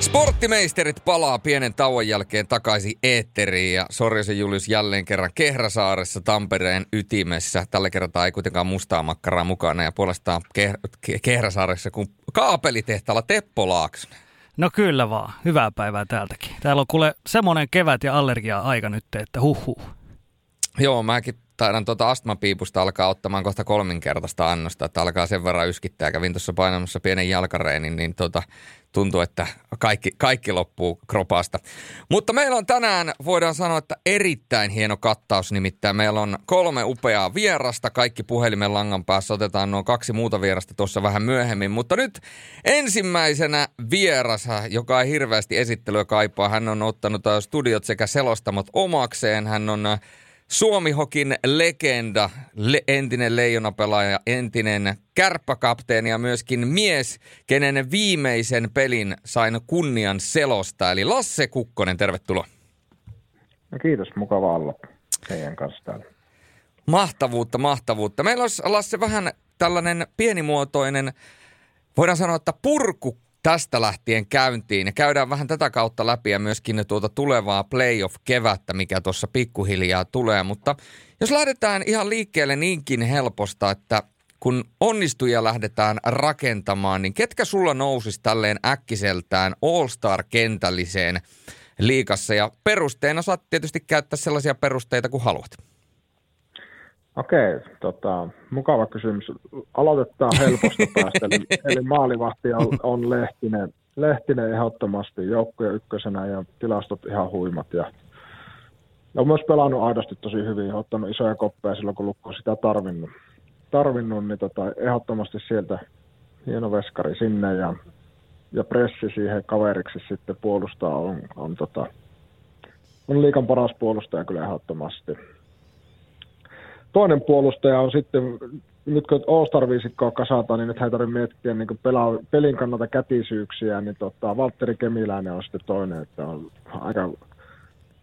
Sporttimeisterit palaa pienen tauon jälkeen takaisin eetteriin ja Sorjosen Julius jälleen kerran Kehrasaaressa Tampereen ytimessä. Tällä kertaa ei kuitenkaan mustaa makkaraa mukana ja puolestaan Ke- Kehrasaaressa kuin kaapelitehtaalla Teppo Laaksonen. No kyllä vaan. Hyvää päivää täältäkin. Täällä on kuule semmoinen kevät- ja allergia-aika nyt, että huh. Joo, mäkin taidan tuota astmapiipusta alkaa ottamaan kohta kolminkertaista annosta, että alkaa sen verran yskittää. Kävin tuossa painamassa pienen jalkareenin, niin tuota, tuntuu, että kaikki, kaikki loppuu kropasta. Mutta meillä on tänään, voidaan sanoa, että erittäin hieno kattaus, nimittäin meillä on kolme upeaa vierasta. Kaikki puhelimen langan päässä otetaan nuo kaksi muuta vierasta tuossa vähän myöhemmin. Mutta nyt ensimmäisenä vieras, joka ei hirveästi esittelyä kaipaa. Hän on ottanut studiot sekä selostamot omakseen. Hän on Suomihokin legenda, le- entinen leijonapelaaja, entinen kärppäkapteeni ja myöskin mies, kenen viimeisen pelin sain kunnian selosta. Eli Lasse Kukkonen, tervetuloa. No kiitos, mukava olla teidän kanssa täällä. Mahtavuutta, mahtavuutta. Meillä olisi Lasse vähän tällainen pienimuotoinen, voidaan sanoa, että purku tästä lähtien käyntiin. Ja käydään vähän tätä kautta läpi ja myöskin tuota tulevaa playoff-kevättä, mikä tuossa pikkuhiljaa tulee. Mutta jos lähdetään ihan liikkeelle niinkin helposta, että kun onnistuja lähdetään rakentamaan, niin ketkä sulla nousisi tälleen äkkiseltään All-Star-kentälliseen liikassa? Ja perusteena saat tietysti käyttää sellaisia perusteita kuin haluat. Okei, tota, mukava kysymys. Aloitetaan helposta päästä. Eli, eli maalivahti on, on Lehtinen, Lehtinen ehdottomasti joukkojen ykkösenä ja tilastot ihan huimat. Ja on myös pelannut aidosti tosi hyvin, ottanut isoja koppeja silloin, kun Lukko sitä tarvinnut. tarvinnut niin tota, ehdottomasti sieltä hieno veskari sinne ja, ja pressi siihen kaveriksi sitten puolustaa on, on, tota, on liikan paras puolustaja kyllä ehdottomasti toinen puolustaja on sitten, nyt kun All-Star-viisikkoa kasataan, niin nyt ei tarvitse miettiä niin pelaa, pelin kannalta kätisyyksiä, niin tota, Valtteri Kemiläinen on sitten toinen, että on aika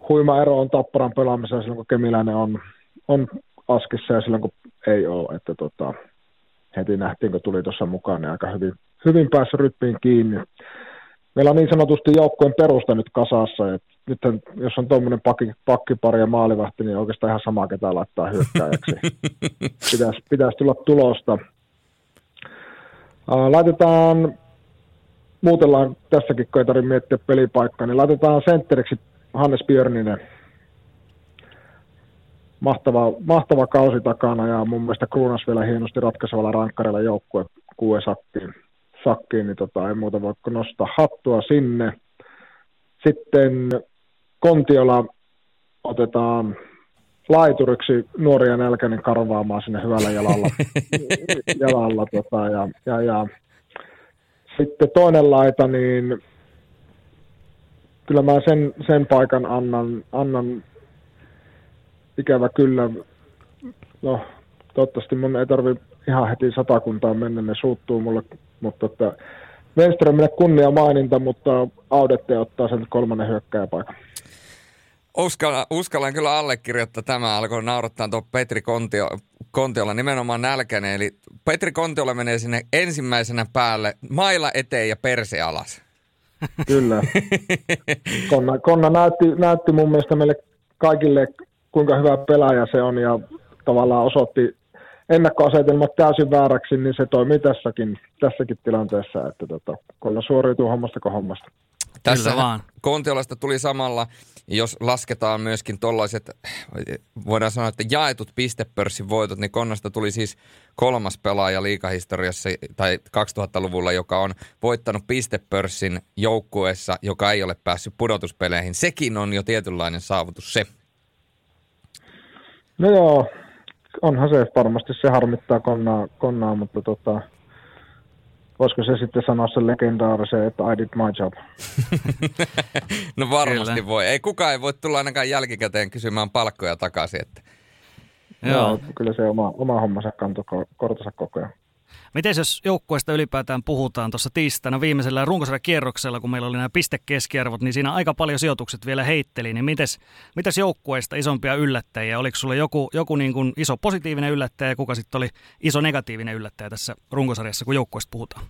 huima ero on Tapparan pelaamisessa silloin, kun Kemiläinen on, on askissa ja silloin, kun ei ole, että tota, heti nähtiin, kun tuli tuossa mukaan, niin aika hyvin, hyvin päässä ryppiin kiinni. Meillä on niin sanotusti joukkueen perusta nyt kasassa, että nyt jos on tuommoinen pakki, pakkipari ja maalivahti, niin oikeastaan ihan sama, ketä laittaa hyökkääjäksi. pitäisi, pitäisi tulla tulosta. laitetaan, muutellaan tässäkin, kun ei tarvitse miettiä pelipaikkaa, niin laitetaan sentteriksi Hannes Björninen. Mahtava, mahtava kausi takana ja mun mielestä Kruunas vielä hienosti ratkaisevalla rankkarilla joukkue kuuden sakkiin sakkiin, niin tota, ei muuta voi nostaa hattua sinne. Sitten Kontiola otetaan laituriksi nuoria nälkäinen karvaamaan sinne hyvällä jalalla. jalalla tota, ja, ja, ja. Sitten toinen laita, niin kyllä mä sen, sen paikan annan, annan ikävä kyllä, no toivottavasti mun ei tarvi ihan heti satakuntaan mennä, ne suuttuu mulle mutta että Wenströmille kunnia maininta, mutta Audette ottaa sen kolmannen hyökkäjäpaikan. Uskalla, uskallan kyllä allekirjoittaa tämä. Alkoi naurattaa tuo Petri Kontio, Kontiolla nimenomaan nälkäinen. Eli Petri Kontiolla menee sinne ensimmäisenä päälle mailla eteen ja perse alas. Kyllä. Konna, Konna näytti, näytti mun mielestä meille kaikille, kuinka hyvä pelaaja se on ja tavallaan osoitti ennakkoasetelmat täysin vääräksi, niin se toimii tässäkin, tässäkin tilanteessa, että tota, kolla suoriutuu hommasta kuin hommasta. Tässä vaan. Kontiolasta tuli samalla, jos lasketaan myöskin tuollaiset, voidaan sanoa, että jaetut pistepörssin voitot, niin Konnasta tuli siis kolmas pelaaja liikahistoriassa tai 2000-luvulla, joka on voittanut pistepörssin joukkueessa, joka ei ole päässyt pudotuspeleihin. Sekin on jo tietynlainen saavutus se. No joo, onhan se varmasti se harmittaa konnaa, konnaa mutta tota, voisiko se sitten sanoa sen legendaarisen, että I did my job. no varmasti Kyllä. voi. Ei kukaan ei voi tulla ainakaan jälkikäteen kysymään palkkoja takaisin. Että... Joo. No, kyllä se oma, oma hommansa kantoi kortansa koko ajan. Miten jos joukkueesta ylipäätään puhutaan tuossa tiistaina viimeisellä runkosarjan kierroksella, kun meillä oli nämä pistekeskiarvot, niin siinä aika paljon sijoitukset vielä heitteli. Niin mites, mites joukkueesta isompia yllättäjiä? Oliko sulla joku, joku niin kuin iso positiivinen yllättäjä ja kuka sitten oli iso negatiivinen yllättäjä tässä runkosarjassa, kun joukkueesta puhutaan?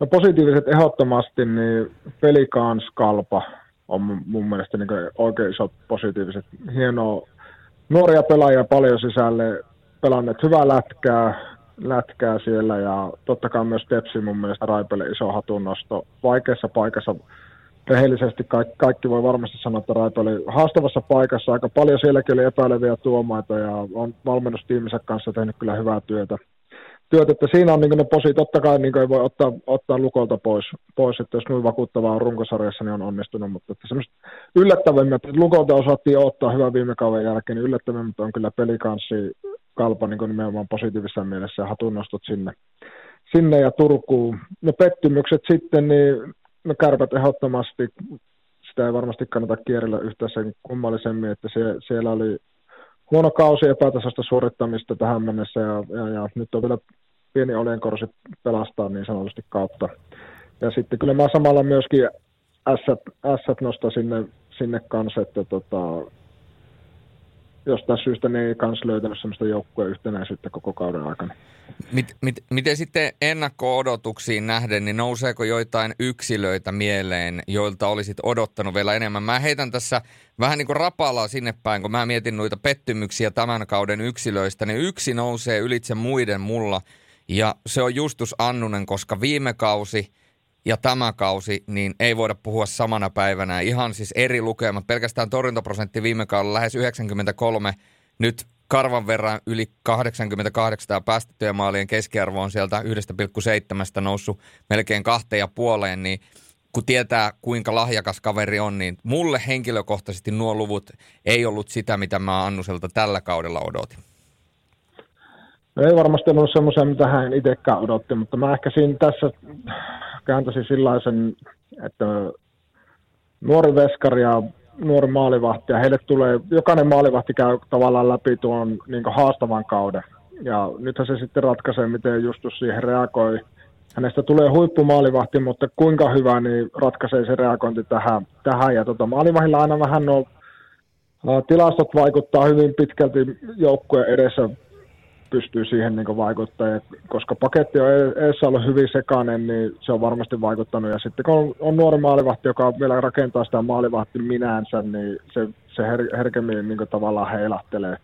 No positiiviset ehdottomasti, niin pelikans kalpa on mun mielestä niin oikein isot positiiviset. Hienoa nuoria pelaajia paljon sisälle, pelanneet hyvää lätkää, lätkää siellä ja totta kai myös Tepsi mun mielestä Raipelle iso hatunnosto. Vaikeassa paikassa rehellisesti kaikki, kaikki voi varmasti sanoa, että Raipe oli haastavassa paikassa. Aika paljon sielläkin oli epäileviä tuomaita ja on valmennustiiminsä kanssa tehnyt kyllä hyvää työtä työt, että siinä on niin ne posi, totta kai niin ei voi ottaa, ottaa lukolta pois, pois, että jos noin vakuuttavaa on runkosarjassa, niin on onnistunut, mutta että semmoista yllättävimmät, että lukolta osattiin ottaa hyvä viime kauden jälkeen, niin yllättävimmät on kyllä pelikanssi kalpa niin nimenomaan positiivisessa mielessä ja hatunnostot sinne, sinne ja Turkuun. No pettymykset sitten, niin no kärpät ehdottomasti, sitä ei varmasti kannata kierrellä yhtään sen kummallisemmin, että se, siellä oli huono kausi epätasasta suorittamista tähän mennessä ja, ja, ja nyt on vielä pieni oljenkorsi pelastaa niin sanotusti kautta. Ja sitten kyllä mä samalla myöskin S nostaa sinne, sinne kanssa, että tota, jostain syystä ne ei kans löytänyt sellaista joukkueen yhtenäisyyttä koko kauden aikana. Mit, mit, miten sitten ennakko-odotuksiin nähden, niin nouseeko joitain yksilöitä mieleen, joilta olisit odottanut vielä enemmän? Mä heitän tässä vähän niin kuin rapalaa sinne päin, kun mä mietin noita pettymyksiä tämän kauden yksilöistä, niin yksi nousee ylitse muiden mulla, ja se on Justus Annunen, koska viime kausi – ja tämä kausi, niin ei voida puhua samana päivänä. Ihan siis eri lukemat. Pelkästään torjuntaprosentti viime kaudella lähes 93. Nyt karvan verran yli 88 ja päästettyjen maalien keskiarvo on sieltä 1,7 noussut melkein kahteen ja puoleen, niin kun tietää kuinka lahjakas kaveri on, niin mulle henkilökohtaisesti nuo luvut ei ollut sitä, mitä mä Annuselta tällä kaudella odotin. No ei varmasti ollut semmoisia, mitä hän itsekään odotti, mutta mä ehkä siinä tässä kääntäisin sellaisen, että nuori veskari ja nuori maalivahti, ja heille tulee, jokainen maalivahti käy tavallaan läpi tuon niin haastavan kauden. Ja nythän se sitten ratkaisee, miten Justus siihen reagoi. Hänestä tulee huippumaalivahti, mutta kuinka hyvä, niin ratkaisee se reagointi tähän. tähän. Ja tota, maalivahilla aina vähän on Tilastot vaikuttaa hyvin pitkälti joukkueen edessä pystyy siihen niin vaikuttamaan. koska paketti on eessä ollut hyvin sekainen, niin se on varmasti vaikuttanut. Ja sitten kun on, on nuori maalivahti, joka vielä rakentaa sitä maalivahti minänsä, niin se, se her, herkemmin niin tavallaan heilahtelee.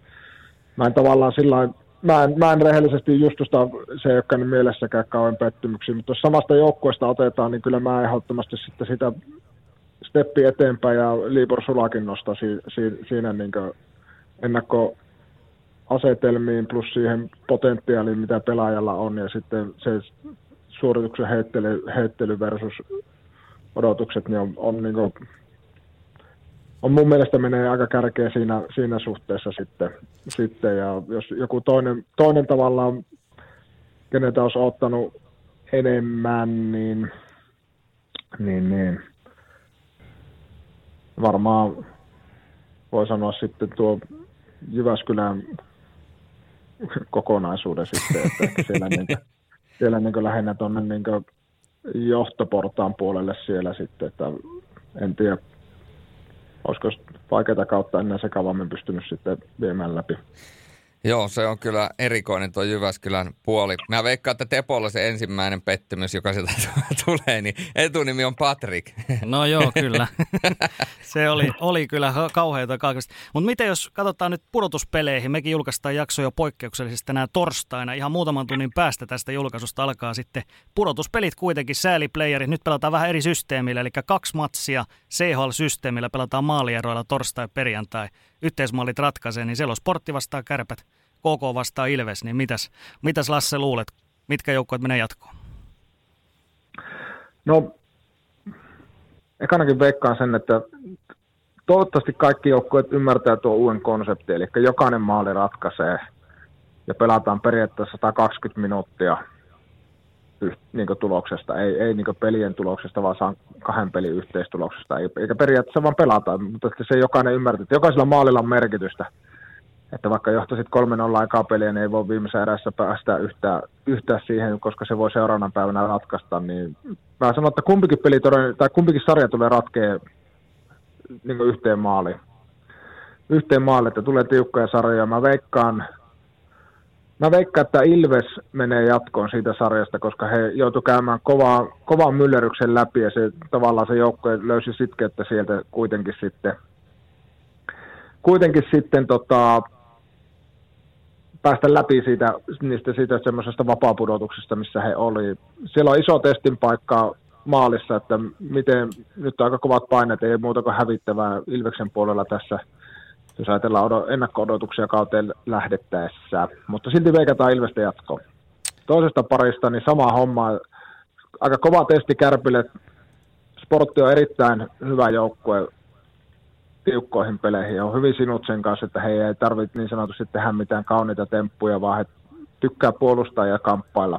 Mä en tavallaan sillä mä en, mä en rehellisesti justusta, se ei ole käynyt mielessäkään kauan pettymyksiä, mutta jos samasta joukkueesta otetaan, niin kyllä mä ehdottomasti sitten sitä steppi eteenpäin ja Libor Sulakin nostaa si, si, siinä niin ennakko asetelmiin plus siihen potentiaaliin, mitä pelaajalla on, ja sitten se suorituksen heittely, heittely versus odotukset, niin on, on, niin kuin, on mun mielestä menee aika kärkeä siinä, siinä suhteessa sitten, sitten, ja jos joku toinen, toinen tavallaan, keneltä olisi ottanut enemmän, niin, niin, niin. Varmaan voi sanoa sitten tuo Jyväskylän kokonaisuuden sitten, että siellä, niin kuin, siellä niin kuin lähinnä tuonne niin johtoportaan puolelle siellä sitten, että en tiedä, olisiko vaikeita kautta ennen sekavammin pystynyt sitten viemään läpi. Joo, se on kyllä erikoinen tuo Jyväskylän puoli. Mä veikkaan, että Tepolla se ensimmäinen pettymys, joka sieltä tulee, niin etunimi on Patrick. No joo, kyllä. se oli, oli kyllä kauheita kaikesta. Mutta miten jos katsotaan nyt pudotuspeleihin, mekin julkaistaan jakso jo poikkeuksellisesti tänään torstaina. Ihan muutaman tunnin päästä tästä julkaisusta alkaa sitten pudotuspelit kuitenkin, sääliplayerit. Nyt pelataan vähän eri systeemillä, eli kaksi matsia CHL-systeemillä pelataan maalieroilla torstai perjantai yhteismallit ratkaisee, niin siellä on sportti vastaa kärpät, KK vastaa Ilves, niin mitäs, mitäs Lasse luulet, mitkä joukkueet menee jatkoon? No, ekanakin veikkaan sen, että toivottavasti kaikki joukkueet ymmärtää tuo uuden konseptin, eli jokainen maali ratkaisee ja pelataan periaatteessa 120 minuuttia niin tuloksesta, ei, ei niin pelien tuloksesta, vaan saan kahden pelin yhteistuloksesta, eikä periaatteessa vaan pelata, mutta se jokainen ymmärtää, että jokaisella maalilla on merkitystä. että vaikka johtaisit 3-0 aikaa peliä, niin ei voi viimeisessä erässä päästä yhtään, yhtään siihen, koska se voi seuraavana päivänä ratkaista, niin mä sanon, että kumpikin peli tai kumpikin sarja tulee ratkea niin yhteen maaliin. Yhteen maaliin, että tulee tiukkoja sarjoja. Mä veikkaan, Mä veikkaan, että Ilves menee jatkoon siitä sarjasta, koska he joutu käymään kovaa, kovaa myllerryksen läpi ja se, tavallaan se joukkue löysi sitkeyttä sieltä kuitenkin sitten, kuitenkin sitten tota, päästä läpi siitä, niistä siitä semmoisesta vapaapudotuksesta, missä he oli. Siellä on iso testin paikka maalissa, että miten, nyt on aika kovat paineet, ei muuta kuin hävittävää Ilveksen puolella tässä – jos ajatellaan ennakko-odotuksia kauteen lähdettäessä. Mutta silti veikataan Ilvestä jatkoon. Toisesta parista niin sama homma. Aika kova testi Kärpille. Sportti on erittäin hyvä joukkue tiukkoihin peleihin. On hyvin sinut sen kanssa, että he ei tarvitse niin sanotusti tehdä mitään kauniita temppuja, vaan he tykkää puolustaa ja kamppailla.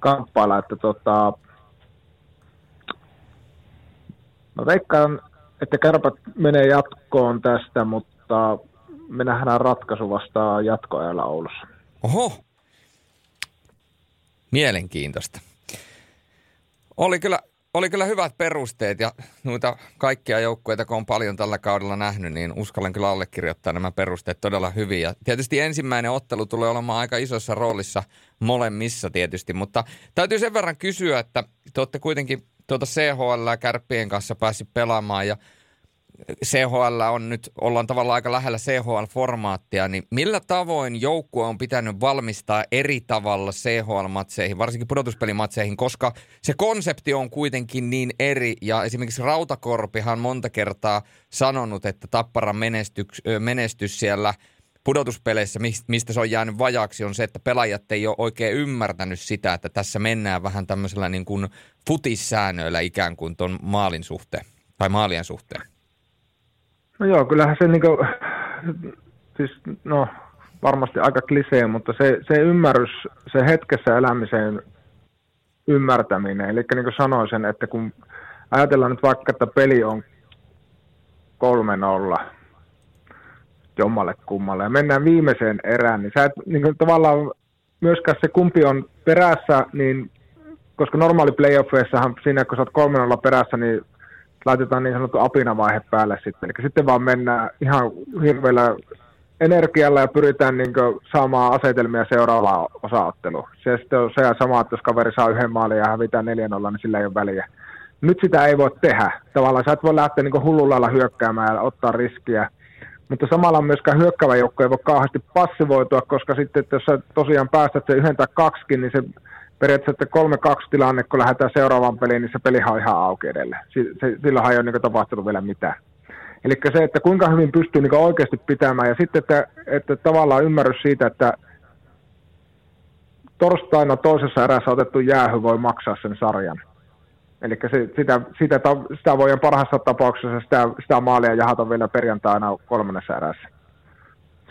kamppailla että tota, mä veikkaan että kärpät menee jatkoon tästä, mutta me nähdään ratkaisu vasta jatkoajalla Oulussa. Oho, mielenkiintoista. Oli kyllä, oli kyllä hyvät perusteet ja noita kaikkia joukkueita, kun on paljon tällä kaudella nähnyt, niin uskallan kyllä allekirjoittaa nämä perusteet todella hyvin. Ja tietysti ensimmäinen ottelu tulee olemaan aika isossa roolissa molemmissa tietysti, mutta täytyy sen verran kysyä, että te olette kuitenkin tuota CHL kärppien kanssa päässyt pelaamaan ja CHL on nyt, ollaan tavallaan aika lähellä CHL-formaattia, niin millä tavoin joukkue on pitänyt valmistaa eri tavalla CHL-matseihin, varsinkin pudotuspelimatseihin, koska se konsepti on kuitenkin niin eri, ja esimerkiksi Rautakorpihan monta kertaa sanonut, että Tapparan menestys, menestys siellä pudotuspeleissä, mistä se on jäänyt vajaksi, on se, että pelaajat ei ole oikein ymmärtänyt sitä, että tässä mennään vähän tämmöisellä niin kuin futissäännöillä ikään kuin ton maalin suhteen, tai maalien suhteen. No joo, kyllähän se niin kuin, siis no varmasti aika klisee, mutta se, se ymmärrys, se hetkessä elämiseen ymmärtäminen, eli niin kuin sanoisin, että kun ajatellaan nyt vaikka, että peli on 3-0 jommalle kummalle ja mennään viimeiseen erään, niin sä et niin kuin tavallaan myöskään se kumpi on perässä, niin koska normaali playoffeissahan siinä kun sä oot 3-0 perässä, niin laitetaan niin sanottu apinavaihe päälle sitten. Eli sitten vaan mennään ihan hirveällä energialla ja pyritään niin saamaan asetelmia seuraavaan osaotteluun. Se sitten on se sama, että jos kaveri saa yhden maalin ja hävitään 4-0, niin sillä ei ole väliä. Nyt sitä ei voi tehdä. Tavallaan sä et voi lähteä niin hullulla hyökkäämään ja ottaa riskiä. Mutta samalla myöskään hyökkäävä joukko ei voi kauheasti passivoitua, koska sitten, että jos sä tosiaan päästät sen yhden tai kaksikin, niin se periaatteessa että 3-2 tilanne, kun lähdetään seuraavaan peliin, niin se peli on ihan auki edelleen. Silloinhan ei ole niin tapahtunut vielä mitään. Eli se, että kuinka hyvin pystyy niin oikeasti pitämään ja sitten, että, että tavallaan ymmärrys siitä, että torstaina toisessa erässä otettu jäähy voi maksaa sen sarjan. Eli sitä, sitä, sitä voidaan parhaassa tapauksessa sitä, sitä maalia jahata vielä perjantaina kolmannessa erässä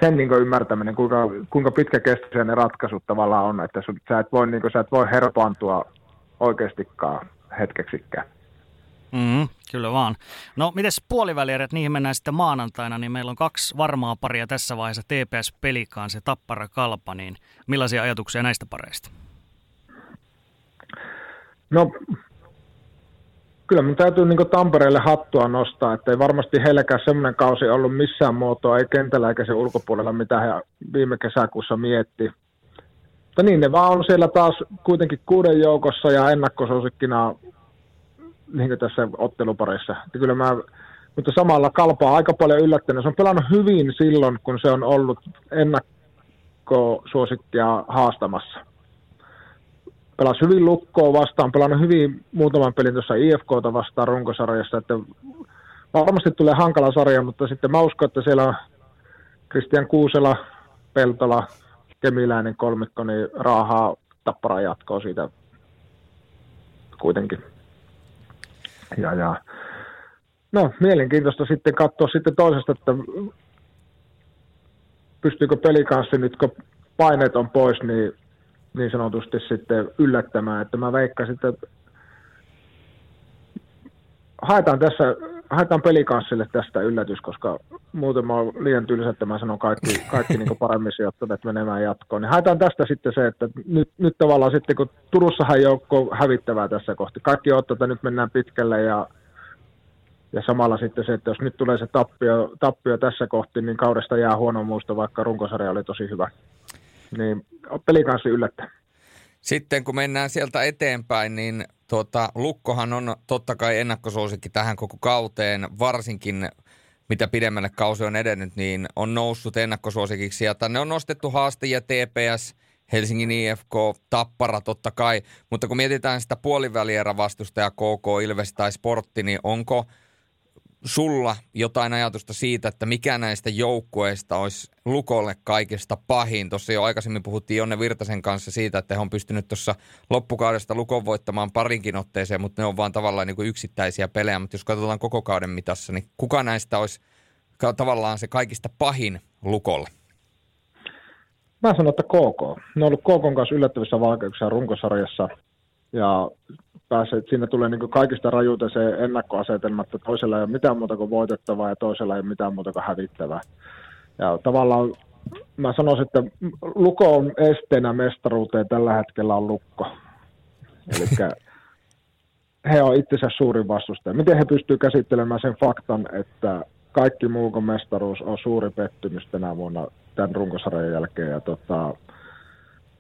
sen niin ymmärtäminen, kuinka, kuinka pitkäkestoisia ne ratkaisut tavallaan on, että sä et voi, niin kuin, sä et voi herpaantua oikeastikaan hetkeksikään. Mm, kyllä vaan. No, mites puolivälierät, niihin mennään sitten maanantaina, niin meillä on kaksi varmaa paria tässä vaiheessa, TPS Pelikaan, se Tappara Kalpa, niin millaisia ajatuksia näistä pareista? No, kyllä mun täytyy niin Tampereelle hattua nostaa, että ei varmasti heilläkään semmoinen kausi ollut missään muotoa, ei kentällä eikä se ulkopuolella, mitä he viime kesäkuussa mietti. Mutta niin, ne vaan on siellä taas kuitenkin kuuden joukossa ja ennakkosuosikkina niin tässä otteluparissa. Että kyllä mä, mutta samalla kalpaa aika paljon yllättänyt. Se on pelannut hyvin silloin, kun se on ollut ennakkosuosikkia haastamassa pelasi hyvin lukkoa vastaan, pelannut hyvin muutaman pelin tuossa IFKta vastaan runkosarjassa, että varmasti tulee hankala sarja, mutta sitten mä uskon, että siellä on Kristian Kuusela, Peltola, Kemiläinen kolmikko, niin raahaa tappara jatkoa siitä kuitenkin. Ja, ja. No, mielenkiintoista sitten katsoa sitten toisesta, että pystyykö pelikanssi nyt, kun paineet on pois, niin niin sanotusti sitten yllättämään, että mä veikkasin, että haetaan tässä haetaan pelikanssille tästä yllätys, koska muuten mä oon liian tylsä, että mä sanon kaikki, kaikki niin paremmin sijoittaneet menemään jatkoon. Niin haetaan tästä sitten se, että nyt, nyt tavallaan sitten, kun Turussahan joukko hävittävää tässä kohti. Kaikki ottaa, että nyt mennään pitkälle ja, ja samalla sitten se, että jos nyt tulee se tappio, tappio tässä kohti, niin kaudesta jää huono muisto, vaikka runkosarja oli tosi hyvä. Niin pelikanssi yllättää. Sitten kun mennään sieltä eteenpäin, niin tuota, Lukkohan on totta kai ennakkosuosikki tähän koko kauteen, varsinkin mitä pidemmälle kausi on edennyt, niin on noussut ennakkosuosikiksi. Ja tänne on nostettu haastajia TPS, Helsingin IFK, Tappara totta kai. Mutta kun mietitään sitä puolivälierä vastustaja KK, Ilves tai Sportti, niin onko – sulla jotain ajatusta siitä, että mikä näistä joukkueista olisi Lukolle kaikista pahin? Tuossa jo aikaisemmin puhuttiin Jonne Virtasen kanssa siitä, että he on pystynyt tuossa loppukaudesta Lukon voittamaan parinkin otteeseen, mutta ne on vaan tavallaan niin kuin yksittäisiä pelejä. Mutta jos katsotaan koko kauden mitassa, niin kuka näistä olisi tavallaan se kaikista pahin Lukolle? Mä sanon, että KK. Ne on ollut KK kanssa yllättävissä vaikeuksia runkosarjassa ja pääsee, siinä tulee niin kaikista rajuuteen se ennakkoasetelma, että toisella ei ole mitään muuta kuin voitettavaa ja toisella ei ole mitään muuta kuin hävittävää. Ja tavallaan mä sanoisin, että Luko on esteenä mestaruuteen tällä hetkellä on Lukko. Eli he on itsensä suurin vastustaja. Miten he pystyvät käsittelemään sen faktan, että kaikki muu kuin mestaruus on suuri pettymys tänä vuonna tämän runkosarjan jälkeen. Ja tota,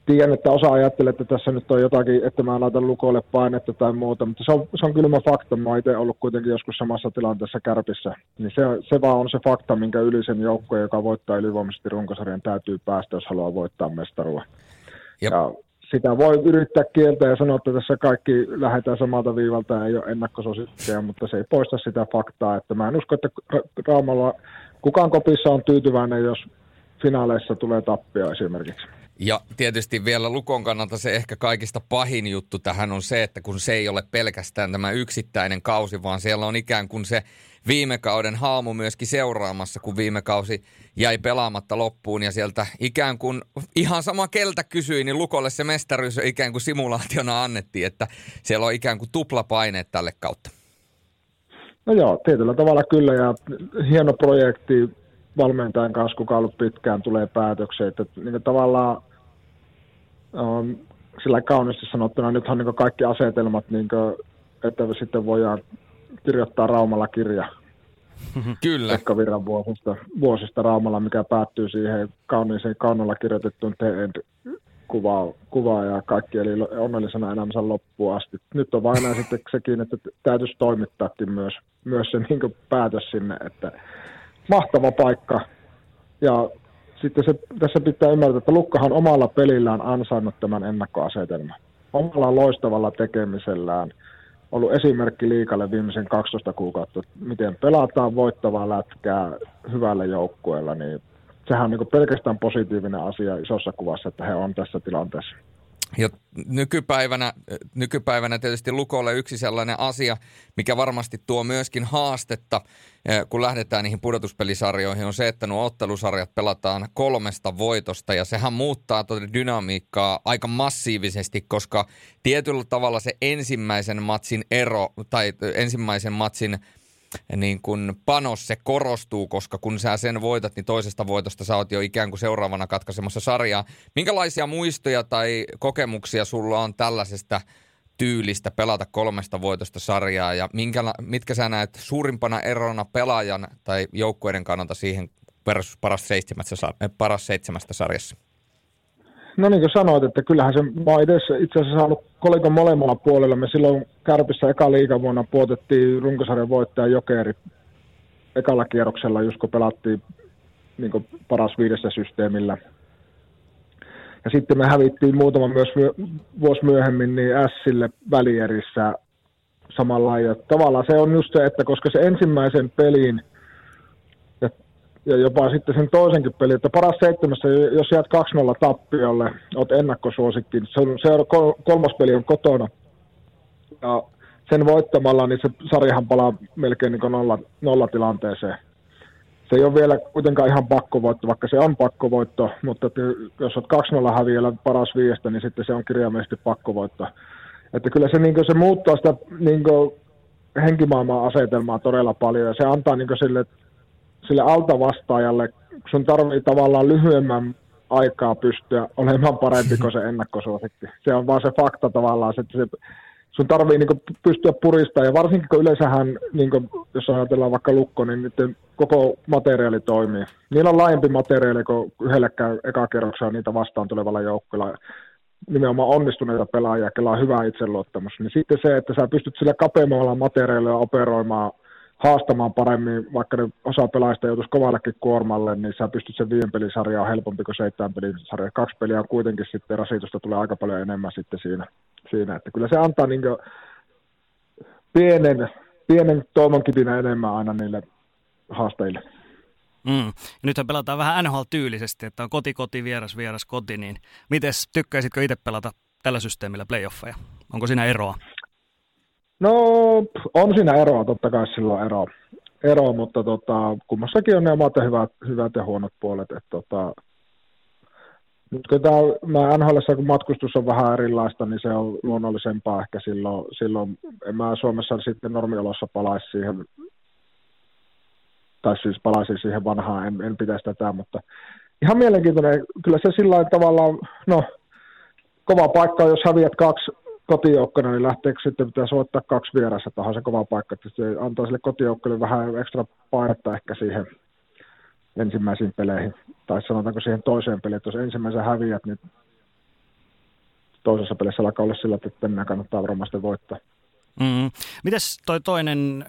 tiedän, että osa ajattelee, että tässä nyt on jotakin, että mä laitan lukoille painetta tai muuta, mutta se on, se on kylmä fakta. Mä oon itse ollut kuitenkin joskus samassa tilanteessa kärpissä. Niin se, se vaan on se fakta, minkä yli sen joukko, joka voittaa ylivoimaisesti runkosarjan, täytyy päästä, jos haluaa voittaa mestarua. Ja, ja sitä voi yrittää kieltä ja sanoa, että tässä kaikki lähdetään samalta viivalta ja ei ole ennakkosuosikkeja, mutta se ei poista sitä faktaa, että mä en usko, että Raumalla kukaan kopissa on tyytyväinen, jos finaaleissa tulee tappia esimerkiksi. Ja tietysti vielä Lukon kannalta se ehkä kaikista pahin juttu tähän on se, että kun se ei ole pelkästään tämä yksittäinen kausi, vaan siellä on ikään kuin se viime kauden haamu myöskin seuraamassa, kun viime kausi jäi pelaamatta loppuun ja sieltä ikään kuin ihan sama keltä kysyi, niin Lukolle se mestaruus ikään kuin simulaationa annettiin, että siellä on ikään kuin tuplapaineet tälle kautta. No joo, tietyllä tavalla kyllä ja hieno projekti valmentajan kanssa, kuka on ollut pitkään, tulee päätökseen. Että niin tavallaan um, sillä kauniisti sanottuna, nythän niin kaikki asetelmat, niin kuin, että sitten voidaan kirjoittaa Raumalla kirja. Kyllä. Pekka Virran vuosista, vuosista Raumalla, mikä päättyy siihen kauniiseen kaunalla kirjoitettuun The End kuvaa, kuvaa ja kaikki eli onnellisena elämänsä loppuun asti. Nyt on vain sitten sekin, että täytyisi toimittaakin myös, myös se niin päätös sinne, että mahtava paikka. Ja sitten se, tässä pitää ymmärtää, että Lukkahan omalla pelillään ansainnut tämän ennakkoasetelman. Omalla loistavalla tekemisellään ollut esimerkki liikalle viimeisen 12 kuukautta, miten pelataan voittavaa lätkää hyvällä joukkueella, niin sehän on niin pelkästään positiivinen asia isossa kuvassa, että he on tässä tilanteessa. Ja nykypäivänä, nykypäivänä tietysti Lukolle yksi sellainen asia, mikä varmasti tuo myöskin haastetta, eh, kun lähdetään niihin pudotuspelisarjoihin, on se, että nuo ottelusarjat pelataan kolmesta voitosta. Ja sehän muuttaa tuota dynamiikkaa aika massiivisesti, koska tietyllä tavalla se ensimmäisen matsin ero tai ensimmäisen matsin – niin kun panos se korostuu, koska kun sä sen voitat, niin toisesta voitosta sä oot jo ikään kuin seuraavana katkaisemassa sarjaa. Minkälaisia muistoja tai kokemuksia sulla on tällaisesta tyylistä pelata kolmesta voitosta sarjaa ja minkä, mitkä sä näet suurimpana erona pelaajan tai joukkueiden kannalta siihen paras seitsemästä, paras seitsemästä sarjassa? No niin kuin sanoit, että kyllähän se, mä oon itse asiassa saanut kolikon molemmalla puolella. Me silloin Kärpissä eka liikavuonna puotettiin runkosarjan voittaja Jokeri ekalla kierroksella, just kun pelattiin niin paras viidessä systeemillä. Ja sitten me hävittiin muutama myös vuosi myöhemmin niin Sille välierissä samalla ja tavallaan se on just se, että koska se ensimmäisen pelin ja jopa sitten sen toisenkin pelin, että paras seitsemässä, jos jäät 2-0 tappiolle, oot ennakkosuosikki, on, se on, kolmas peli on kotona, ja sen voittamalla, niin se sarjahan palaa melkein niin nolla, nolla tilanteeseen. Se ei ole vielä kuitenkaan ihan pakkovoitto, vaikka se on pakkovoitto, mutta jos olet 2-0 häviöllä paras viiestä, niin sitten se on kirjaimellisesti pakkovoitto. Että kyllä se, niin se muuttaa sitä niin henkimaailman asetelmaa todella paljon ja se antaa niin sille, sille altavastaajalle, sun tarvii tavallaan lyhyemmän aikaa pystyä olemaan parempi kuin se ennakkosuosikki. Se on vaan se fakta tavallaan, että se, sun tarvii niin pystyä puristamaan, ja varsinkin kun yleensähän, niin kuin, jos ajatellaan vaikka lukko, niin nyt koko materiaali toimii. Niillä on laajempi materiaali kuin yhdellekään ekakerroksella niitä vastaan tulevalla joukkueella nimenomaan onnistuneita pelaajia, kellä on hyvä itseluottamus, niin sitten se, että sä pystyt sillä kapeammalla materiaalilla operoimaan, haastamaan paremmin, vaikka ne osa pelaajista joutuisi kovallekin kuormalle, niin sä pystyt sen viiden pelisarjaa helpompi kuin seitsemän pelisarja. Kaksi peliä on kuitenkin sitten, rasitusta tulee aika paljon enemmän sitten siinä, siinä. että kyllä se antaa niin pienen, pienen toivonkipinä enemmän aina niille haastajille. Mm. Nythän pelataan vähän NHL-tyylisesti, että on koti, koti, vieras, vieras, koti, niin miten tykkäisitkö itse pelata tällä systeemillä playoffeja? Onko siinä eroa? No, on siinä eroa, totta kai silloin eroa, ero mutta tota, kummassakin on ne omat hyvät, hyvät ja huonot puolet. Että tota, nyt kun tämä, mä NHL, kun matkustus on vähän erilaista, niin se on luonnollisempaa ehkä silloin, silloin en mä Suomessa sitten normiolossa palaisi siihen tai siis palasin siihen vanhaan, en, en pitäisi tätä, mutta ihan mielenkiintoinen. Kyllä se sillä tavalla, no kova paikka, jos häviät kaksi kotijoukkona, niin lähteekö sitten pitää soittaa kaksi vieressä, että se kova paikka, että se antaa sille kotijoukkoille vähän ekstra painetta ehkä siihen ensimmäisiin peleihin, tai sanotaanko siihen toiseen peliin, että jos ensimmäisen häviät, niin toisessa pelissä alkaa olla sillä, että tänään kannattaa varmasti voittaa. Mm. Mites toi toinen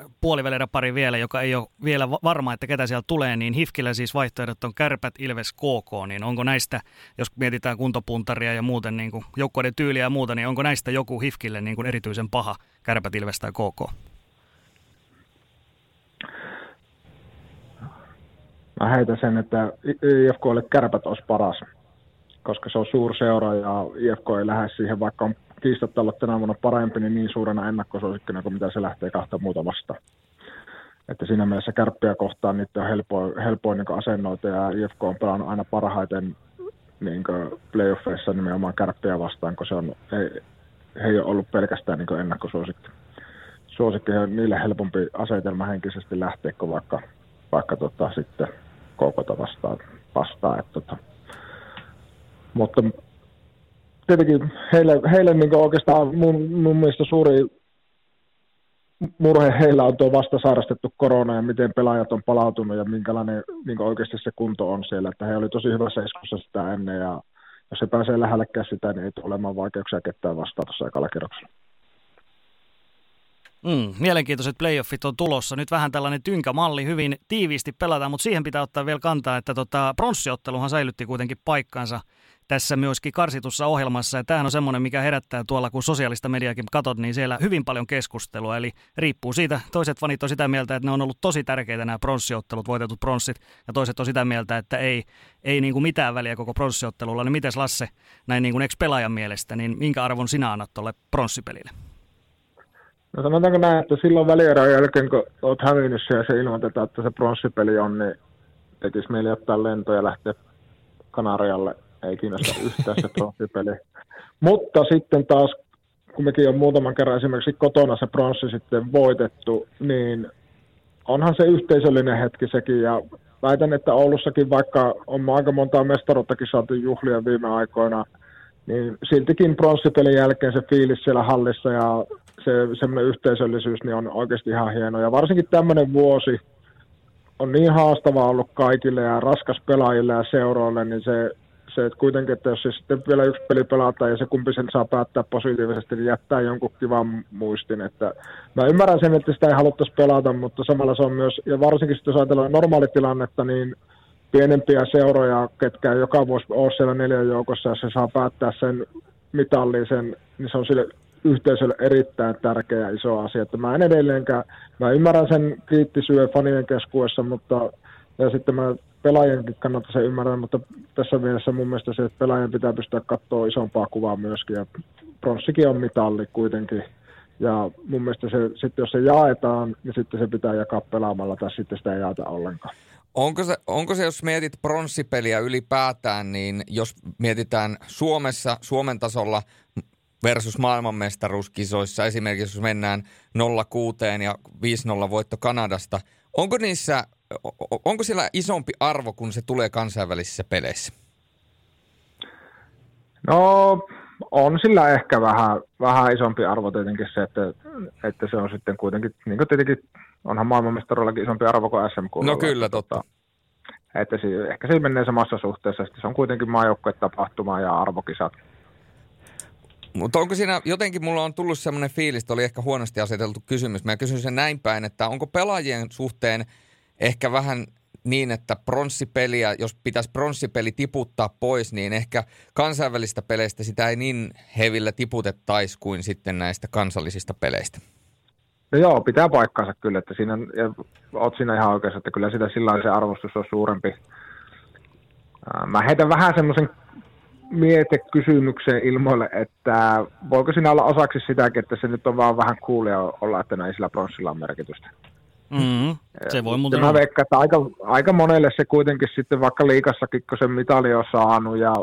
pari vielä, joka ei ole vielä varma, että ketä sieltä tulee, niin Hifkillä siis vaihtoehdot on Kärpät, Ilves, KK, niin onko näistä, jos mietitään kuntopuntaria ja muuten niin kuin joukkoiden tyyliä ja muuta, niin onko näistä joku Hifkille niin kuin erityisen paha, Kärpät, Ilves tai KK? Mä heitän sen, että IFKlle Kärpät olisi paras, koska se on suurseura ja IFK ei lähde siihen, vaikka on kiistatta olla tänä vuonna parempi, niin niin suurena ennakkosuosikkina kuin mitä se lähtee kahta muuta vastaan. Että siinä mielessä kärppiä kohtaan niitä on helpoin, helpoin niin asennoita ja IFK on pelannut aina parhaiten niin playoffeissa nimenomaan kärppiä vastaan, kun se on, he, he ei ole ollut pelkästään niin ennakkosuosikki. Suosikki on niille helpompi asetelma henkisesti lähteä kuin vaikka, vaikka tota, sitten kokota vastaan. vastaan että, tota. Mutta tietenkin heille, heille niin oikeastaan mun, mun mielestä suuri murhe heillä on tuo vasta sairastettu korona ja miten pelaajat on palautunut ja minkälainen niin oikeasti se kunto on siellä. Että he oli tosi hyvässä iskussa sitä ennen ja jos se pääsee lähellekään sitä, niin ei tule olemaan vaikeuksia ketään vastaan tuossa ekalla kerroksella. Mm, mielenkiintoiset playoffit on tulossa. Nyt vähän tällainen tynkämalli, hyvin tiiviisti pelataan, mutta siihen pitää ottaa vielä kantaa, että tota, pronssiotteluhan säilytti kuitenkin paikkansa tässä myöskin karsitussa ohjelmassa. Ja tämähän on semmoinen, mikä herättää tuolla, kun sosiaalista mediakin katot, niin siellä hyvin paljon keskustelua. Eli riippuu siitä, toiset fanit on sitä mieltä, että ne on ollut tosi tärkeitä nämä pronssiottelut, voitetut pronssit, ja toiset on sitä mieltä, että ei, ei niin kuin mitään väliä koko pronssiottelulla. Niin miten Lasse, näin niin kuin ex-pelaajan mielestä, niin minkä arvon sinä annat tuolle pronssipelille? No sanotaanko näin, että silloin välierän jälkeen, kun olet hävinnyt ja se ilmoitetaan, että se pronssipeli on, niin tekisi mieli ottaa lentoja ja lähteä Kanarialle ei kiinnosta yhtään se pronssipeli. Mutta sitten taas, kun mekin on muutaman kerran esimerkiksi kotona se pronssi sitten voitettu, niin onhan se yhteisöllinen hetki sekin. Ja väitän, että Oulussakin, vaikka on aika montaa mestaruuttakin saatu juhlia viime aikoina, niin siltikin pronssipelin jälkeen se fiilis siellä hallissa ja se semmoinen yhteisöllisyys niin on oikeasti ihan hieno. Ja varsinkin tämmöinen vuosi on niin haastava ollut kaikille ja raskas pelaajille ja seuroille, niin se se, että kuitenkin, että jos se sitten vielä yksi peli pelataan ja se kumpi sen saa päättää positiivisesti, niin jättää jonkun kivan muistin. Että mä ymmärrän sen, että sitä ei haluttaisi pelata, mutta samalla se on myös, ja varsinkin jos ajatellaan normaalitilannetta, niin pienempiä seuroja, ketkä joka vuosi ole siellä neljän joukossa, ja se saa päättää sen mitallisen, niin se on sille yhteisölle erittäin tärkeä ja iso asia. Että mä en edelleenkään, mä ymmärrän sen kriittisyyden fanien keskuudessa, mutta ja sitten mä pelaajienkin kannalta se ymmärrän, mutta tässä mielessä mun mielestä se, että pelaajan pitää pystyä katsoa isompaa kuvaa myöskin, ja pronssikin on mitalli kuitenkin, ja mun mielestä se, sitten jos se jaetaan, niin sitten se pitää jakaa pelaamalla, tai sitten sitä ei jaeta ollenkaan. Onko se, onko se, jos mietit pronssipeliä ylipäätään, niin jos mietitään Suomessa, Suomen tasolla, versus maailmanmestaruuskisoissa. Esimerkiksi jos mennään 0-6 ja 5-0 voitto Kanadasta. Onko niissä, onko siellä isompi arvo, kun se tulee kansainvälisissä peleissä? No on sillä ehkä vähän, vähän isompi arvo tietenkin se, että, että se on sitten kuitenkin, niin kuin tietenkin onhan maailmanmestaruudellakin isompi arvo kuin SMK. No kyllä, totta. Että se, ehkä se menee samassa suhteessa, että se on kuitenkin tapahtuma ja arvokisat. Mutta onko siinä, jotenkin mulla on tullut semmoinen fiilis, että oli ehkä huonosti aseteltu kysymys. Mä kysyn sen näin päin, että onko pelaajien suhteen ehkä vähän niin, että pronssipeliä, jos pitäisi pronssipeli tiputtaa pois, niin ehkä kansainvälistä peleistä sitä ei niin hevillä tiputettaisi kuin sitten näistä kansallisista peleistä. No joo, pitää paikkaansa kyllä, että siinä, ja oot siinä ihan oikeassa, että kyllä sitä sillä se arvostus on suurempi. Mä heitän vähän semmoisen mietekysymyksen ilmoille, että voiko siinä olla osaksi sitäkin, että se nyt on vaan vähän kuulia olla, että näin sillä pronssilla on merkitystä. Mm, se voi muuten Mä veikkaan, että aika, aika monelle se kuitenkin sitten vaikka liikassakin, kun se mitali on saanut ja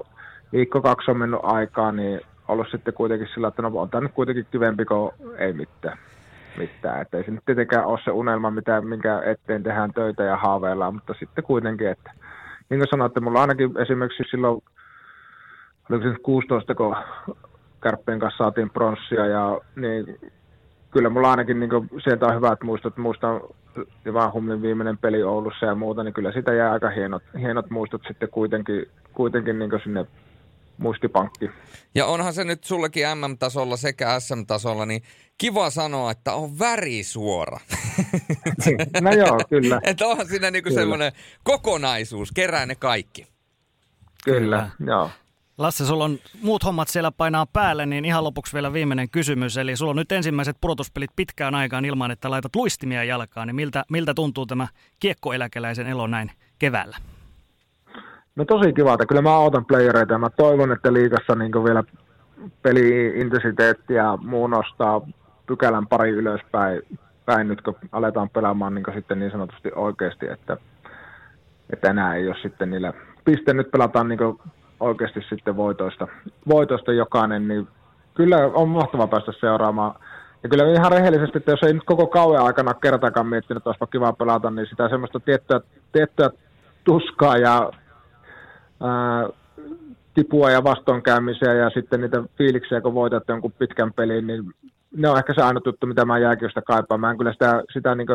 viikko kaksi on mennyt aikaa, niin ollut sitten kuitenkin sillä, että no on tämä nyt kuitenkin kivempi kuin ei mitään. mitään. Että ei se nyt tietenkään ole se unelma, mitä, minkä eteen tehdään töitä ja haaveillaan, mutta sitten kuitenkin, että niin kuin sanoitte, mulla ainakin esimerkiksi silloin, oliko se 16, kun Kärppien kanssa saatiin pronssia, ja niin kyllä mulla ainakin niin kuin, sieltä on hyvät muistot. Muistan Hummin viimeinen peli Oulussa ja muuta, niin kyllä sitä jää aika hienot, hienot muistot sitten kuitenkin, kuitenkin niin sinne muistipankki. Ja onhan se nyt sullekin MM-tasolla sekä SM-tasolla, niin kiva sanoa, että on värisuora. no joo, kyllä. että onhan siinä niinku semmoinen kokonaisuus, kerää ne kaikki. Kyllä, kyllä. joo. Lasse, sulla on muut hommat siellä painaa päälle, niin ihan lopuksi vielä viimeinen kysymys. Eli sulla on nyt ensimmäiset pudotuspelit pitkään aikaan ilman, että laitat luistimia jalkaan. Niin miltä, miltä tuntuu tämä kiekkoeläkeläisen elo näin keväällä? No tosi kiva, että kyllä mä odotan playereita mä toivon, että liikassa niin vielä peli-intensiteetti ja muu nostaa pykälän pari ylöspäin päin nyt, kun aletaan pelaamaan niin sitten niin sanotusti oikeasti, että, että enää ei ole sitten niillä piste nyt pelataan niin oikeasti sitten voitoista, voitoista jokainen, niin kyllä on mahtava päästä seuraamaan. Ja kyllä ihan rehellisesti, että jos ei nyt koko kauan aikana kertakaan miettinyt, että olisipa kiva pelata, niin sitä semmoista tiettyä, tiettyä tuskaa ja ää, tipua ja vastoinkäymisiä ja sitten niitä fiiliksiä, kun voitat jonkun pitkän pelin, niin ne on ehkä se ainut juttu, mitä mä jääkiekosta kaipaan. Mä en kyllä sitä, sitä niin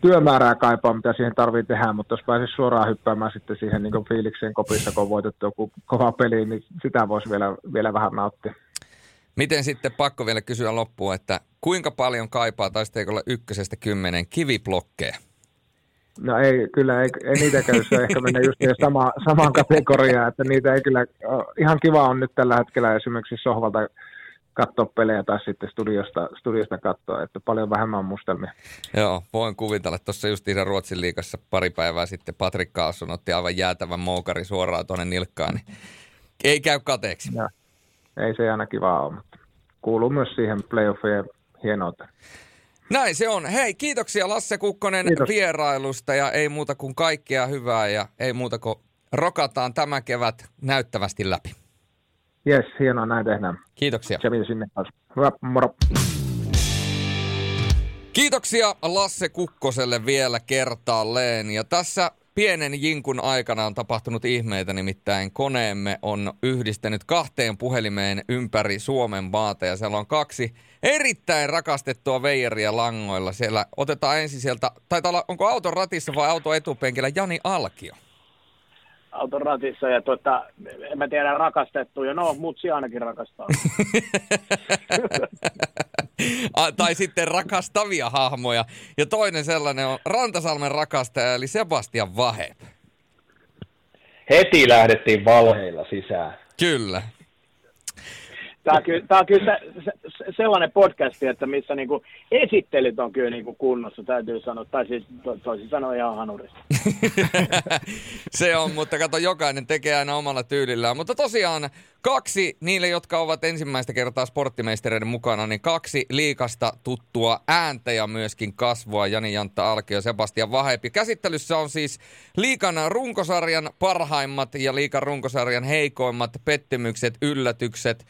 työmäärää kaipaa, mitä siihen tarvii tehdä, mutta jos pääsisi suoraan hyppäämään sitten siihen niin fiilikseen kopissa, kun on voitettu joku kova peli, niin sitä voisi vielä, vielä vähän nauttia. Miten sitten pakko vielä kysyä loppuun, että kuinka paljon kaipaa taisteikolla ykkösestä kymmenen kiviblokkeja? No ei, kyllä ei, ei niitä käy, se ehkä mennä just sama, samaan kategoriaan, että niitä ei kyllä, ihan kiva on nyt tällä hetkellä esimerkiksi sohvalta katsoa pelejä tai sitten studiosta, studiosta katsoa, että paljon vähemmän mustelmia. Joo, voin kuvitella. Tuossa just Ruotsin liikassa pari päivää sitten Patrik Kaasson otti aivan jäätävän moukari suoraan tuonne nilkkaan, niin ei käy kateeksi. Ja, ei se aina kiva ole, mutta kuuluu myös siihen playoffien hienouteen. Näin se on. Hei, kiitoksia Lasse Kukkonen Kiitos. vierailusta ja ei muuta kuin kaikkea hyvää ja ei muuta kuin rokataan tämä kevät näyttävästi läpi. Jes, hienoa, näin tehdään. Kiitoksia. Kävin sinne taas. Hyvä, moro. Kiitoksia Lasse Kukkoselle vielä kertaalleen. Ja tässä pienen jinkun aikana on tapahtunut ihmeitä, nimittäin koneemme on yhdistänyt kahteen puhelimeen ympäri Suomen maata ja siellä on kaksi erittäin rakastettua veijeria langoilla. Siellä otetaan ensin sieltä, taitaa olla, onko auton ratissa vai auto etupenkillä Jani Alkio? Auton ratissa ja tuota, en mä tiedä rakastettu ja no mutsi ainakin rakastaa. tai sitten rakastavia hahmoja. Ja toinen sellainen on Rantasalmen rakastaja eli Sebastian Vahe. Heti lähdettiin valheilla sisään. Kyllä. Tämä on kyllä, tämä on kyllä se, se, sellainen podcasti, että missä niinku esittelyt on kyllä niinku kunnossa, täytyy sanoa. Tai siis to, toisin sanoen ihan hanurista. Se on, mutta kato, jokainen tekee aina omalla tyylillään. Mutta tosiaan kaksi, niille jotka ovat ensimmäistä kertaa sporttimeistereiden mukana, niin kaksi liikasta tuttua ääntä ja myöskin kasvua. Jani Jantta Alkio ja Sebastian Vahepi. Käsittelyssä on siis liikan runkosarjan parhaimmat ja liikan runkosarjan heikoimmat pettymykset, yllätykset,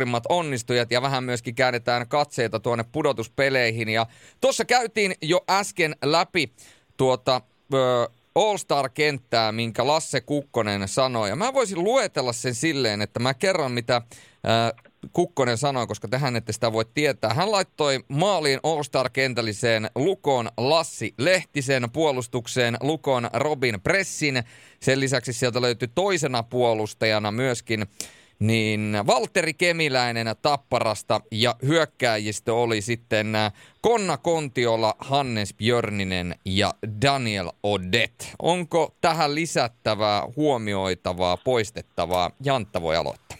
suurimmat onnistujat ja vähän myöskin käännetään katseita tuonne pudotuspeleihin. Ja tuossa käytiin jo äsken läpi tuota... Öö, All-Star-kenttää, minkä Lasse Kukkonen sanoi. Ja mä voisin luetella sen silleen, että mä kerron mitä ää, Kukkonen sanoi, koska tähän ette sitä voi tietää. Hän laittoi maaliin All-Star-kentälliseen Lukon Lassi Lehtisen puolustukseen Lukon Robin Pressin. Sen lisäksi sieltä löytyi toisena puolustajana myöskin niin Valtteri Kemiläinen Tapparasta ja hyökkääjistö oli sitten äh, Konna Kontiola, Hannes Björninen ja Daniel Odet. Onko tähän lisättävää, huomioitavaa, poistettavaa? Jantta voi aloittaa.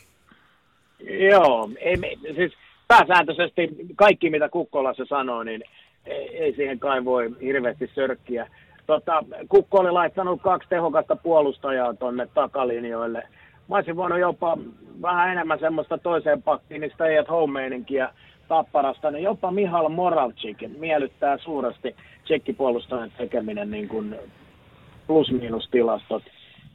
Joo, ei, siis pääsääntöisesti kaikki mitä Kukkolassa sanoo, niin ei siihen kai voi hirveästi sörkkiä. Tota, Kukko oli laittanut kaksi tehokasta puolustajaa tuonne takalinjoille – mä olisin voinut jopa vähän enemmän semmoista toiseen pakkiin, niin stay at home tapparasta, niin jopa Mihal Moravcik miellyttää suuresti tsekkipuolustajan tekeminen niin kuin plus-miinus tilastot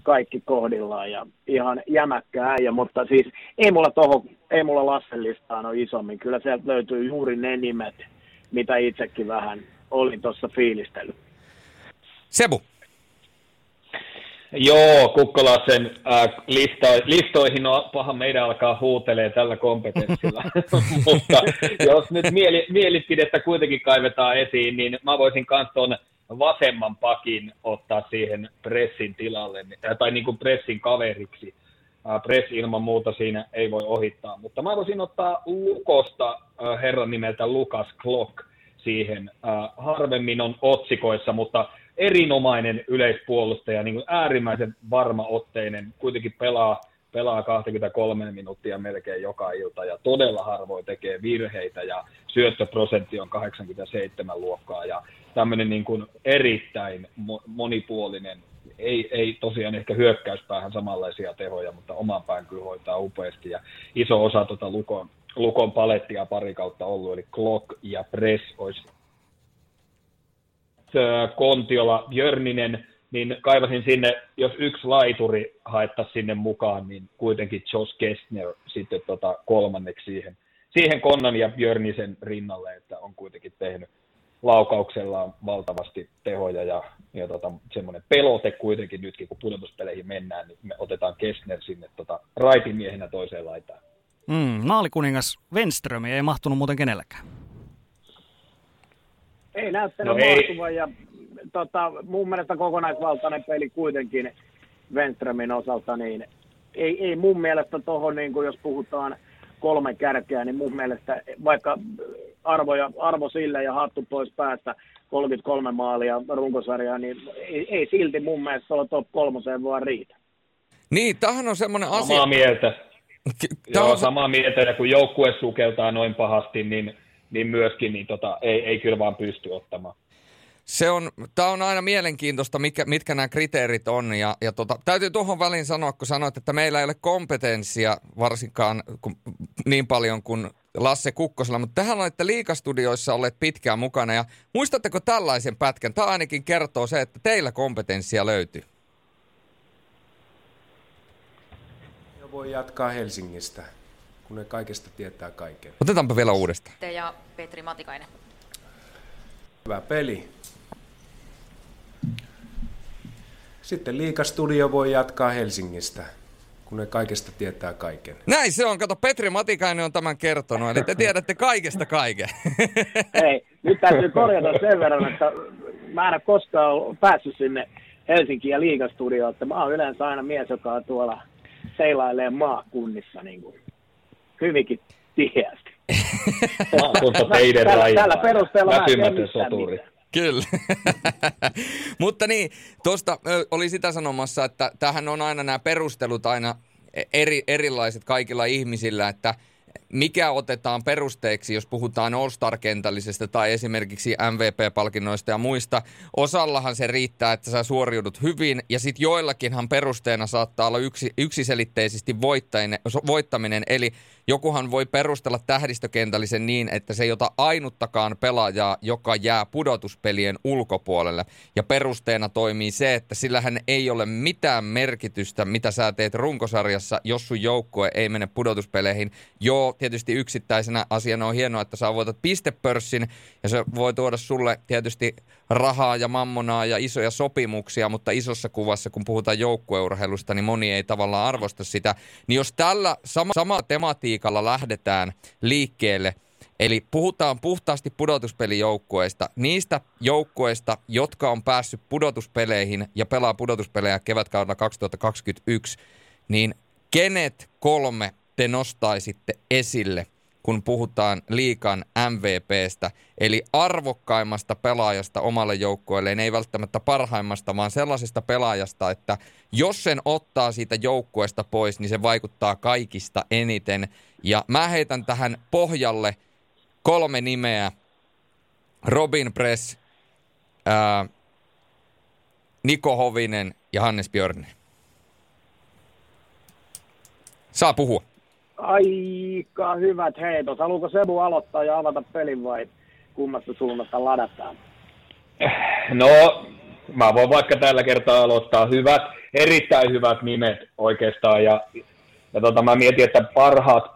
kaikki kohdillaan ja ihan jämäkkä äijä, mutta siis ei mulla toho, ei mulla Lassen listaan ole isommin. Kyllä sieltä löytyy juuri ne nimet, mitä itsekin vähän olin tuossa fiilistellyt. Sebu. Joo, Kukkolasen äh, listo, listoihin. On paha meidän alkaa huutelee tällä kompetenssilla, mutta jos nyt mieli, mielipidettä kuitenkin kaivetaan esiin, niin mä voisin myös tuon vasemman pakin ottaa siihen pressin tilalle, äh, tai niin kuin pressin kaveriksi. Äh, press ilman muuta siinä ei voi ohittaa, mutta mä voisin ottaa Lukosta äh, herran nimeltä Lukas Klock siihen. Äh, harvemmin on otsikoissa, mutta erinomainen yleispuolustaja, niin kuin äärimmäisen varmaotteinen, kuitenkin pelaa, pelaa 23 minuuttia melkein joka ilta ja todella harvoin tekee virheitä ja syöttöprosentti on 87 luokkaa ja tämmöinen niin kuin erittäin monipuolinen, ei, ei tosiaan ehkä hyökkäyspäähän samanlaisia tehoja, mutta oman pään kyllä hoitaa upeasti ja iso osa tuota Lukon, Lukon palettia pari kautta ollut, eli Clock ja Press olisi Kontiola, Björninen, niin kaivasin sinne, jos yksi laituri haettaisiin sinne mukaan, niin kuitenkin Josh Kestner sitten tota kolmanneksi siihen, siihen Konnan ja Björnisen rinnalle, että on kuitenkin tehnyt laukauksellaan valtavasti tehoja ja, ja tota, semmoinen pelote kuitenkin nytkin, kun pudotuspeleihin mennään, niin me otetaan Kestner sinne tota, raitimiehenä toiseen laitaan. Mm, maalikuningas Wenström ei mahtunut muuten kenellekään. Ei näyttänyt no mahtuvan ja tota, mun mielestä kokonaisvaltainen peli kuitenkin Venströmin osalta, niin ei, ei mun mielestä tuohon, niin jos puhutaan kolme kärkeä, niin mun mielestä vaikka arvo, ja, arvo sille ja hattu pois päästä 33 maalia runkosarjaa, niin ei, ei silti mun mielestä olla top kolmoseen vaan riitä. Niin, tämähän on semmoinen asia. Samaa mieltä. Joo, on... samaa mieltä, ja kun joukkue sukeltaa noin pahasti, niin niin myöskin niin tota, ei, ei kyllä vaan pysty ottamaan. Se on, tämä on aina mielenkiintoista, mitkä, mitkä nämä kriteerit on. Ja, ja tota, täytyy tuohon väliin sanoa, kun sanoit, että meillä ei ole kompetenssia varsinkaan kun, niin paljon kuin Lasse Kukkosella, mutta tähän olette liikastudioissa olleet pitkään mukana. Ja muistatteko tällaisen pätkän? Tämä ainakin kertoo se, että teillä kompetenssia löytyy. Voi jatkaa Helsingistä kun ne kaikesta tietää kaiken. Otetaanpa vielä uudestaan. Te ja Petri Matikainen. Hyvä peli. Sitten Liikastudio voi jatkaa Helsingistä, kun ne kaikesta tietää kaiken. Näin se on. Kato, Petri Matikainen on tämän kertonut, eli te tiedätte kaikesta kaiken. Ei, nyt täytyy korjata sen verran, että mä en ole koskaan päässyt sinne Helsinkiin ja Liikastudioon, että mä oon yleensä aina mies, joka on tuolla seilailee maakunnissa niin kuin hyvinkin tiheästi. teidän tällä, tällä perusteella Väsymätön soturi. Kyllä. Mutta niin, tuosta oli sitä sanomassa, että tähän on aina nämä perustelut aina eri, erilaiset kaikilla ihmisillä, että mikä otetaan perusteeksi, jos puhutaan All-Star-kentällisestä tai esimerkiksi MVP-palkinnoista ja muista. Osallahan se riittää, että sä suoriudut hyvin, ja sitten joillakinhan perusteena saattaa olla yksi, yksiselitteisesti voittaminen, eli jokuhan voi perustella tähdistökentällisen niin, että se ei ota ainuttakaan pelaajaa, joka jää pudotuspelien ulkopuolelle. Ja perusteena toimii se, että sillähän ei ole mitään merkitystä, mitä sä teet runkosarjassa, jos sun joukkue ei mene pudotuspeleihin. Joo, tietysti yksittäisenä asiana on hienoa, että sä voitat pistepörssin ja se voi tuoda sulle tietysti rahaa ja mammonaa ja isoja sopimuksia, mutta isossa kuvassa, kun puhutaan joukkueurheilusta, niin moni ei tavallaan arvosta sitä. Niin jos tällä sama, sama tematiikalla lähdetään liikkeelle, Eli puhutaan puhtaasti pudotuspelijoukkueista, niistä joukkueista, jotka on päässyt pudotuspeleihin ja pelaa pudotuspelejä kevätkaudella 2021, niin kenet kolme te nostaisitte esille, kun puhutaan liikan MVPstä, eli arvokkaimmasta pelaajasta omalle joukkueelleen, ei välttämättä parhaimmasta, vaan sellaisesta pelaajasta, että jos sen ottaa siitä joukkueesta pois, niin se vaikuttaa kaikista eniten. Ja mä heitän tähän pohjalle kolme nimeä. Robin Press, ää, Niko Hovinen ja Hannes Björne. Saa puhua. Aika hyvät heitot. Haluatko Sebu aloittaa ja avata pelin vai kummasta suunnasta ladataan? No, mä voin vaikka tällä kertaa aloittaa hyvät, erittäin hyvät nimet oikeastaan. Ja, ja tota, mä mietin, että parhaat,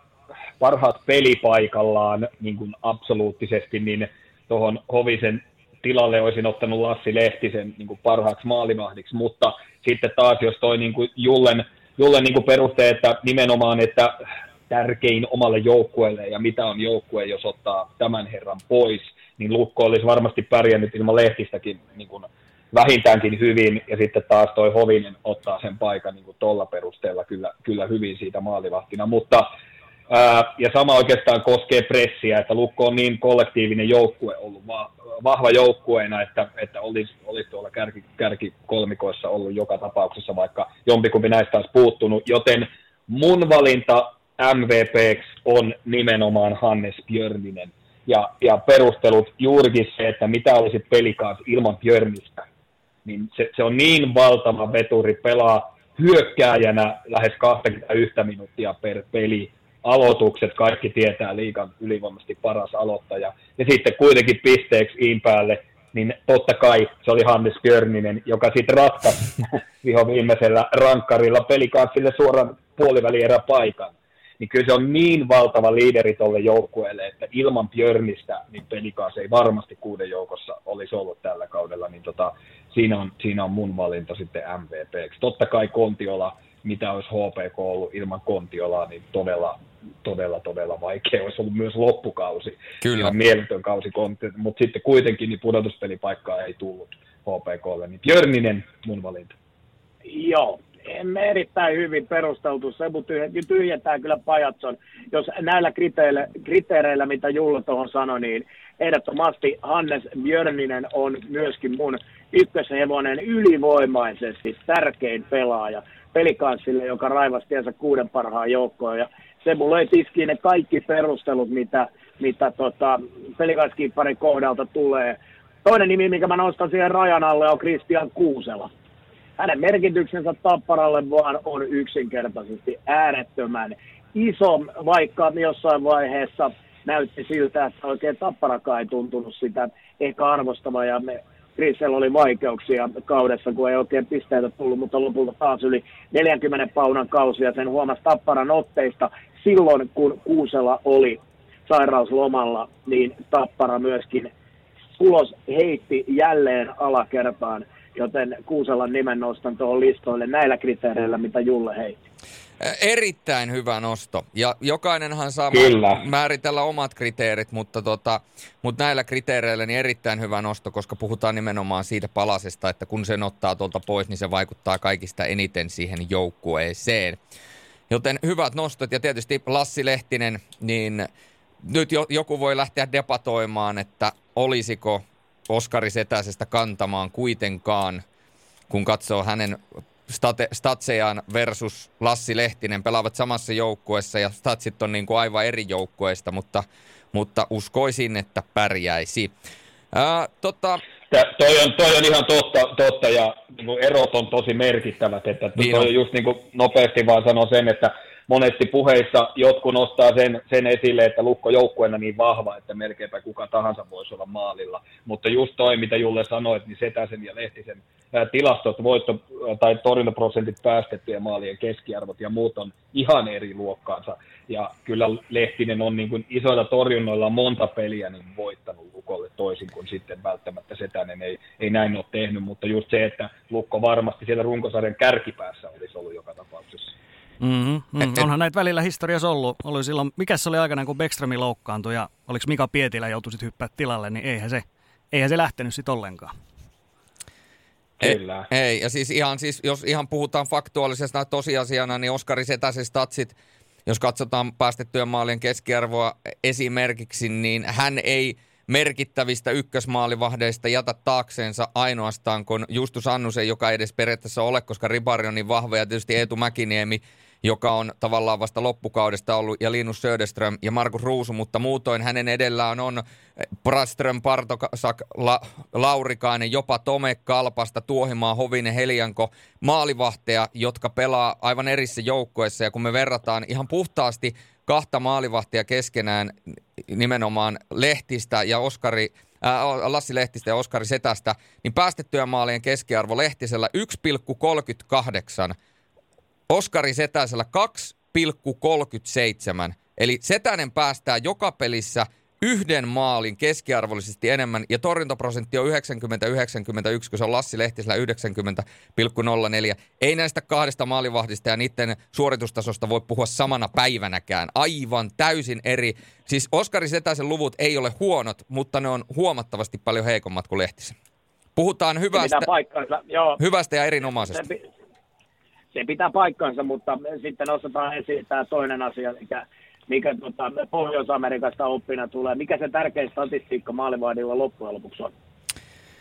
parhaat pelipaikallaan niin kuin absoluuttisesti, niin tuohon Hovisen tilalle olisin ottanut Lassi Lehtisen niin kuin parhaaksi maalivahdiksi, mutta sitten taas jos toi niin kuin Jullen, Jullen niin kuin peruste, että nimenomaan, että tärkein omalle joukkueelle ja mitä on joukkue, jos ottaa tämän herran pois, niin Lukko olisi varmasti pärjännyt ilman Lehtistäkin niin kuin vähintäänkin hyvin, ja sitten taas toi Hovinen ottaa sen paikan niin tuolla perusteella kyllä, kyllä hyvin siitä maalivahtina, mutta ää, ja sama oikeastaan koskee pressiä, että Lukko on niin kollektiivinen joukkue ollut, va, vahva joukkueena, että, että olisi, olisi tuolla kärki, kärkikolmikoissa ollut joka tapauksessa, vaikka jompikumpi näistä olisi puuttunut, joten mun valinta MVP on nimenomaan Hannes Björninen. Ja, ja perustelut juurikin se, että mitä olisi pelikaas ilman Björnistä. Niin se, se on niin valtava veturi, pelaa hyökkääjänä lähes 21 minuuttia per peli. Aloitukset, kaikki tietää liikan ylivoimaisesti paras aloittaja. Ja sitten kuitenkin pisteeksi in päälle, niin totta kai se oli Hannes Björninen, joka sitten ratkaisi viho viimeisellä rankkarilla pelikanssille suoran puolivälierä paikan niin kyllä se on niin valtava liideri tuolle joukkueelle, että ilman Björnistä niin pelikaas ei varmasti kuuden joukossa olisi ollut tällä kaudella, niin tota, siinä, on, siinä on mun valinta sitten MVP. Totta kai Kontiola, mitä olisi HPK ollut ilman Kontiolaa, niin todella, todella, todella vaikea olisi ollut myös loppukausi. Kyllä. Ihan mieletön kausi, mutta sitten kuitenkin niin pudotuspelipaikkaa ei tullut HPKlle, niin Björninen mun valinta. Joo, emme erittäin hyvin perusteltu. Sebu tyhjentää kyllä pajatson. Jos näillä kriteereillä, kriteereillä mitä Julla tuohon sanoi, niin ehdottomasti Hannes Björninen on myöskin mun ykköshevonen ylivoimaisesti tärkein pelaaja pelikanssille, joka raivasi tiensä kuuden parhaan joukkoon. Ja Sebu löi tiskiin ne kaikki perustelut, mitä, mitä tota, pelikanskiipparin kohdalta tulee. Toinen nimi, mikä mä nostan siihen rajan alle, on Christian Kuusela hänen merkityksensä Tapparalle vaan on yksinkertaisesti äärettömän iso, vaikka jossain vaiheessa näytti siltä, että oikein Tapparakaan ei tuntunut sitä ehkä arvostava ja me Grisel oli vaikeuksia kaudessa, kun ei oikein pisteitä tullut, mutta lopulta taas yli 40 paunan kausi ja sen huomasi Tapparan otteista. Silloin, kun Kuusela oli sairauslomalla, niin Tappara myöskin ulos heitti jälleen alakertaan joten Kuuselan nimen nostan tuohon listoille näillä kriteereillä, mitä Julle heitti. Erittäin hyvä nosto. Ja jokainenhan saa Kyllä. määritellä omat kriteerit, mutta, tota, mutta näillä kriteereillä niin erittäin hyvä nosto, koska puhutaan nimenomaan siitä palasesta, että kun sen ottaa tuolta pois, niin se vaikuttaa kaikista eniten siihen joukkueeseen. Joten hyvät nostot ja tietysti Lassi Lehtinen, niin nyt jo, joku voi lähteä debatoimaan, että olisiko Oskari Setäsestä kantamaan kuitenkaan, kun katsoo hänen State, Statsejan versus Lassi Lehtinen pelaavat samassa joukkueessa ja Statsit on niin kuin aivan eri joukkueista, mutta, mutta uskoisin, että pärjäisi. Ää, tota... Tää, toi, on, toi on ihan totta, totta ja niin erot on tosi merkittävät, että niin toi on. just niin kuin nopeasti vaan sanon sen, että monesti puheissa jotkut nostaa sen, sen esille, että Lukko joukkueena niin vahva, että melkeinpä kuka tahansa voisi olla maalilla. Mutta just toi, mitä Julle sanoit, niin Setäsen ja Lehtisen tilastot, voitto- tai torjuntaprosentit päästettyjen maalien keskiarvot ja muut on ihan eri luokkaansa. Ja kyllä Lehtinen on niin kuin isoilla torjunnoilla monta peliä niin voittanut Lukolle toisin kuin sitten välttämättä Setänen ei, ei näin ole tehnyt, mutta just se, että Lukko varmasti siellä runkosarjan kärkipäässä olisi ollut joka tapauksessa. Mm-hmm, mm. Onhan näitä välillä historiassa ollut. Oli silloin, mikä se oli aikana, kun Beckströmi loukkaantui ja oliko Mika Pietilä joutui sitten hyppää tilalle, niin eihän se, eihän se lähtenyt sitten ollenkaan. Kyllä. Ei, ei, ja siis ihan, siis, jos ihan puhutaan faktuaalisesta tosiasiana, niin Oskari Setäsen statsit, jos katsotaan päästettyjen maalien keskiarvoa esimerkiksi, niin hän ei merkittävistä ykkösmaalivahdeista jätä taakseensa ainoastaan, kun Justus Annusen, joka ei edes periaatteessa ole, koska Ribari on niin vahva, ja tietysti Eetu Mäkiniemi, joka on tavallaan vasta loppukaudesta ollut, ja Linus Söderström ja Markus Ruusu, mutta muutoin hänen edellään on Braström, Partosak, La, Laurikainen, jopa Tome Kalpasta, Tuohimaa, Hovinen, Helianko, maalivahteja, jotka pelaa aivan erissä joukkoissa, ja kun me verrataan ihan puhtaasti kahta maalivahtia keskenään, nimenomaan Lehtistä ja Oskari, ää, Lassi Lehtistä ja Oskari Setästä, niin päästettyä maalien keskiarvo Lehtisellä 1,38 Oskari Setäisellä 2,37. Eli Setänen päästää joka pelissä yhden maalin keskiarvollisesti enemmän, ja torjuntaprosentti on 90-91, kun se on Lassi Lehtisellä 90,04. Ei näistä kahdesta maalivahdista ja niiden suoritustasosta voi puhua samana päivänäkään. Aivan täysin eri. Siis Oskari Setäisen luvut ei ole huonot, mutta ne on huomattavasti paljon heikommat kuin Lehtisen. Puhutaan hyvästä, hyvästä ja erinomaisesta. Se, pitää paikkansa, mutta sitten nostetaan esiin tämä toinen asia, mikä, mikä tota, Pohjois-Amerikasta oppina tulee. Mikä se tärkein statistiikka maalivahdilla loppujen lopuksi on?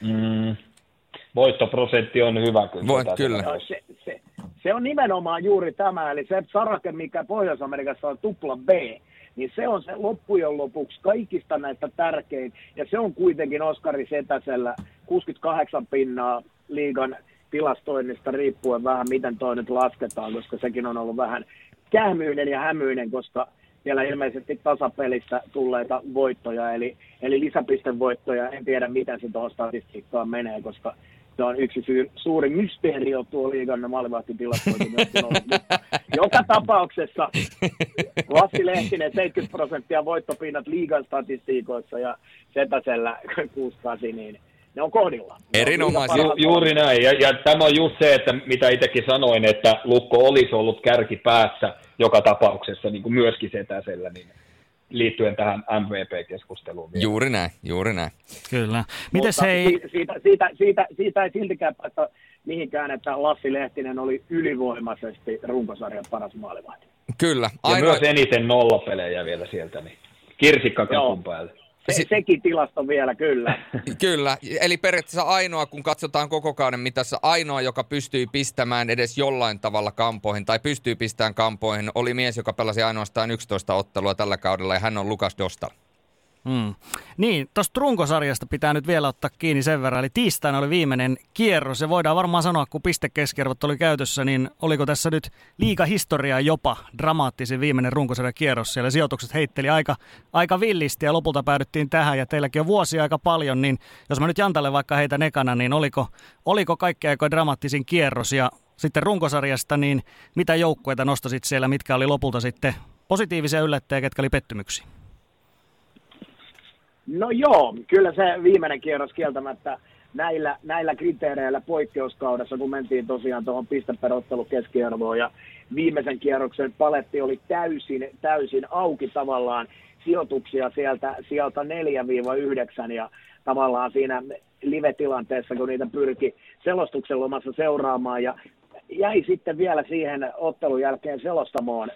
Mm, voittoprosentti on hyvä kyllä. Voit, kyllä. No, se, se, se, on nimenomaan juuri tämä, eli se sarake, mikä Pohjois-Amerikassa on tupla B, niin se on se loppujen lopuksi kaikista näistä tärkein, ja se on kuitenkin Oskari Setäsellä 68 pinnaa liigan tilastoinnista riippuen vähän, miten toi nyt lasketaan, koska sekin on ollut vähän kähmyinen ja hämyinen, koska siellä ilmeisesti tasapelissä tulleita voittoja, eli, eli lisäpistevoittoja. En tiedä, miten se tuohon statistiikkaan menee, koska se on yksi syy, suuri mysteerio tuo liigan maalivahtitilastointi. joka tapauksessa Lassi Lehtinen 70 prosenttia voittopinnat liigan statistiikoissa ja Setäsellä 68, niin ne on kohdilla. Erinomaisia. Ju, juuri näin, ja, ja tämä on just se, että mitä itsekin sanoin, että Lukko olisi ollut kärki päässä joka tapauksessa, niin kuin myöskin Setäsellä, niin liittyen tähän MVP-keskusteluun. Vielä. Juuri näin, juuri näin. Kyllä. Mites hei... Siitä, siitä, siitä, siitä, siitä ei siltikään päästä mihinkään, että Lassi Lehtinen oli ylivoimaisesti runkosarjan paras maalivahti. Kyllä. Ainoa... Ja myös eniten nollapelejä vielä sieltä, niin kirsikkakapun päälle. Se, sekin tilasto vielä, kyllä. kyllä, eli periaatteessa ainoa, kun katsotaan koko kauden mitassa, ainoa, joka pystyy pistämään edes jollain tavalla kampoihin, tai pystyy pistämään kampoihin, oli mies, joka pelasi ainoastaan 11 ottelua tällä kaudella, ja hän on Lukas Dostal. Mm. Niin, tuosta runkosarjasta pitää nyt vielä ottaa kiinni sen verran. Eli tiistaina oli viimeinen kierros. Se voidaan varmaan sanoa, kun pistekeskiarvot oli käytössä, niin oliko tässä nyt liika historiaa jopa dramaattisin viimeinen runkosarjan kierros. Siellä sijoitukset heitteli aika, aika villisti ja lopulta päädyttiin tähän. Ja teilläkin on vuosia aika paljon, niin jos mä nyt Jantalle vaikka heitä nekana, niin oliko, oliko kaikki aika dramaattisin kierros? Ja sitten runkosarjasta, niin mitä joukkueita nostasit siellä, mitkä oli lopulta sitten positiivisia yllättäjiä, ketkä oli pettymyksiä? No joo, kyllä se viimeinen kierros kieltämättä näillä, näillä kriteereillä poikkeuskaudessa, kun mentiin tosiaan tuohon pisteperottelu keskiarvoon ja viimeisen kierroksen paletti oli täysin, täysin auki tavallaan sijoituksia sieltä, sieltä 4-9 ja tavallaan siinä live-tilanteessa, kun niitä pyrki selostuksen lomassa seuraamaan ja jäi sitten vielä siihen ottelun jälkeen selostamoon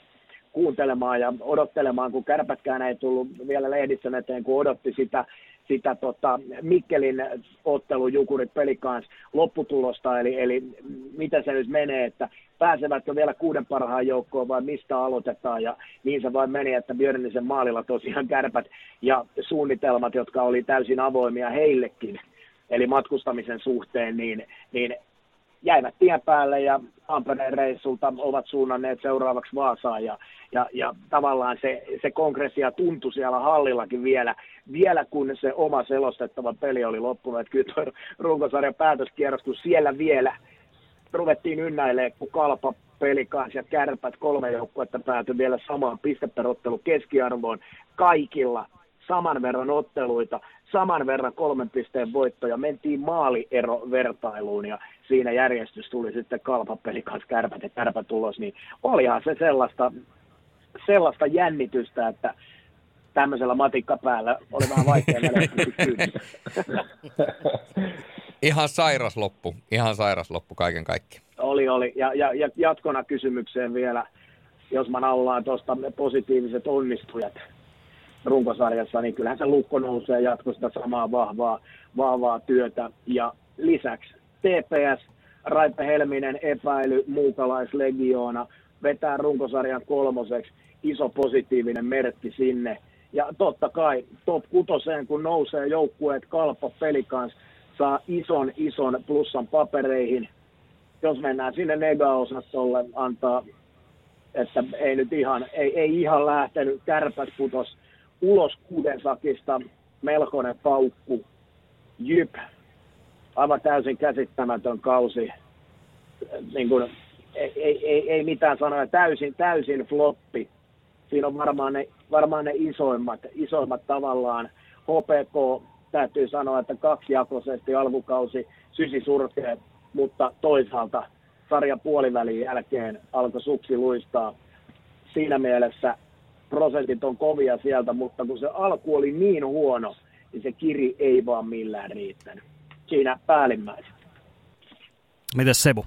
kuuntelemaan ja odottelemaan, kun kärpätkään ei tullut vielä lehdissä eteen, kun odotti sitä, sitä tota Mikkelin ottelu Jukurit pelikans lopputulosta, eli, eli miten se nyt menee, että pääsevätkö vielä kuuden parhaan joukkoon vai mistä aloitetaan, ja niin se vain meni, että Björnisen maalilla tosiaan kärpät ja suunnitelmat, jotka oli täysin avoimia heillekin, eli matkustamisen suhteen, niin, niin jäivät tien päälle ja Tampereen reissulta ovat suunnanneet seuraavaksi Vaasaan ja, ja, ja tavallaan se, se konkreettia tuntui siellä hallillakin vielä, vielä kun se oma selostettava peli oli loppunut, että kyllä tuo runkosarjan päätöskierros, kun siellä vielä ruvettiin ynnäilemään, kun kalpa peli kanssa ja kärpät kolme joukkuetta päätyi vielä samaan pisteperottelu keskiarvoon kaikilla saman verran otteluita, saman verran kolmen pisteen voittoja, mentiin maalierovertailuun ja siinä järjestys tuli sitten kalpapeli kanssa kärpät ja kärpät tulos, niin olihan se sellaista, sellaista jännitystä, että tämmöisellä matikkapäällä oli vähän vaikea Ihan sairas loppu, ihan sairas loppu kaiken kaikki. Oli, oli. Ja, ja, ja jatkona kysymykseen vielä, jos mä naullaan tuosta positiiviset onnistujat runkosarjassa, niin kyllähän se lukko nousee jatkosta samaa vahvaa, vahvaa työtä. Ja lisäksi TPS, Raipe Helminen epäily, muukalaislegioona, vetää runkosarjan kolmoseksi, iso positiivinen merkki sinne. Ja totta kai top kutoseen, kun nousee joukkueet kalpa pelikans, saa ison ison plussan papereihin. Jos mennään sinne nega-osastolle, antaa, että ei nyt ihan, ei, ei ihan lähtenyt, kärpät putos ulos sakista, melkoinen paukku. Jyp, aivan täysin käsittämätön kausi. Niin kuin, ei, ei, ei, mitään sanoa, täysin, täysin floppi. Siinä on varmaan ne, varmaan ne isoimmat, isoimmat tavallaan. HPK täytyy sanoa, että kaksijakoisesti alkukausi sysi surkea, mutta toisaalta sarjan puolivälin jälkeen alkoi suksi luistaa. Siinä mielessä prosentit on kovia sieltä, mutta kun se alku oli niin huono, niin se kiri ei vaan millään riittänyt. Siinä päällimmäiset. Mites Sebu?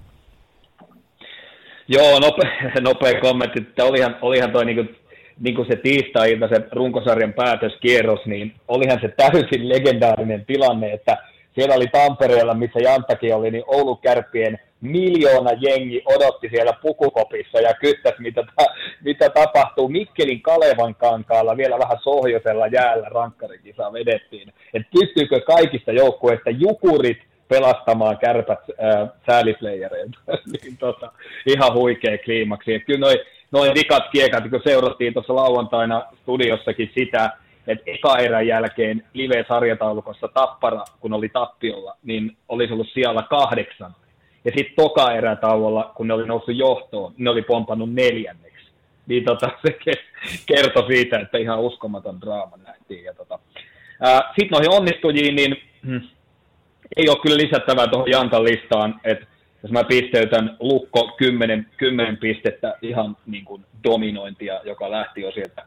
Joo, nopea, nopea kommentti. Että olihan, olihan toi niinku, niinku se tiistai-ilta, se runkosarjan päätöskierros, niin olihan se täysin legendaarinen tilanne, että siellä oli Tampereella, missä Janttakin oli, niin Oulu Kärppien miljoona jengi odotti siellä pukukopissa ja kyttäisi, mitä, ta- mitä tapahtuu. Mikkelin Kalevan kankaalla vielä vähän sohjosella jäällä rankkarikisa vedettiin. Et pystyykö kaikista joukkueista jukurit pelastamaan kärpät äh, säälisleijereiltä. niin, tota, ihan huikea kliimaksi. Et kyllä noin noi vikat kiekat, kun seurattiin tuossa lauantaina studiossakin sitä, että eka erän jälkeen live-sarjataulukossa Tappara, kun oli tappiolla, niin olisi ollut siellä kahdeksan ja sitten toka erätauolla, kun ne oli noussut johtoon, ne oli pompannut neljänneksi. Niin tota, se kertoi siitä, että ihan uskomaton draama nähtiin. Tota, sitten noihin onnistujiin, niin hmm, ei ole kyllä lisättävää tuohon Jantan listaan, että jos mä pisteytän Lukko 10, 10 pistettä ihan niin kuin dominointia, joka lähti jo sieltä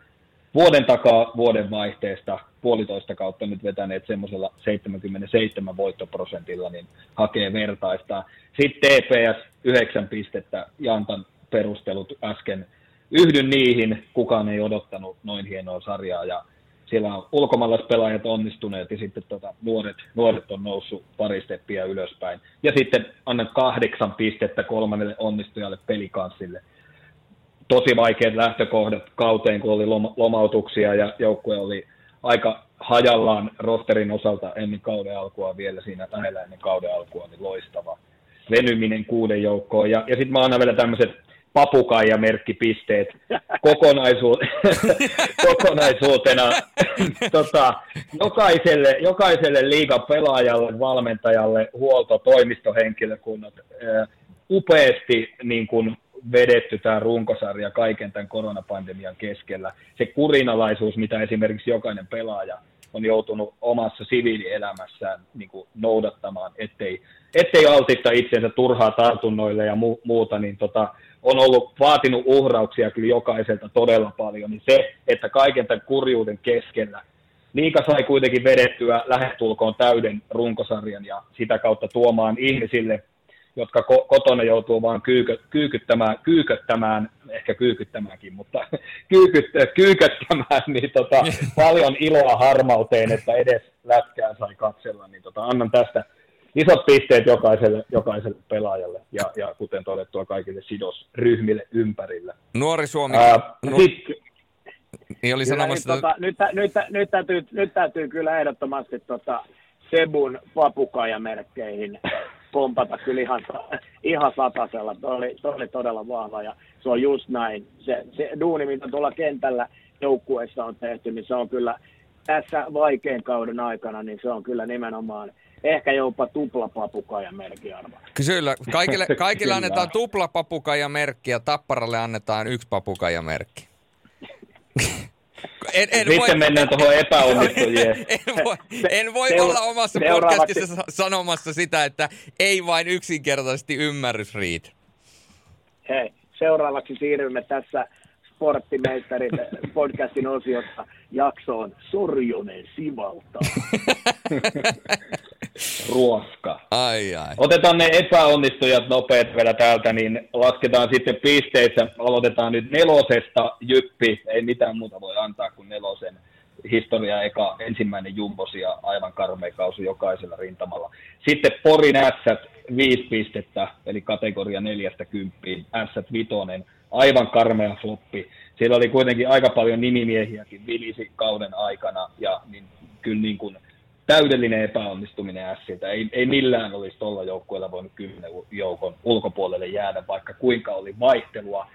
vuoden takaa vuoden vaihteesta puolitoista kautta nyt vetäneet semmoisella 77 voittoprosentilla, niin hakee vertaista. Sitten TPS 9 pistettä, Jantan perustelut äsken. Yhdyn niihin, kukaan ei odottanut noin hienoa sarjaa ja siellä on ulkomaalaispelaajat onnistuneet ja sitten tota, nuoret, nuoret on noussut pari steppiä ylöspäin. Ja sitten annan kahdeksan pistettä kolmannelle onnistujalle pelikanssille tosi vaikeat lähtökohdat kauteen, kun oli lomautuksia ja joukkue oli aika hajallaan rosterin osalta ennen kauden alkua vielä siinä lähellä ennen kauden alkua, niin loistava venyminen kuuden joukkoon. Ja, ja sitten mä annan vielä tämmöiset papukaija-merkkipisteet kokonaisu- kokonaisuutena tota, jokaiselle, jokaiselle liigan pelaajalle, valmentajalle, huolto, toimistohenkilökunnat, upeasti niin kuin vedetty tämä runkosarja kaiken tämän koronapandemian keskellä. Se kurinalaisuus, mitä esimerkiksi jokainen pelaaja on joutunut omassa siviilielämässään niin kuin noudattamaan, ettei, ettei altista itsensä turhaa tartunnoille ja mu- muuta, niin tota, on ollut vaatinut uhrauksia kyllä jokaiselta todella paljon, niin se, että kaiken tämän kurjuuden keskellä Liika sai kuitenkin vedettyä lähestulkoon täyden runkosarjan ja sitä kautta tuomaan ihmisille jotka ko- kotona joutuu vaan kyykö, kyykyttämään, kyyköttämään, ehkä kyykyttämäänkin, mutta kyykyt, kyyköttämään, niin tota, paljon iloa harmauteen, että edes lätkään sai katsella, niin tota, annan tästä isot pisteet jokaiselle, jokaiselle pelaajalle ja, ja kuten todettua kaikille sidosryhmille ympärillä. Nuori Suomi. Ää, nu- sit, niin oli sanomassa... Niin, tota, nyt, nyt, nyt, täytyy, nyt täytyy kyllä ehdottomasti tota, Sebun papukaijamerkkeihin pompata kyllä ihan, ihan satasella. Tuo oli, toi oli todella vahva ja se on just näin. Se, se duuni, mitä tuolla kentällä joukkueessa on tehty, niin se on kyllä tässä vaikean kauden aikana, niin se on kyllä nimenomaan ehkä jopa tuplapapukajan merkkiarvo. Kyllä, kaikille, kaikille annetaan tuplapapukajan merkki ja Tapparalle annetaan yksi papukajan merkki. En, en Sitten voi, mennään tuohon epäonnistujien. En voi, en voi Seura- olla omassa podcastissa sanomassa sitä, että ei vain yksinkertaisesti ymmärrys riitä. Hei, seuraavaksi siirrymme tässä Sporttimeisterin podcastin osiossa jaksoon Sorjonen sivalta. Ruoska. Ai ai. Otetaan ne epäonnistujat nopeat vielä täältä, niin lasketaan sitten pisteissä. Aloitetaan nyt nelosesta, Jyppi. Ei mitään muuta voi antaa kuin nelosen historia eka ensimmäinen jumbosia, aivan karmea kausi jokaisella rintamalla. Sitten Porin ässät, viisi pistettä, eli kategoria neljästä kymppiin, ässät vitonen, aivan karmea floppi. Siellä oli kuitenkin aika paljon nimimiehiäkin vilisi kauden aikana, ja niin, kyllä niin kuin täydellinen epäonnistuminen Siltä. Ei, ei millään olisi tuolla joukkueella voinut kymmenen joukon ulkopuolelle jäädä, vaikka kuinka oli vaihtelua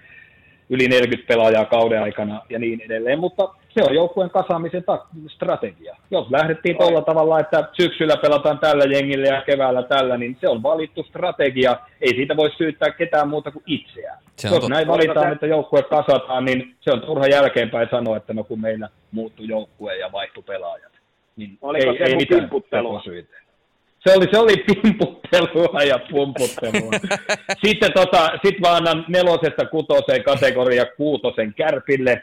yli 40 pelaajaa kauden aikana ja niin edelleen, mutta se on joukkueen kasaamisen strategia. Jos lähdettiin tuolla tavalla, että syksyllä pelataan tällä jengillä ja keväällä tällä, niin se on valittu strategia. Ei siitä voi syyttää ketään muuta kuin itseään. Se Jos tot... näin valitaan, että joukkue kasataan, niin se on turha jälkeenpäin sanoa, että no kun meillä muuttui joukkue ja vaihtui pelaajat. Niin Oliko ei, se ei mitään syitä. Se oli, se oli pimputtelua ja pumputtelua. Sitten tota, sit mä annan nelosesta kutoseen kategoria kuutosen kärpille.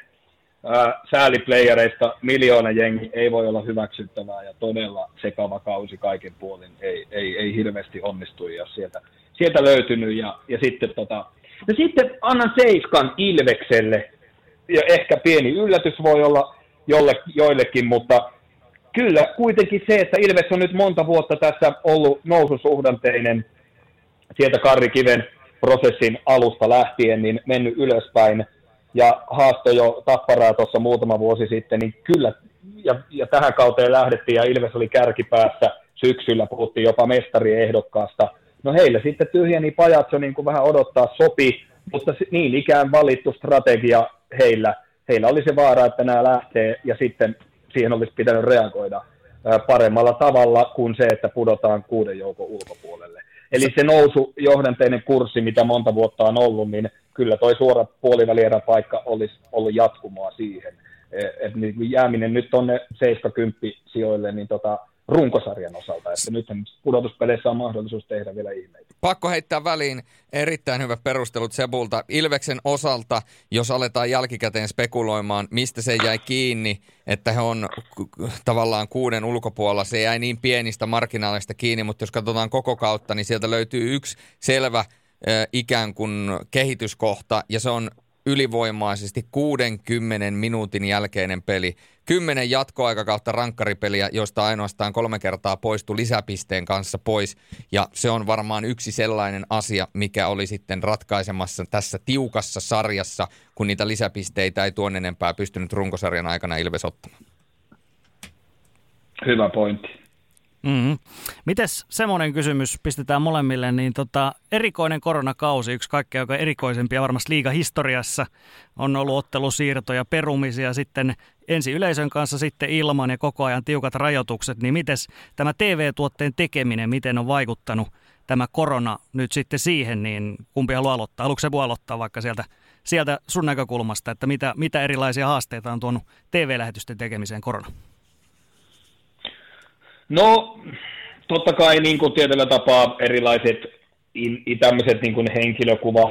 Ää, sääliplayereista miljoona jengi ei voi olla hyväksyttävää ja todella sekava kausi kaiken puolin. Ei, ei, ei hirveästi onnistu ja sieltä, sieltä löytynyt. Ja, ja sitten, tota, ja sitten annan seiskan Ilvekselle. Ja ehkä pieni yllätys voi olla jolle, joillekin, mutta kyllä kuitenkin se, että Ilves on nyt monta vuotta tässä ollut noususuhdanteinen sieltä Karri Kiven prosessin alusta lähtien, niin mennyt ylöspäin ja haasto jo tapparaa tuossa muutama vuosi sitten, niin kyllä, ja, ja tähän kauteen lähdettiin ja Ilves oli kärkipäässä syksyllä, puhuttiin jopa mestariehdokkaasta. No heillä sitten tyhjeni pajat jo niin kuin vähän odottaa sopi, mutta niin ikään valittu strategia heillä. Heillä oli se vaara, että nämä lähtee ja sitten siihen olisi pitänyt reagoida paremmalla tavalla kuin se, että pudotaan kuuden joukon ulkopuolelle. Eli se nousu johdanteinen kurssi, mitä monta vuotta on ollut, niin kyllä toi suora puolivälierän paikka olisi ollut jatkumoa siihen. E, et niin jääminen nyt tuonne 70 sijoille, niin tota, runkosarjan osalta, että nyt pudotuspeleissä on mahdollisuus tehdä vielä ihmeitä. Pakko heittää väliin erittäin hyvät perustelut Sebulta. Ilveksen osalta, jos aletaan jälkikäteen spekuloimaan, mistä se jäi kiinni, että he on tavallaan kuuden ulkopuolella, se jäi niin pienistä marginaalista kiinni, mutta jos katsotaan koko kautta, niin sieltä löytyy yksi selvä ikään kuin kehityskohta, ja se on ylivoimaisesti 60 minuutin jälkeinen peli. Kymmenen jatkoaikakautta rankkaripeliä, josta ainoastaan kolme kertaa poistui lisäpisteen kanssa pois. Ja se on varmaan yksi sellainen asia, mikä oli sitten ratkaisemassa tässä tiukassa sarjassa, kun niitä lisäpisteitä ei tuon enempää pystynyt runkosarjan aikana Ilves ottamaan. Hyvä pointti. Mm-hmm. Mites semmoinen kysymys pistetään molemmille, niin tota, erikoinen koronakausi, yksi kaikkein aika erikoisempia varmasti liigahistoriassa, on ollut ottelusiirtoja, perumisia sitten ensi yleisön kanssa sitten ilman ja koko ajan tiukat rajoitukset, niin mites tämä TV-tuotteen tekeminen, miten on vaikuttanut tämä korona nyt sitten siihen, niin kumpi haluaa aloittaa? Haluatko se aloittaa vaikka sieltä, sieltä sun näkökulmasta, että mitä, mitä erilaisia haasteita on tuonut TV-lähetysten tekemiseen korona? No, totta kai niin kuin tietyllä tapaa erilaiset in, tämmöiset niin kuin henkilökuva,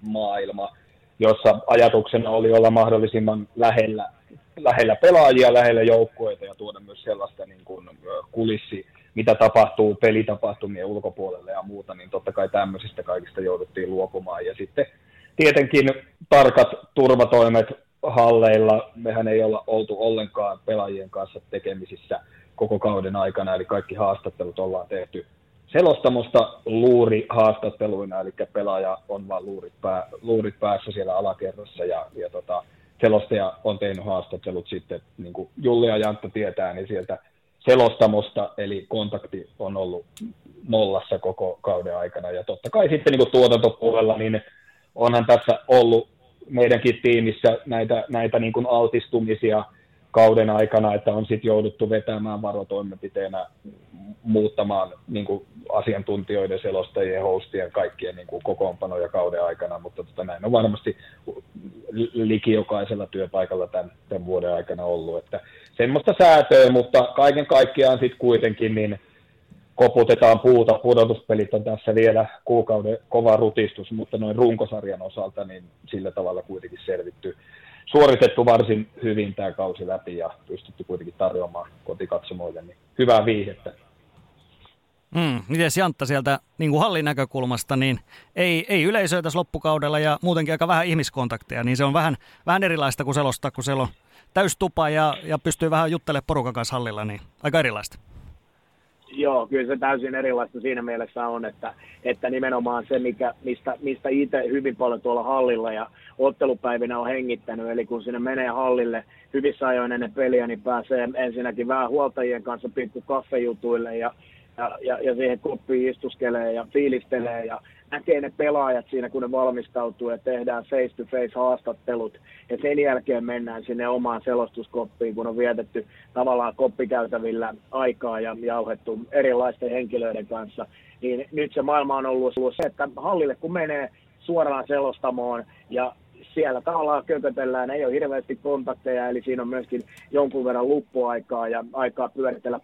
maailma, jossa ajatuksena oli olla mahdollisimman lähellä, lähellä pelaajia, lähellä joukkueita ja tuoda myös sellaista niin kuin kulissi, mitä tapahtuu pelitapahtumien ulkopuolelle ja muuta, niin totta kai tämmöisistä kaikista jouduttiin luopumaan. Ja sitten tietenkin tarkat turvatoimet halleilla, mehän ei olla oltu ollenkaan pelaajien kanssa tekemisissä koko kauden aikana, eli kaikki haastattelut ollaan tehty selostamosta luuri haastatteluina, eli pelaaja on vaan luurit, pää, luurit päässä siellä alakerrassa ja, ja tota, selostaja on tehnyt haastattelut sitten, niin kuin Julli ja Jantta tietää, niin sieltä selostamosta, eli kontakti on ollut nollassa koko kauden aikana. Ja totta kai sitten niin kuin tuotantopuolella, niin onhan tässä ollut meidänkin tiimissä näitä, näitä niin kuin altistumisia kauden aikana, että on sitten jouduttu vetämään varotoimenpiteenä muuttamaan niin kuin asiantuntijoiden, selostajien, hostien, kaikkien niin kuin kokoonpanoja kauden aikana, mutta tota, näin on varmasti liki jokaisella työpaikalla tämän, tämän vuoden aikana ollut. Että semmoista säätöä, mutta kaiken kaikkiaan sitten kuitenkin niin koputetaan puuta. Pudotuspelit on tässä vielä kuukauden kova rutistus, mutta noin runkosarjan osalta niin sillä tavalla kuitenkin selvitty. Suoritettu varsin hyvin tämä kausi läpi ja pystytty kuitenkin tarjoamaan kotikatsomoille niin hyvää viihdettä. Mm, miten Jantta sieltä niin kuin hallin näkökulmasta, niin ei, ei yleisöä tässä loppukaudella ja muutenkin aika vähän ihmiskontakteja, niin se on vähän, vähän erilaista kuin selostaa, kun siellä on täystupa ja, ja pystyy vähän juttelemaan porukan kanssa hallilla, niin aika erilaista. Joo, kyllä se täysin erilaista siinä mielessä on, että, että nimenomaan se, mikä, mistä, mistä itse hyvin paljon tuolla hallilla ja ottelupäivinä on hengittänyt, eli kun sinne menee hallille hyvissä ajoin ennen peliä, niin pääsee ensinnäkin vähän huoltajien kanssa pikku kaffejutuille ja ja, ja, ja siihen koppiin istuskelee ja fiilistelee ja näkee ne pelaajat siinä, kun ne valmistautuu ja tehdään face-to-face haastattelut. Ja sen jälkeen mennään sinne omaan selostuskoppiin, kun on vietetty tavallaan koppikäytävillä aikaa ja jauhettu erilaisten henkilöiden kanssa. Niin nyt se maailma on ollut se, että hallille kun menee suoraan selostamoon ja siellä tavallaan kökötellään, ei ole hirveästi kontakteja, eli siinä on myöskin jonkun verran luppuaikaa ja aikaa pyöritellä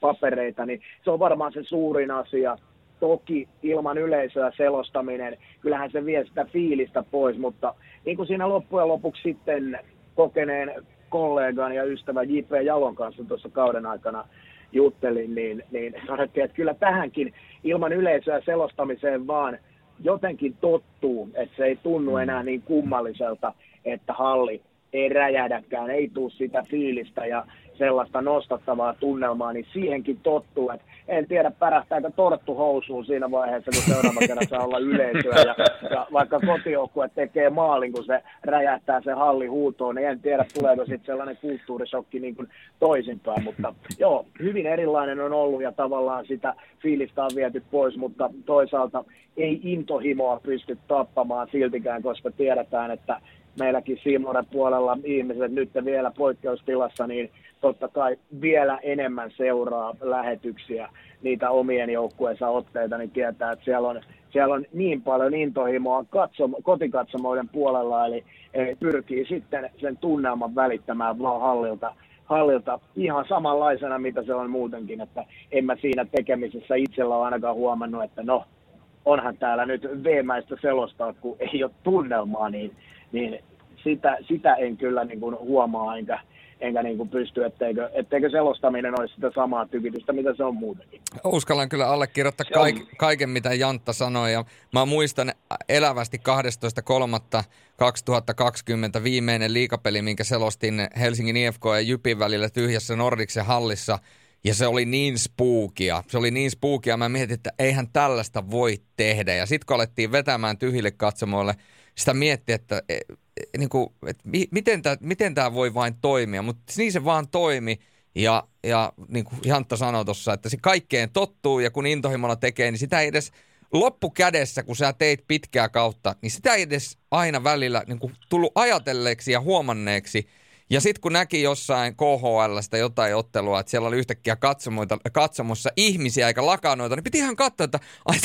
papereita, niin se on varmaan se suurin asia. Toki ilman yleisöä selostaminen, kyllähän se vie sitä fiilistä pois, mutta niin kuin siinä loppujen lopuksi sitten kokeneen kollegan ja ystävän J.P. Jalon kanssa tuossa kauden aikana juttelin, niin, niin sanottiin, että kyllä tähänkin ilman yleisöä selostamiseen vaan – jotenkin tottuu, että se ei tunnu mm. enää niin kummalliselta, että halli ei räjähdäkään, ei tule sitä fiilistä ja sellaista nostattavaa tunnelmaa, niin siihenkin tottuu, että en tiedä pärähtääkö torttu housuun siinä vaiheessa, kun seuraava kerran saa olla yleisöä ja, ja vaikka kotijoukkue tekee maalin, kun se räjähtää se halli huutoon, niin en tiedä tuleeko sitten sellainen kulttuurisokki niin kuin toisinpäin, mutta joo, hyvin erilainen on ollut ja tavallaan sitä fiilistä on viety pois, mutta toisaalta ei intohimoa pysty tappamaan siltikään, koska tiedetään, että meilläkin Simonen puolella ihmiset nyt vielä poikkeustilassa, niin totta kai vielä enemmän seuraa lähetyksiä, niitä omien joukkueensa otteita, niin tietää, että siellä on, siellä on niin paljon intohimoa katsom, kotikatsomoiden puolella, eli, eli pyrkii sitten sen tunnelman välittämään vaan hallilta, hallilta ihan samanlaisena, mitä se on muutenkin, että en mä siinä tekemisessä itsellä ole ainakaan huomannut, että no, onhan täällä nyt veemäistä selostaa, kun ei ole tunnelmaa, niin, niin sitä, sitä en kyllä niin kuin huomaa, enkä, enkä niin kuin pysty, etteikö, etteikö selostaminen olisi sitä samaa tykitystä, mitä se on muutenkin. Uskallan kyllä allekirjoittaa kaik, kaiken, mitä Jantta sanoi. Ja mä muistan elävästi 12.3.2020 viimeinen liikapeli, minkä selostin Helsingin IFK ja Jypin välillä tyhjässä Nordiksen hallissa. Ja se oli niin spookia. Se oli niin spookia. Mä mietin, että eihän tällaista voi tehdä. Ja sitten kun alettiin vetämään tyhjille katsomoille, sitä miettiä, että niin kuin, että miten tämä miten tämä voi vain toimia, mutta niin se vaan toimi. Ja, ja niin kuin Jantta sanoi tuossa, että se kaikkeen tottuu ja kun intohimolla tekee, niin sitä ei edes loppukädessä, kun sä teit pitkää kautta, niin sitä ei edes aina välillä niin kuin tullut ajatelleeksi ja huomanneeksi – ja sitten kun näki jossain KHLstä jotain ottelua, että siellä oli yhtäkkiä katsomossa ihmisiä eikä lakanoita, niin piti ihan katsoa, että ai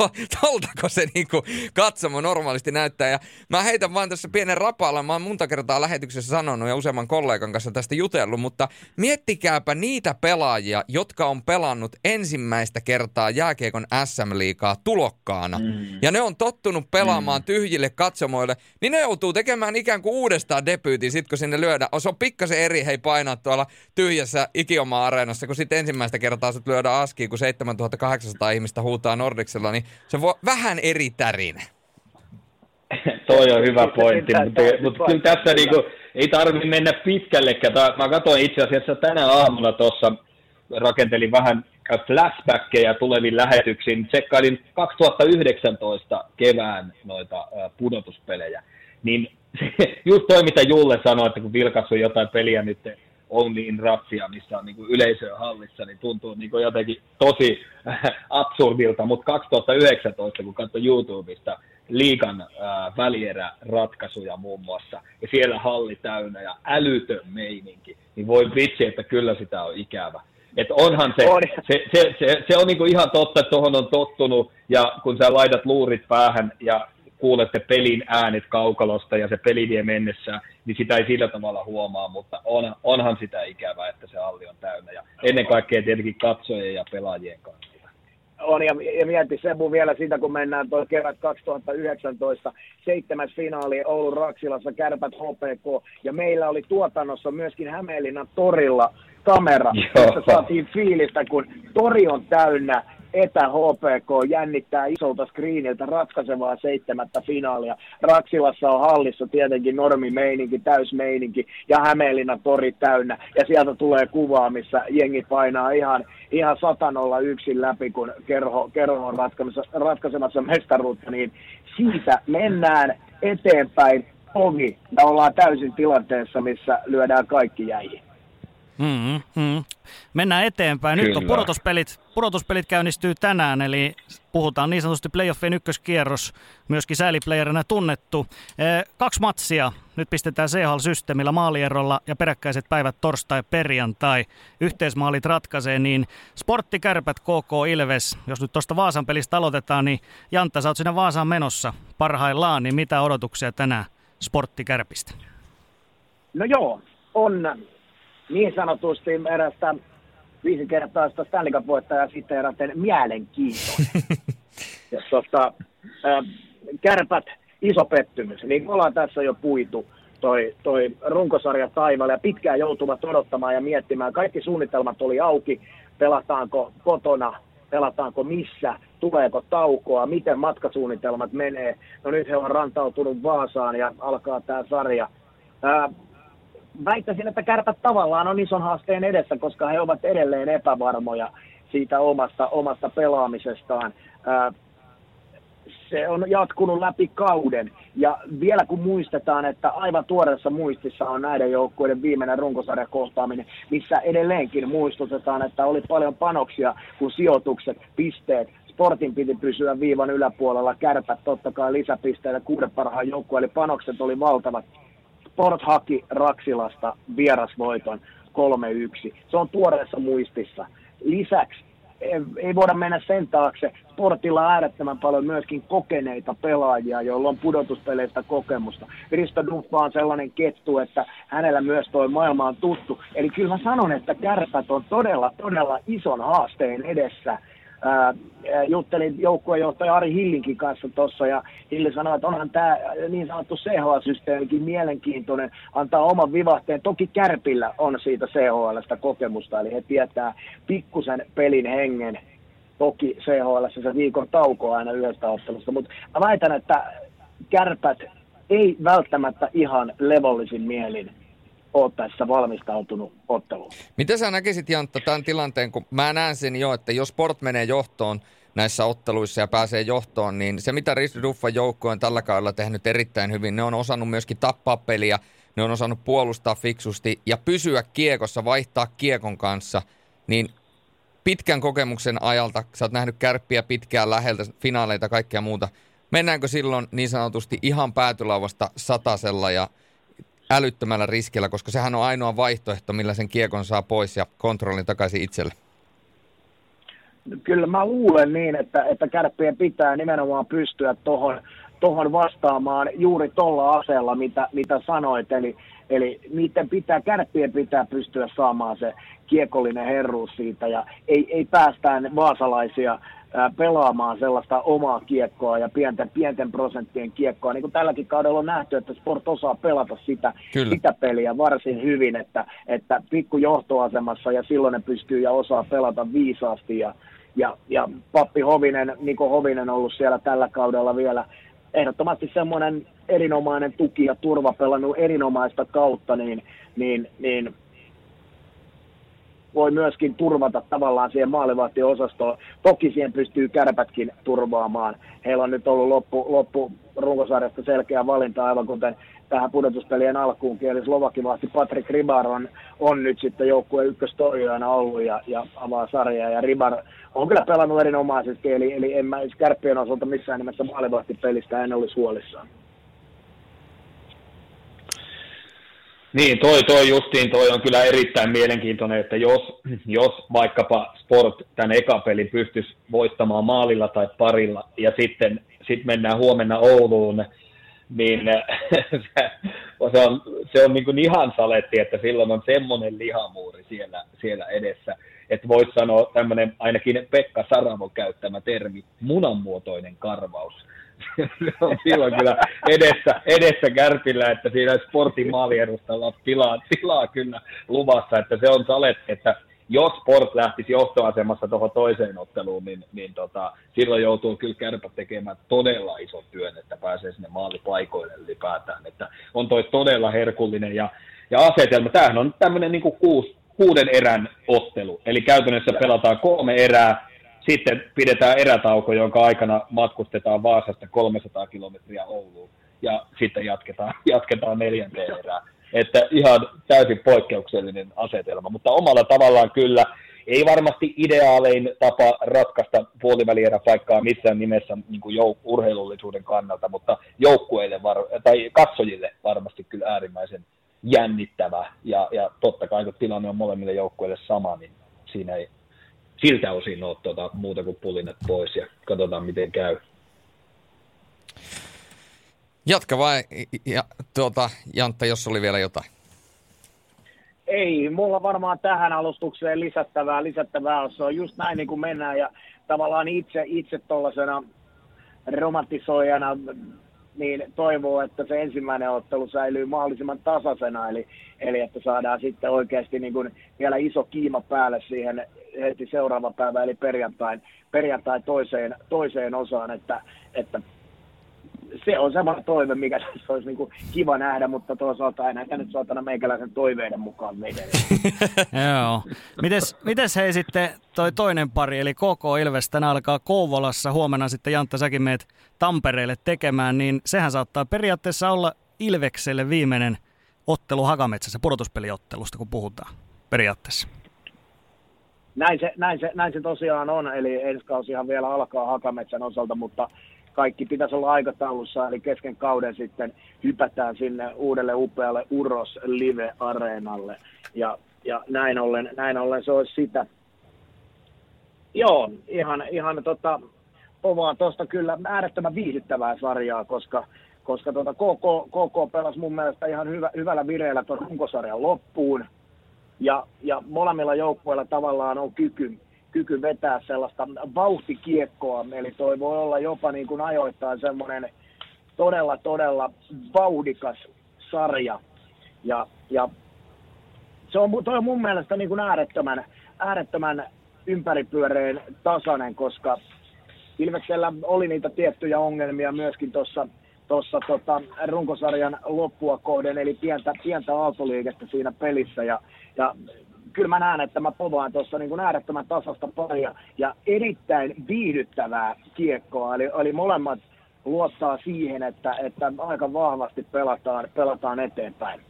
toltako se niinku katsomo normaalisti näyttää. Ja mä heitän vaan tässä pienen rapalla, mä oon monta kertaa lähetyksessä sanonut ja useamman kollegan kanssa tästä jutellut, mutta miettikääpä niitä pelaajia, jotka on pelannut ensimmäistä kertaa jääkiekon SM-liikaa tulokkaana. Mm. Ja ne on tottunut pelaamaan mm. tyhjille katsomoille, niin ne joutuu tekemään ikään kuin uudestaan debyytin, sit kun sinne lyödään että se on pikkasen eri hei painaa tuolla tyhjässä Ikioma-areenassa, kun sitten ensimmäistä kertaa sut lyödä askiin, kun 7800 ihmistä huutaa Nordicsella, niin se voi vähän eri tärinä. Toi on hyvä pointti, mutta, mutta kyllä tässä niinku, ei tarvitse mennä pitkällekään. Mä katsoin itse asiassa tänä aamulla tuossa, rakentelin vähän flashbackkejä tuleviin lähetyksiin. Tsekkailin 2019 kevään noita pudotuspelejä. Niin just toi, mitä Julle sanoi, että kun vilkassu jotain peliä nyt Only in Rappia, missä on niin yleisöä hallissa, niin tuntuu niin jotenkin tosi absurdilta, mutta 2019, kun katsoi YouTubesta liikan äh, välierä-ratkaisuja muun muassa, ja siellä halli täynnä ja älytön meininki, niin voi vitsi, että kyllä sitä on ikävä. Että onhan se, on. se, se, se, se on niinku ihan totta, että tuohon on tottunut, ja kun sä laitat luurit päähän ja kuulette pelin äänet kaukalosta ja se peli vie mennessä, niin sitä ei sillä tavalla huomaa, mutta on, onhan sitä ikävää, että se halli on täynnä. Ja ennen kaikkea tietenkin katsojien ja pelaajien kanssa. On, ja, ja mieti Sebu vielä sitä, kun mennään tuo kevät 2019, seitsemäs finaali Oulun Raksilassa, Kärpät HPK, ja meillä oli tuotannossa myöskin Hämeenlinnan torilla kamera, jossa saatiin fiilistä, kun tori on täynnä, etä HPK jännittää isolta screeniltä ratkaisevaa seitsemättä finaalia. Raksilassa on hallissa tietenkin normimeininki, täysmeininki ja Hämeenlinnan tori täynnä. Ja sieltä tulee kuvaa, missä jengi painaa ihan, ihan satanolla yksin läpi, kun kerho, kerho on ratkaisemassa, ratkaisemassa mestaruutta. Niin siitä mennään eteenpäin ohi ja ollaan täysin tilanteessa, missä lyödään kaikki jäihin. Mm, mm. Mennään eteenpäin. Kyllä. Nyt on pudotuspelit, pudotuspelit käynnistyy tänään, eli puhutaan niin sanotusti playoffien ykköskierros, myöskin sääliplayerina tunnettu. E, kaksi matsia nyt pistetään CHL-systeemillä maalierolla ja peräkkäiset päivät torstai perjantai. Yhteismaalit ratkaisee, niin Sporttikärpät KK Ilves, jos nyt tuosta Vaasan pelistä aloitetaan, niin Jantta, sä oot sinne Vaasaan menossa parhaillaan, niin mitä odotuksia tänään Sporttikärpistä? No joo, on niin sanotusti erästä viisi kertaa sitä Stanley Cup-voittajaa siteeraten mielenkiintoinen. ja tuosta, äh, kärpät iso pettymys. Niin me ollaan tässä jo puitu toi, toi runkosarja taivaalle ja pitkään joutuvat odottamaan ja miettimään. Kaikki suunnitelmat oli auki, pelataanko kotona, pelataanko missä, tuleeko taukoa, miten matkasuunnitelmat menee. No nyt he on rantautunut Vaasaan ja alkaa tämä sarja. Ää, väittäisin, että kärpät tavallaan on ison haasteen edessä, koska he ovat edelleen epävarmoja siitä omasta, omasta pelaamisestaan. Se on jatkunut läpi kauden. Ja vielä kun muistetaan, että aivan tuoreessa muistissa on näiden joukkueiden viimeinen runkosarjakohtaaminen, missä edelleenkin muistutetaan, että oli paljon panoksia, kun sijoitukset, pisteet, Sportin piti pysyä viivan yläpuolella, kärpät totta kai lisäpisteitä, kuuden parhaan joukkueen, eli panokset oli valtavat. Sport haki Raksilasta vierasvoiton 3-1. Se on tuoreessa muistissa. Lisäksi ei voida mennä sen taakse. Sportilla on äärettömän paljon myöskin kokeneita pelaajia, joilla on pudotuspeleistä kokemusta. Risto Duffa on sellainen kettu, että hänellä myös tuo maailma on tuttu. Eli kyllä mä sanon, että kärpät on todella, todella ison haasteen edessä juttelin joukkuejohtaja Ari Hillinkin kanssa tuossa ja Hilli sanoi, että onhan tämä niin sanottu CHL-systeemikin mielenkiintoinen, antaa oman vivahteen. Toki Kärpillä on siitä CHLstä kokemusta, eli he tietää pikkusen pelin hengen. Toki CHL se viikon tauko aina yhdestä ottelusta, mutta mä väitän, että kärpät ei välttämättä ihan levollisin mielin ole tässä valmistautunut otteluun. Mitä sä näkisit Jantta tämän tilanteen, kun mä näen sen jo, että jos Sport menee johtoon näissä otteluissa ja pääsee johtoon, niin se mitä Risto Duffan joukko on tällä kaudella tehnyt erittäin hyvin, ne on osannut myöskin tappaa peliä, ne on osannut puolustaa fiksusti ja pysyä kiekossa, vaihtaa kiekon kanssa, niin pitkän kokemuksen ajalta, sä oot nähnyt kärppiä pitkään läheltä, finaaleita, kaikkea muuta, mennäänkö silloin niin sanotusti ihan päätylauvasta satasella ja älyttömällä riskillä, koska sehän on ainoa vaihtoehto, millä sen kiekon saa pois ja kontrollin takaisin itselle. Kyllä mä luulen niin, että, että kärppien pitää nimenomaan pystyä tuohon tohon vastaamaan juuri tuolla aseella, mitä, mitä sanoit. Eli, eli niiden pitää, kärppien pitää pystyä saamaan se kiekollinen herruus siitä ja ei, ei päästään vaasalaisia pelaamaan sellaista omaa kiekkoa ja pienten, pienten prosenttien kiekkoa. Niin kuin tälläkin kaudella on nähty, että Sport osaa pelata sitä, sitä peliä varsin hyvin, että, että pikku johtoasemassa ja silloin ne pystyy ja osaa pelata viisaasti ja, ja, ja Pappi Hovinen, Niko Hovinen on ollut siellä tällä kaudella vielä ehdottomasti semmoinen erinomainen tuki ja turva pelannut erinomaista kautta, niin, niin, niin voi myöskin turvata tavallaan siihen maalivahtiosastoon. Toki siihen pystyy kärpätkin turvaamaan. Heillä on nyt ollut loppu, loppu runkosarjasta selkeä valinta, aivan kuten tähän pudotuspelien alkuunkin. Eli Slovakivahti Patrick Ribar on, on nyt sitten joukkueen ykköstorjujana ollut ja, ja avaa sarjaa. Ja Ribar on kyllä pelannut erinomaisesti, eli, eli en mä kärppien osalta missään nimessä maalivahtipelistä en olisi huolissaan. Niin, toi, toi justiin, toi on kyllä erittäin mielenkiintoinen, että jos, jos vaikkapa Sport tämän ekapelin pystyisi voittamaan maalilla tai parilla, ja sitten sit mennään huomenna Ouluun, niin se, se on, se on niin kuin ihan saletti, että silloin on semmoinen lihamuuri siellä, siellä edessä, että voisi sanoa tämmöinen ainakin Pekka Saravo käyttämä termi, munanmuotoinen karvaus on silloin kyllä edessä, edessä kärpillä, että siinä sportin maaliedustalla tilaa, tilaa kyllä luvassa, että se on salet, että jos Sport lähtisi johtoasemassa tuohon toiseen otteluun, niin, niin tota, silloin joutuu kyllä kärpät tekemään todella ison työn, että pääsee sinne maalipaikoille ylipäätään. Että on toi todella herkullinen ja, ja asetelma. Tämähän on tämmöinen niin kuusi, kuuden erän ottelu. Eli käytännössä pelataan kolme erää, sitten pidetään erätauko, jonka aikana matkustetaan Vaasasta 300 kilometriä Ouluun ja sitten jatketaan, jatketaan neljänteen erään. Että ihan täysin poikkeuksellinen asetelma, mutta omalla tavallaan kyllä ei varmasti ideaalein tapa ratkaista paikkaa missään nimessä niin kuin jouk- urheilullisuuden kannalta, mutta joukkueille var- tai katsojille varmasti kyllä äärimmäisen jännittävä. Ja, ja totta kai kun tilanne on molemmille joukkueille sama, niin siinä ei siltä osin ole tuota, muuta kuin pulinet pois ja katsotaan miten käy. Jatka vai, ja, tuota, Jantta, jos oli vielä jotain. Ei, mulla varmaan tähän alustukseen lisättävää, lisättävää se on just näin niin kuin mennään ja tavallaan itse, itse tuollaisena romantisoijana niin toivoo, että se ensimmäinen ottelu säilyy mahdollisimman tasaisena, eli, eli että saadaan sitten oikeasti niin kuin vielä iso kiima päälle siihen heti seuraava päivä, eli perjantain, perjantai toiseen, toiseen osaan, että, että se on sama toive, mikä se olisi niin kiva nähdä, mutta toisaalta ei näitä nyt saatana meikäläisen toiveiden mukaan meidän. Joo. Mites, mites hei sitten toi toinen pari, eli KK Ilves tänään alkaa Kouvolassa, huomenna sitten Jantta säkin meet Tampereelle tekemään, niin sehän saattaa periaatteessa olla Ilvekselle viimeinen ottelu Hakametsässä, pudotuspeliottelusta kun puhutaan periaatteessa. Näin se, näin, se, näin se tosiaan on, eli ensi kausihan vielä alkaa Hakametsän osalta, mutta kaikki pitäisi olla aikataulussa, eli kesken kauden sitten hypätään sinne uudelle upealle Uros Live-areenalle. Ja, ja näin, ollen, näin ollen se olisi sitä. Joo, ihan, ihan tota, povaa tuosta kyllä äärettömän viihdyttävää sarjaa, koska, koska tota KK, KK pelasi mun mielestä ihan hyvä, hyvällä vireellä tuon runkosarjan loppuun. Ja, ja molemmilla joukkueilla tavallaan on kyky, kyky vetää sellaista vauhtikiekkoa, eli toi voi olla jopa niin kuin ajoittain semmoinen todella, todella vauhdikas sarja. Ja, ja se on, toi on mun mielestä niin kuin äärettömän, äärettömän ympäripyöreän tasainen, koska Ilveksellä oli niitä tiettyjä ongelmia myöskin tuossa tuossa tota, runkosarjan loppua kohden, eli pientä, pientä aaltoliikettä siinä pelissä. Ja, ja kyllä mä näen, että mä povaan tuossa niin äärettömän tasasta paria ja erittäin viihdyttävää kiekkoa. Eli, eli molemmat luottaa siihen, että, että aika vahvasti pelataan, pelataan eteenpäin.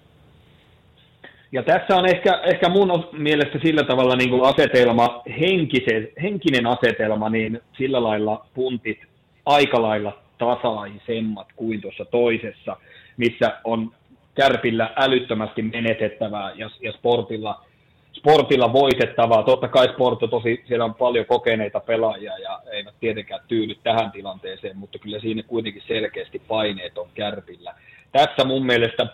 Ja tässä on ehkä, ehkä mun mielestä sillä tavalla niin kuin asetelma, henkise, henkinen asetelma, niin sillä lailla puntit aika lailla tasaisemmat kuin tuossa toisessa, missä on kärpillä älyttömästi menetettävää ja, ja sportilla, sportilla voitettavaa. Totta kai sport on tosi, siellä on paljon kokeneita pelaajia ja eivät tietenkään tyydy tähän tilanteeseen, mutta kyllä siinä kuitenkin selkeästi paineet on kärpillä. Tässä mun mielestä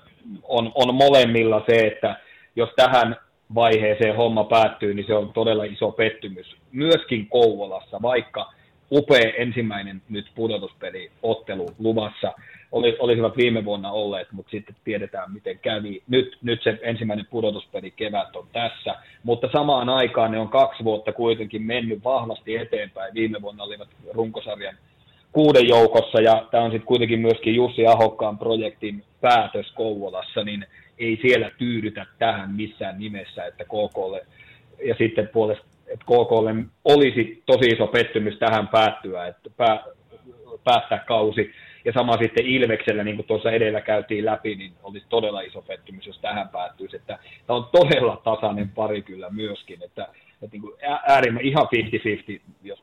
on, on molemmilla se, että jos tähän vaiheeseen homma päättyy, niin se on todella iso pettymys. Myöskin Kouvolassa, vaikka upea ensimmäinen nyt pudotuspeliottelu luvassa. Oli, olisivat viime vuonna olleet, mutta sitten tiedetään, miten kävi. Nyt, nyt se ensimmäinen pudotuspeli kevät on tässä, mutta samaan aikaan ne on kaksi vuotta kuitenkin mennyt vahvasti eteenpäin. Viime vuonna olivat runkosarjan kuuden joukossa, ja tämä on sitten kuitenkin myöskin Jussi Ahokkaan projektin päätös Kouvolassa, niin ei siellä tyydytä tähän missään nimessä, että KKlle ja sitten puolesta, että KKlle olisi tosi iso pettymys tähän päättyä, että pää, päättää kausi. Ja sama sitten Ilveksellä, niin kuin tuossa edellä käytiin läpi, niin olisi todella iso pettymys, jos tähän päättyisi. Että tämä on todella tasainen pari kyllä myöskin, että, että niin kuin äärimmä, ihan 50-50, jos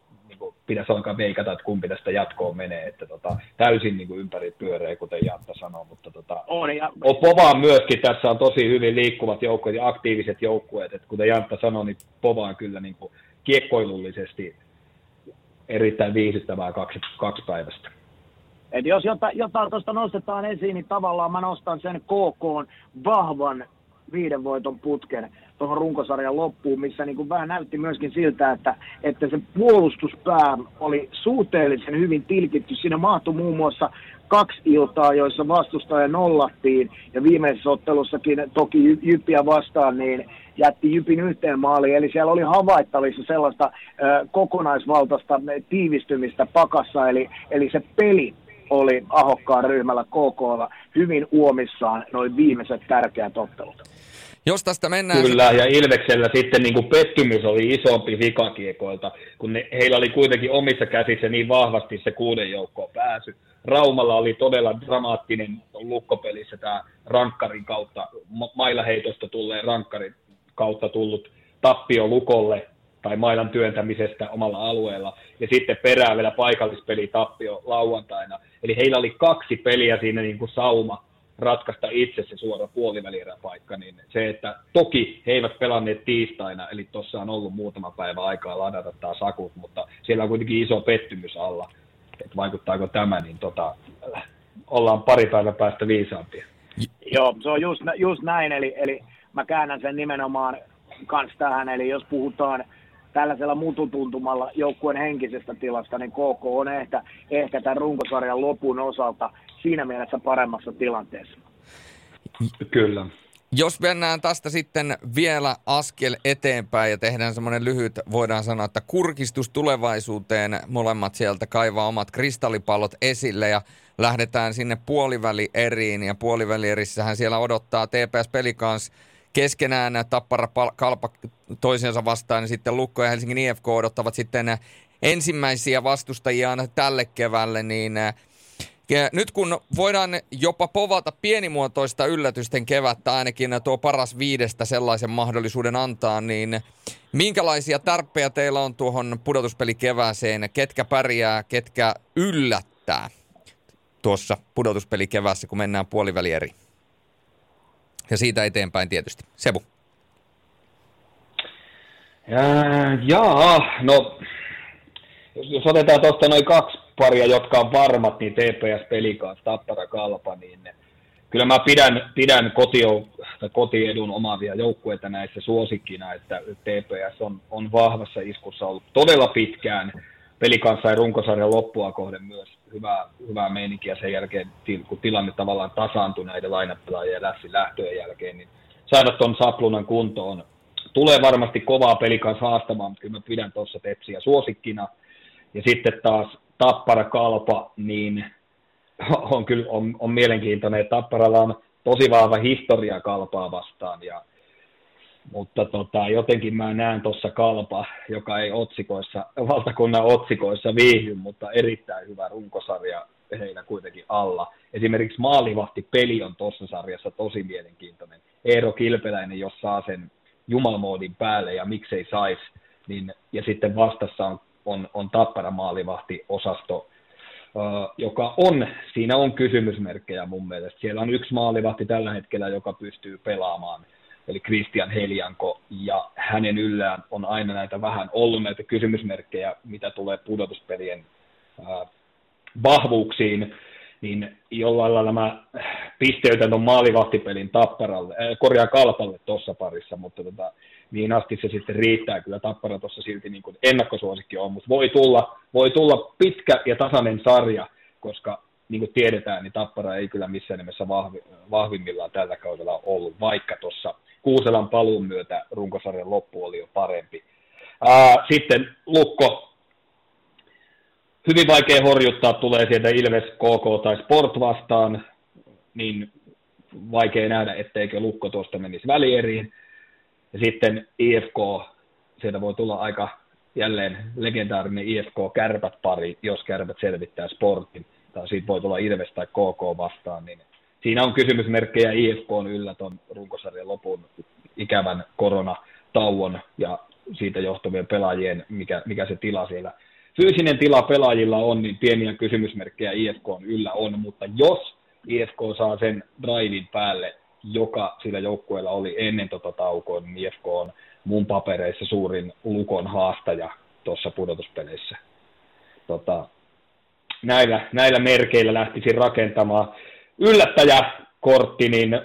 pitäisi alkaa veikata, että kumpi tästä jatkoon menee, että tota, täysin niin kuin ympäri pyöreä, kuten Jantta sanoi, mutta tota, on, ja... Povaan myöskin tässä on tosi hyvin liikkuvat joukkueet ja aktiiviset joukkueet, että kuten Jantta sanoi, niin Pova on kyllä niin kuin kiekkoilullisesti erittäin viihdyttävää kaksi, kaksi päivästä. Et jos jotain, jotain tuosta nostetaan esiin, niin tavallaan mä nostan sen KK vahvan viiden voiton putken tuohon runkosarjan loppuun, missä niin kuin vähän näytti myöskin siltä, että, että se puolustuspää oli suhteellisen hyvin tilkitty. Siinä mahtui muun muassa kaksi iltaa, joissa vastustaja nollattiin, ja viimeisessä ottelussakin toki Jyppiä vastaan, niin jätti Jypin yhteen maaliin, eli siellä oli havaittavissa sellaista ö, kokonaisvaltaista tiivistymistä pakassa, eli, eli se peli oli ahokkaan ryhmällä KKlla hyvin uomissaan noin viimeiset tärkeät ottelut. Jos tästä mennään... Kyllä, ja Ilveksellä sitten niin kuin pettymys oli isompi vikakiekoilta, kun ne, heillä oli kuitenkin omissa käsissä niin vahvasti se kuuden joukkoon pääsy. Raumalla oli todella dramaattinen lukkopelissä tämä rankkarin kautta, mailaheitosta tulleen rankkarin kautta tullut tappio lukolle tai mailan työntämisestä omalla alueella, ja sitten perään vielä paikallispeli tappio lauantaina. Eli heillä oli kaksi peliä siinä niin kuin sauma, ratkaista itse se suora puolivälieräpaikka, niin se, että toki he eivät pelanneet tiistaina, eli tuossa on ollut muutama päivä aikaa ladata taas sakut, mutta siellä on kuitenkin iso pettymys alla, että vaikuttaako tämä, niin tota, ollaan pari päivän päästä viisaampia. Joo, se on just, just näin, eli, eli mä käännän sen nimenomaan kanssa tähän, eli jos puhutaan tällaisella mututuntumalla joukkueen henkisestä tilasta, niin KK on ehkä, ehkä tämän runkosarjan lopun osalta siinä mielessä paremmassa tilanteessa. Kyllä. Jos mennään tästä sitten vielä askel eteenpäin ja tehdään semmoinen lyhyt, voidaan sanoa, että kurkistus tulevaisuuteen, molemmat sieltä kaivaa omat kristallipallot esille ja lähdetään sinne puoliväli eriin ja puoliväli siellä odottaa TPS Pelikans keskenään Tappara Kalpa toisensa vastaan ja sitten Lukko ja Helsingin IFK odottavat sitten ensimmäisiä vastustajiaan tälle keväälle, niin nyt kun voidaan jopa povata pienimuotoista yllätysten kevättä, ainakin tuo paras viidestä sellaisen mahdollisuuden antaa, niin minkälaisia tarpeja teillä on tuohon pudotuspelikevääseen? Ketkä pärjää, ketkä yllättää tuossa pudotuspelikeväässä, kun mennään puolivälieri? Ja siitä eteenpäin tietysti. Sebu. Jaa, jaa no jos, otetaan tuosta noin kaksi paria, jotka on varmat, niin TPS Pelikaan, Tappara Kalpa, niin kyllä mä pidän, pidän kotiou- kotiedun omaavia joukkueita näissä suosikkina, että TPS on, on vahvassa iskussa ollut todella pitkään. Pelikanssa ja runkosarjan loppua kohden myös hyvää, hyvää meininkiä sen jälkeen, kun tilanne tavallaan tasaantui näiden lainapelaajien lähtöjen jälkeen, niin saada tuon saplunan kuntoon. Tulee varmasti kovaa pelikanssa haastamaan, mutta kyllä mä pidän tuossa Tepsiä suosikkina. Ja sitten taas Tappara Kalpa, niin on kyllä on, on mielenkiintoinen. Tapparalla on tosi vahva historia Kalpaa vastaan, ja, mutta tota, jotenkin mä näen tuossa Kalpa, joka ei otsikoissa, valtakunnan otsikoissa viihdy, mutta erittäin hyvä runkosarja heillä kuitenkin alla. Esimerkiksi maalivahti peli on tuossa sarjassa tosi mielenkiintoinen. Eero Kilpeläinen, jos saa sen jumalmoodin päälle ja miksei saisi, niin, ja sitten vastassa on on, on tappara maalivahti osasto, joka on, siinä on kysymysmerkkejä mun mielestä. Siellä on yksi maalivahti tällä hetkellä, joka pystyy pelaamaan, eli Christian Helianko, ja hänen yllään on aina näitä vähän ollut näitä kysymysmerkkejä, mitä tulee pudotuspelien vahvuuksiin, niin jollain lailla mä pisteytän tuon maalivahtipelin tapparalle, äh, korjaa kalpalle tuossa parissa, mutta tota, niin asti se sitten riittää. Kyllä Tappara tuossa silti niin kuin ennakkosuosikki on, mutta voi tulla voi tulla pitkä ja tasainen sarja, koska niin kuin tiedetään, niin Tappara ei kyllä missään nimessä vahvi, vahvimmillaan tällä kaudella ollut, vaikka tuossa Kuuselan paluun myötä runkosarjan loppu oli jo parempi. Ää, sitten Lukko, hyvin vaikea horjuttaa, tulee sieltä Ilves, KK tai Sport vastaan, niin vaikea nähdä, etteikö Lukko tuosta menisi välieriin. Ja sitten IFK, sieltä voi tulla aika jälleen legendaarinen IFK-kärpät pari, jos kärpät selvittää sportin, tai siitä voi tulla Ilves tai KK vastaan, niin siinä on kysymysmerkkejä IFK on yllä tuon runkosarjan lopun ikävän koronatauon ja siitä johtuvien pelaajien, mikä, mikä se tila siellä fyysinen tila pelaajilla on, niin pieniä kysymysmerkkejä IFK on yllä on, mutta jos IFK saa sen drivein päälle, joka sillä joukkueella oli ennen tota taukoa, niin IFK on mun papereissa suurin lukon haastaja tuossa pudotuspeleissä. Tota, näillä, näillä merkeillä lähtisin rakentamaan. Yllättäjäkortti, niin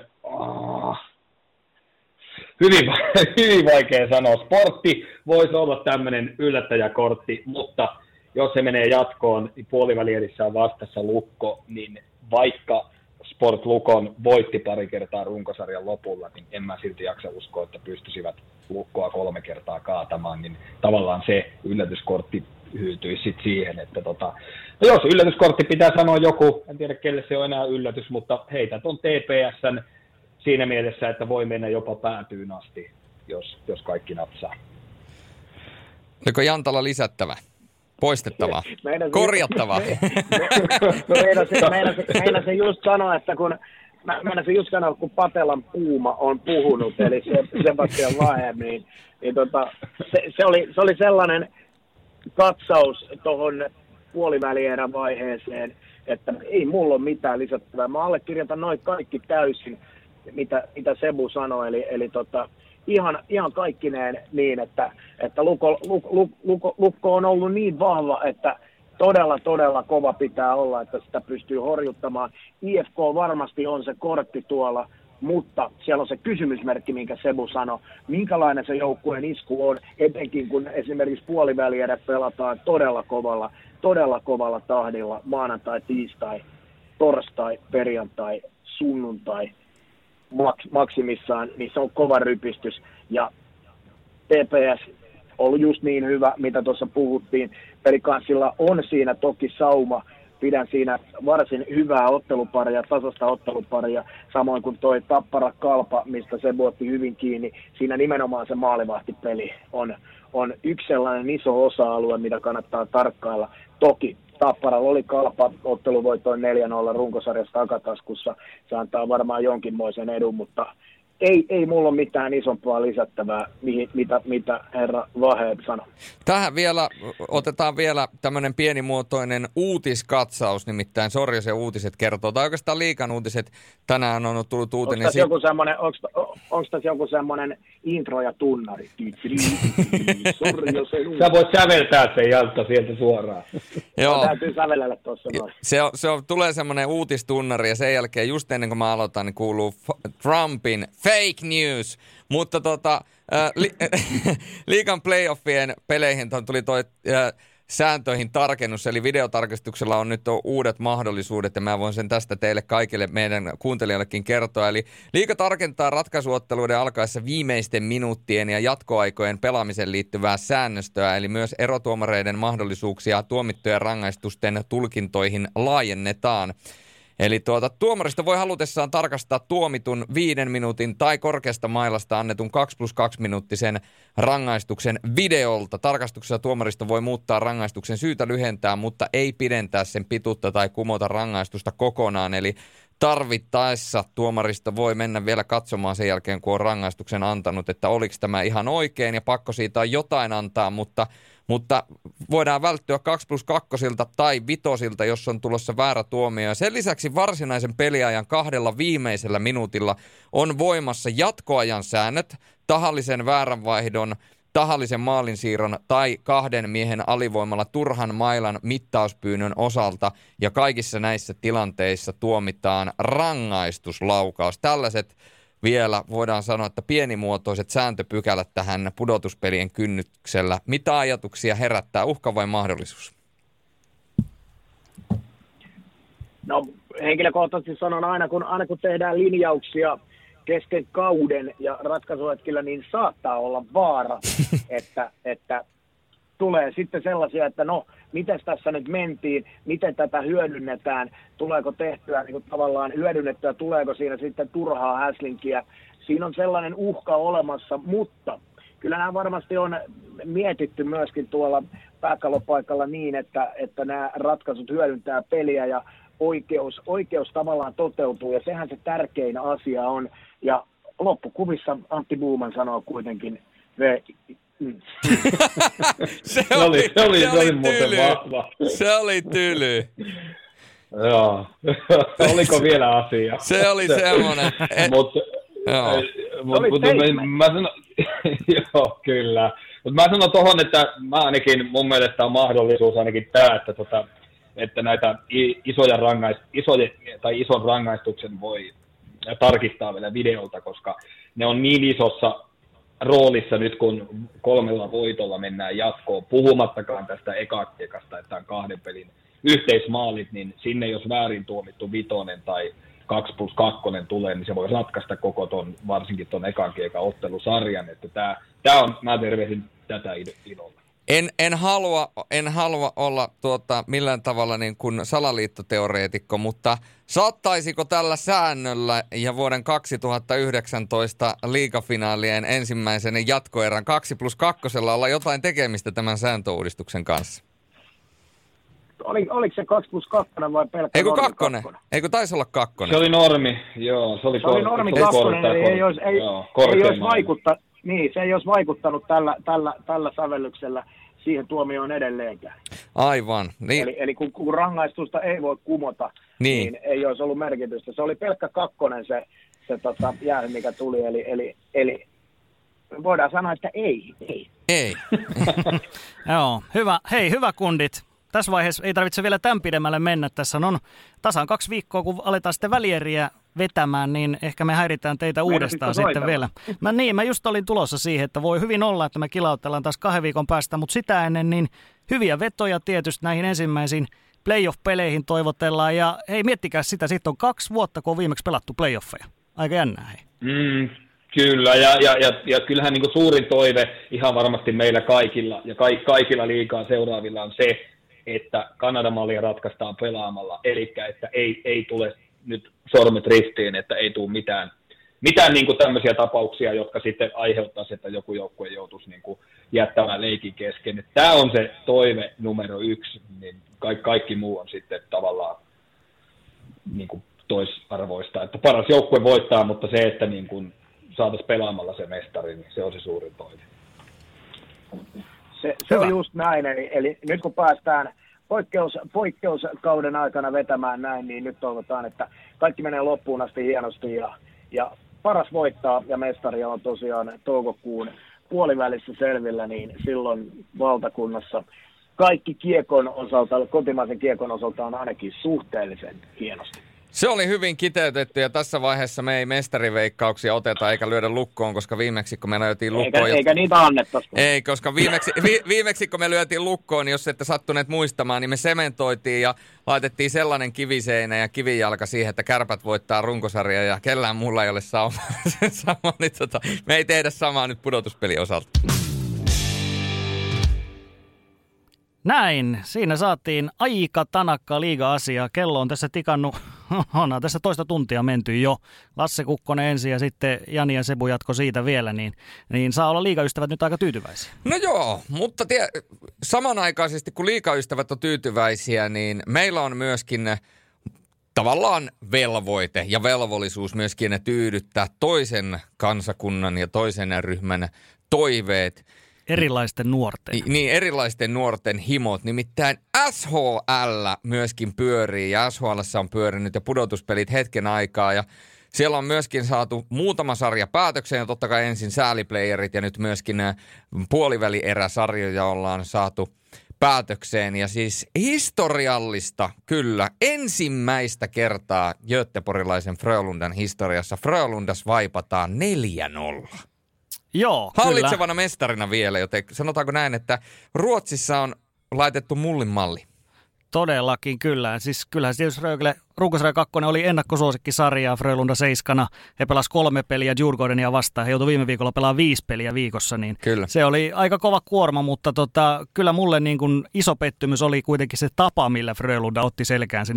hyvin, hyvin vaikea sanoa. Sportti voisi olla tämmöinen yllättäjäkortti, mutta jos se menee jatkoon, niin puolivälierissä on vastassa lukko, niin vaikka Sport Lukon voitti pari kertaa runkosarjan lopulla, niin en mä silti jaksa uskoa, että pystyisivät lukkoa kolme kertaa kaatamaan, niin tavallaan se yllätyskortti hyytyisi sit siihen, että tota, no jos yllätyskortti pitää sanoa joku, en tiedä kelle se on enää yllätys, mutta heitä on TPSn siinä mielessä, että voi mennä jopa päätyyn asti, jos, jos kaikki napsaa. Oliko Jantala lisättävä? Poistettava. Korjattava. Meinasin, meinasin, meinasin just sanoa, että kun mä meinasin just sanoa, kun Patelan puuma on puhunut, eli se Sebastian Lahe, niin, niin tota, se, se, oli, se oli sellainen katsaus tuohon puolivälierän vaiheeseen, että ei mulla ole mitään lisättävää. Mä allekirjoitan noin kaikki täysin, mitä, mitä Sebu sanoi, eli, eli tota, ihan, ihan kaikkineen niin, että, että Lukko, Lukko, Lukko, Lukko on ollut niin vahva, että todella, todella kova pitää olla, että sitä pystyy horjuttamaan. IFK varmasti on se kortti tuolla, mutta siellä on se kysymysmerkki, minkä Sebu sanoi, minkälainen se joukkueen isku on, etenkin kun esimerkiksi puoliväliä pelataan todella kovalla, todella kovalla tahdilla maanantai, tiistai, torstai, perjantai, sunnuntai, maksimissaan, niin se on kova rypistys. Ja TPS ollut just niin hyvä, mitä tuossa puhuttiin. Pelikanssilla on siinä toki sauma. Pidän siinä varsin hyvää otteluparia, tasasta otteluparia, samoin kuin toi Tappara Kalpa, mistä se vuotti hyvin kiinni. Siinä nimenomaan se maalivahtipeli on, on yksi sellainen iso osa-alue, mitä kannattaa tarkkailla. Toki Tapparalla oli kalpa otteluvoitoin 4-0 runkosarjassa takataskussa. Se antaa varmaan jonkinmoisen edun, mutta ei, ei mulla ole mitään isompaa lisättävää, mihin, mitä, mitä herra Vaheed sanoi. Tähän vielä, otetaan vielä tämmöinen pienimuotoinen uutiskatsaus, nimittäin Sorjasen uutiset kertoo, tai oikeastaan liikan uutiset, tänään on tullut uutinen. Onko joku semmoinen, onko, onko tässä joku semmoinen intro ja tunnari? Sä voit säveltää sen Jalta sieltä suoraan. Joo. Täytyy sävellellä tuossa. Se, on, se on, tulee semmoinen uutistunnari ja sen jälkeen just ennen kuin mä aloitan, niin kuuluu Trumpin fake news. Mutta tota, äh, li, liikan playoffien peleihin tuli toi äh, sääntöihin tarkennus, eli videotarkistuksella on nyt uudet mahdollisuudet, ja mä voin sen tästä teille kaikille meidän kuuntelijoillekin kertoa. Eli liika tarkentaa ratkaisuotteluiden alkaessa viimeisten minuuttien ja jatkoaikojen pelaamiseen liittyvää säännöstöä, eli myös erotuomareiden mahdollisuuksia tuomittujen rangaistusten tulkintoihin laajennetaan. Eli tuota, tuomarista voi halutessaan tarkastaa tuomitun viiden minuutin tai korkeasta mailasta annetun 2 plus 2 minuuttisen rangaistuksen videolta. Tarkastuksessa tuomarista voi muuttaa rangaistuksen syytä lyhentää, mutta ei pidentää sen pituutta tai kumota rangaistusta kokonaan. Eli tarvittaessa tuomarista voi mennä vielä katsomaan sen jälkeen, kun on rangaistuksen antanut, että oliko tämä ihan oikein ja pakko siitä on jotain antaa, mutta mutta voidaan välttyä 2 plus 2 tai vitosilta, jos on tulossa väärä tuomio. Ja sen lisäksi varsinaisen peliajan kahdella viimeisellä minuutilla on voimassa jatkoajan säännöt, tahallisen vääränvaihdon, tahallisen maalinsiirron tai kahden miehen alivoimalla turhan mailan mittauspyynnön osalta ja kaikissa näissä tilanteissa tuomitaan rangaistuslaukaus. Tällaiset vielä voidaan sanoa, että pienimuotoiset sääntöpykälät tähän pudotuspelien kynnyksellä. Mitä ajatuksia herättää uhka vai mahdollisuus? No henkilökohtaisesti sanon aina, kun, aina kun tehdään linjauksia kesken kauden ja ratkaisuhetkillä, niin saattaa olla vaara, että, että tulee sitten sellaisia, että no miten tässä nyt mentiin, miten tätä hyödynnetään, tuleeko tehtyä niin kuin tavallaan hyödynnettyä, tuleeko siinä sitten turhaa häslinkiä. Siinä on sellainen uhka olemassa, mutta kyllä nämä varmasti on mietitty myöskin tuolla pääkallopaikalla niin, että, että nämä ratkaisut hyödyntää peliä ja oikeus, oikeus tavallaan toteutuu ja sehän se tärkein asia on. Ja loppukuvissa Antti Buuman sanoo kuitenkin mm. se, oli, se oli, se oli, se oli tyly. vahva. Se oli tyly. Joo. Oliko vielä asia? Se oli semmoinen. Mutta mut, mut, mä sanon, joo, kyllä. Mutta mä sanon tuohon, että mä ainakin, mun mielestä on mahdollisuus ainakin tämä, että, tota, että näitä isoja rangaist, isoja, tai ison rangaistuksen voi tarkistaa vielä videolta, koska ne on niin isossa roolissa nyt, kun kolmella voitolla mennään jatkoon, puhumattakaan tästä ekakiekasta, että on kahden pelin yhteismaalit, niin sinne jos väärin tuomittu vitonen tai 2 plus 2 tulee, niin se voi ratkaista koko ton, varsinkin tuon ekan kiekan ottelusarjan. Että tää, tää on, mä tervehdin tätä ilolla. En, en, halua, en halua olla tuota, millään tavalla niin kuin salaliittoteoreetikko, mutta saattaisiko tällä säännöllä ja vuoden 2019 liigafinaalien ensimmäisen jatkoerän 2 plus 2 olla jotain tekemistä tämän sääntöuudistuksen kanssa? Oli, oliko se 2 plus 2 vai pelkkä Eikö kakkonen? Eikö taisi olla kakkonen? Se oli normi, joo. Se oli, se oli normi kakkonen, eli ei olisi, ei, joo, ei olisi vaikuttanut, niin, se ei olisi vaikuttanut tällä, tällä, tällä sävellyksellä siihen tuomioon edelleenkään. Aivan. Niin. Eli, eli kun, kun rangaistusta ei voi kumota, niin. niin ei olisi ollut merkitystä. Se oli pelkkä kakkonen se, se tota, jäähy, mikä tuli, eli, eli, eli voidaan sanoa, että ei. Ei. Ei. Joo, hyvä. Hei, hyvä kundit tässä vaiheessa ei tarvitse vielä tämän pidemmälle mennä. Tässä on tasan kaksi viikkoa, kun aletaan sitten välieriä vetämään, niin ehkä me häiritään teitä Meidän uudestaan sitten soitella. vielä. Mä niin, mä just olin tulossa siihen, että voi hyvin olla, että me kilautellaan taas kahden viikon päästä, mutta sitä ennen niin hyviä vetoja tietysti näihin ensimmäisiin playoff-peleihin toivotellaan. Ja hei, miettikää sitä, sitten on kaksi vuotta, kun on viimeksi pelattu playoffeja. Aika jännää, hei. Mm, Kyllä, ja, ja, ja, ja kyllähän niin suurin toive ihan varmasti meillä kaikilla ja ka, kaikilla liikaa seuraavilla on se, että Kanadamallia ratkaistaan pelaamalla, eli että ei, ei tule nyt sormet ristiin, että ei tule mitään, mitään niin kuin tämmöisiä tapauksia, jotka sitten aiheuttaisi, että joku joukkue joutuisi niin kuin jättämään leikin kesken. Tämä on se toive numero yksi, niin kaikki, kaikki muu on sitten tavallaan niin kuin toisarvoista. Että paras joukkue voittaa, mutta se, että niin kuin saataisiin pelaamalla se mestari, niin se on se suurin toive. Se, se on just näin, eli, eli nyt kun päästään poikkeus, poikkeuskauden aikana vetämään näin, niin nyt toivotaan, että kaikki menee loppuun asti hienosti ja, ja paras voittaa ja mestari on tosiaan toukokuun puolivälissä selvillä, niin silloin valtakunnassa kaikki kiekon osalta, kotimaisen kiekon osalta on ainakin suhteellisen hienosti. Se oli hyvin kiteytetty ja tässä vaiheessa me ei mestariveikkauksia oteta eikä lyödä lukkoon, koska viimeksi kun me lyötiin lukkoon... Eikä, eikä niitä annettaisi. Ei, koska viimeksi, vi, viimeksi kun me lyötiin lukkoon, niin jos ette sattuneet muistamaan, niin me sementoitiin ja laitettiin sellainen kiviseinä ja kivijalka siihen, että kärpät voittaa runkosarja ja kellään mulla ei ole sama. sama niin tota, me ei tehdä samaa nyt pudotuspeli osalta. Näin, siinä saatiin aika tanakka liiga-asia. Kello on tässä tikannut, on tässä toista tuntia menty jo. Lasse Kukkonen ensin ja sitten Jani ja Sebu jatko siitä vielä, niin, niin saa olla liigaystävät nyt aika tyytyväisiä. No joo, mutta tie, samanaikaisesti kun liigaystävät on tyytyväisiä, niin meillä on myöskin tavallaan velvoite ja velvollisuus myöskin tyydyttää toisen kansakunnan ja toisen ryhmän toiveet – Erilaisten nuorten. Niin, niin, erilaisten nuorten himot. Nimittäin SHL myöskin pyörii ja SHL on pyörinyt ja pudotuspelit hetken aikaa ja siellä on myöskin saatu muutama sarja päätökseen ja totta kai ensin sääliplayerit ja nyt myöskin äh, puolivälieräsarjoja ollaan saatu päätökseen. Ja siis historiallista, kyllä, ensimmäistä kertaa Göteborilaisen Frölundan historiassa Frölundas vaipataan 4-0. Joo, Hallitsevana kyllä. mestarina vielä, joten sanotaanko näin, että Ruotsissa on laitettu mullin malli. Todellakin kyllä. Siis kyllähän jos Rögle runkosarja 2 oli ennakkosuosikki sarjaa Frölunda seiskana. He pelasivat kolme peliä Djurgårdenia vastaan. He joutui viime viikolla pelaamaan viisi peliä viikossa. Niin Kyllä. Se oli aika kova kuorma, mutta tota, kyllä mulle niin kuin iso pettymys oli kuitenkin se tapa, millä Frölunda otti selkään se 4-0.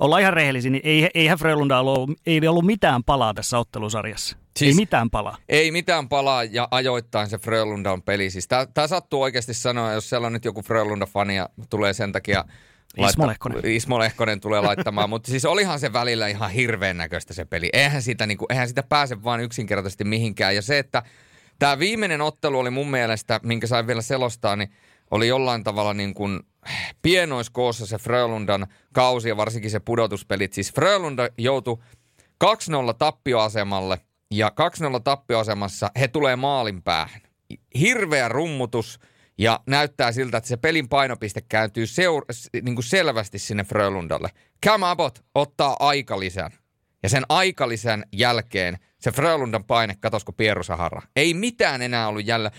Ollaan ihan rehellisiä, niin ei, eihän Frölunda ollut, ei ollut mitään palaa tässä ottelusarjassa. Siis, ei mitään palaa. Ei mitään palaa ja ajoittain se Frölunda on peli. Siis tämä sattuu oikeasti sanoa, jos siellä on nyt joku Frölunda-fani ja tulee sen takia Ismo Lehkonen. Ismo Lehkonen tulee laittamaan, mutta siis olihan se välillä ihan hirveän näköistä se peli. Eihän sitä, niin kuin, eihän sitä pääse vaan yksinkertaisesti mihinkään. Ja se, että tämä viimeinen ottelu oli mun mielestä, minkä sain vielä selostaa, niin oli jollain tavalla niin kuin pienoiskoossa se Frölundan kausi ja varsinkin se pudotuspelit. Siis Frölunda joutui 2-0 tappioasemalle ja 2-0 tappioasemassa he tulee maalin päähän. Hirveä rummutus – ja näyttää siltä, että se pelin painopiste kääntyy seur- niin kuin selvästi sinne Frölundalle. Cam Abbott ottaa aikalisän. Ja sen aikalisän jälkeen se Frölundan paine, katosko Pieru Sahara. Ei mitään enää ollut jäljellä.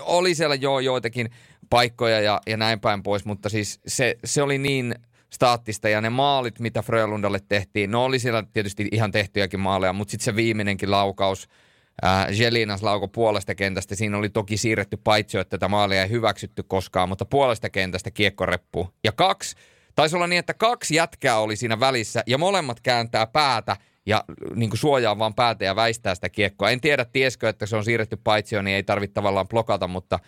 Oli siellä jo joitakin paikkoja ja, ja näin päin pois, mutta siis se, se oli niin staattista ja ne maalit, mitä Frölundalle tehtiin, no oli siellä tietysti ihan tehtyjäkin maaleja, mutta sitten se viimeinenkin laukaus – Jelinas lauko puolesta kentästä. Siinä oli toki siirretty paitsi, että tätä maalia ei hyväksytty koskaan, mutta puolesta kentästä kiekkoreppu. Ja kaksi, taisi olla niin, että kaksi jätkää oli siinä välissä ja molemmat kääntää päätä ja niin kuin suojaa vaan päätä ja väistää sitä kiekkoa. En tiedä, tieskö, että se on siirretty paitsi, niin ei tarvitse tavallaan blokata, mutta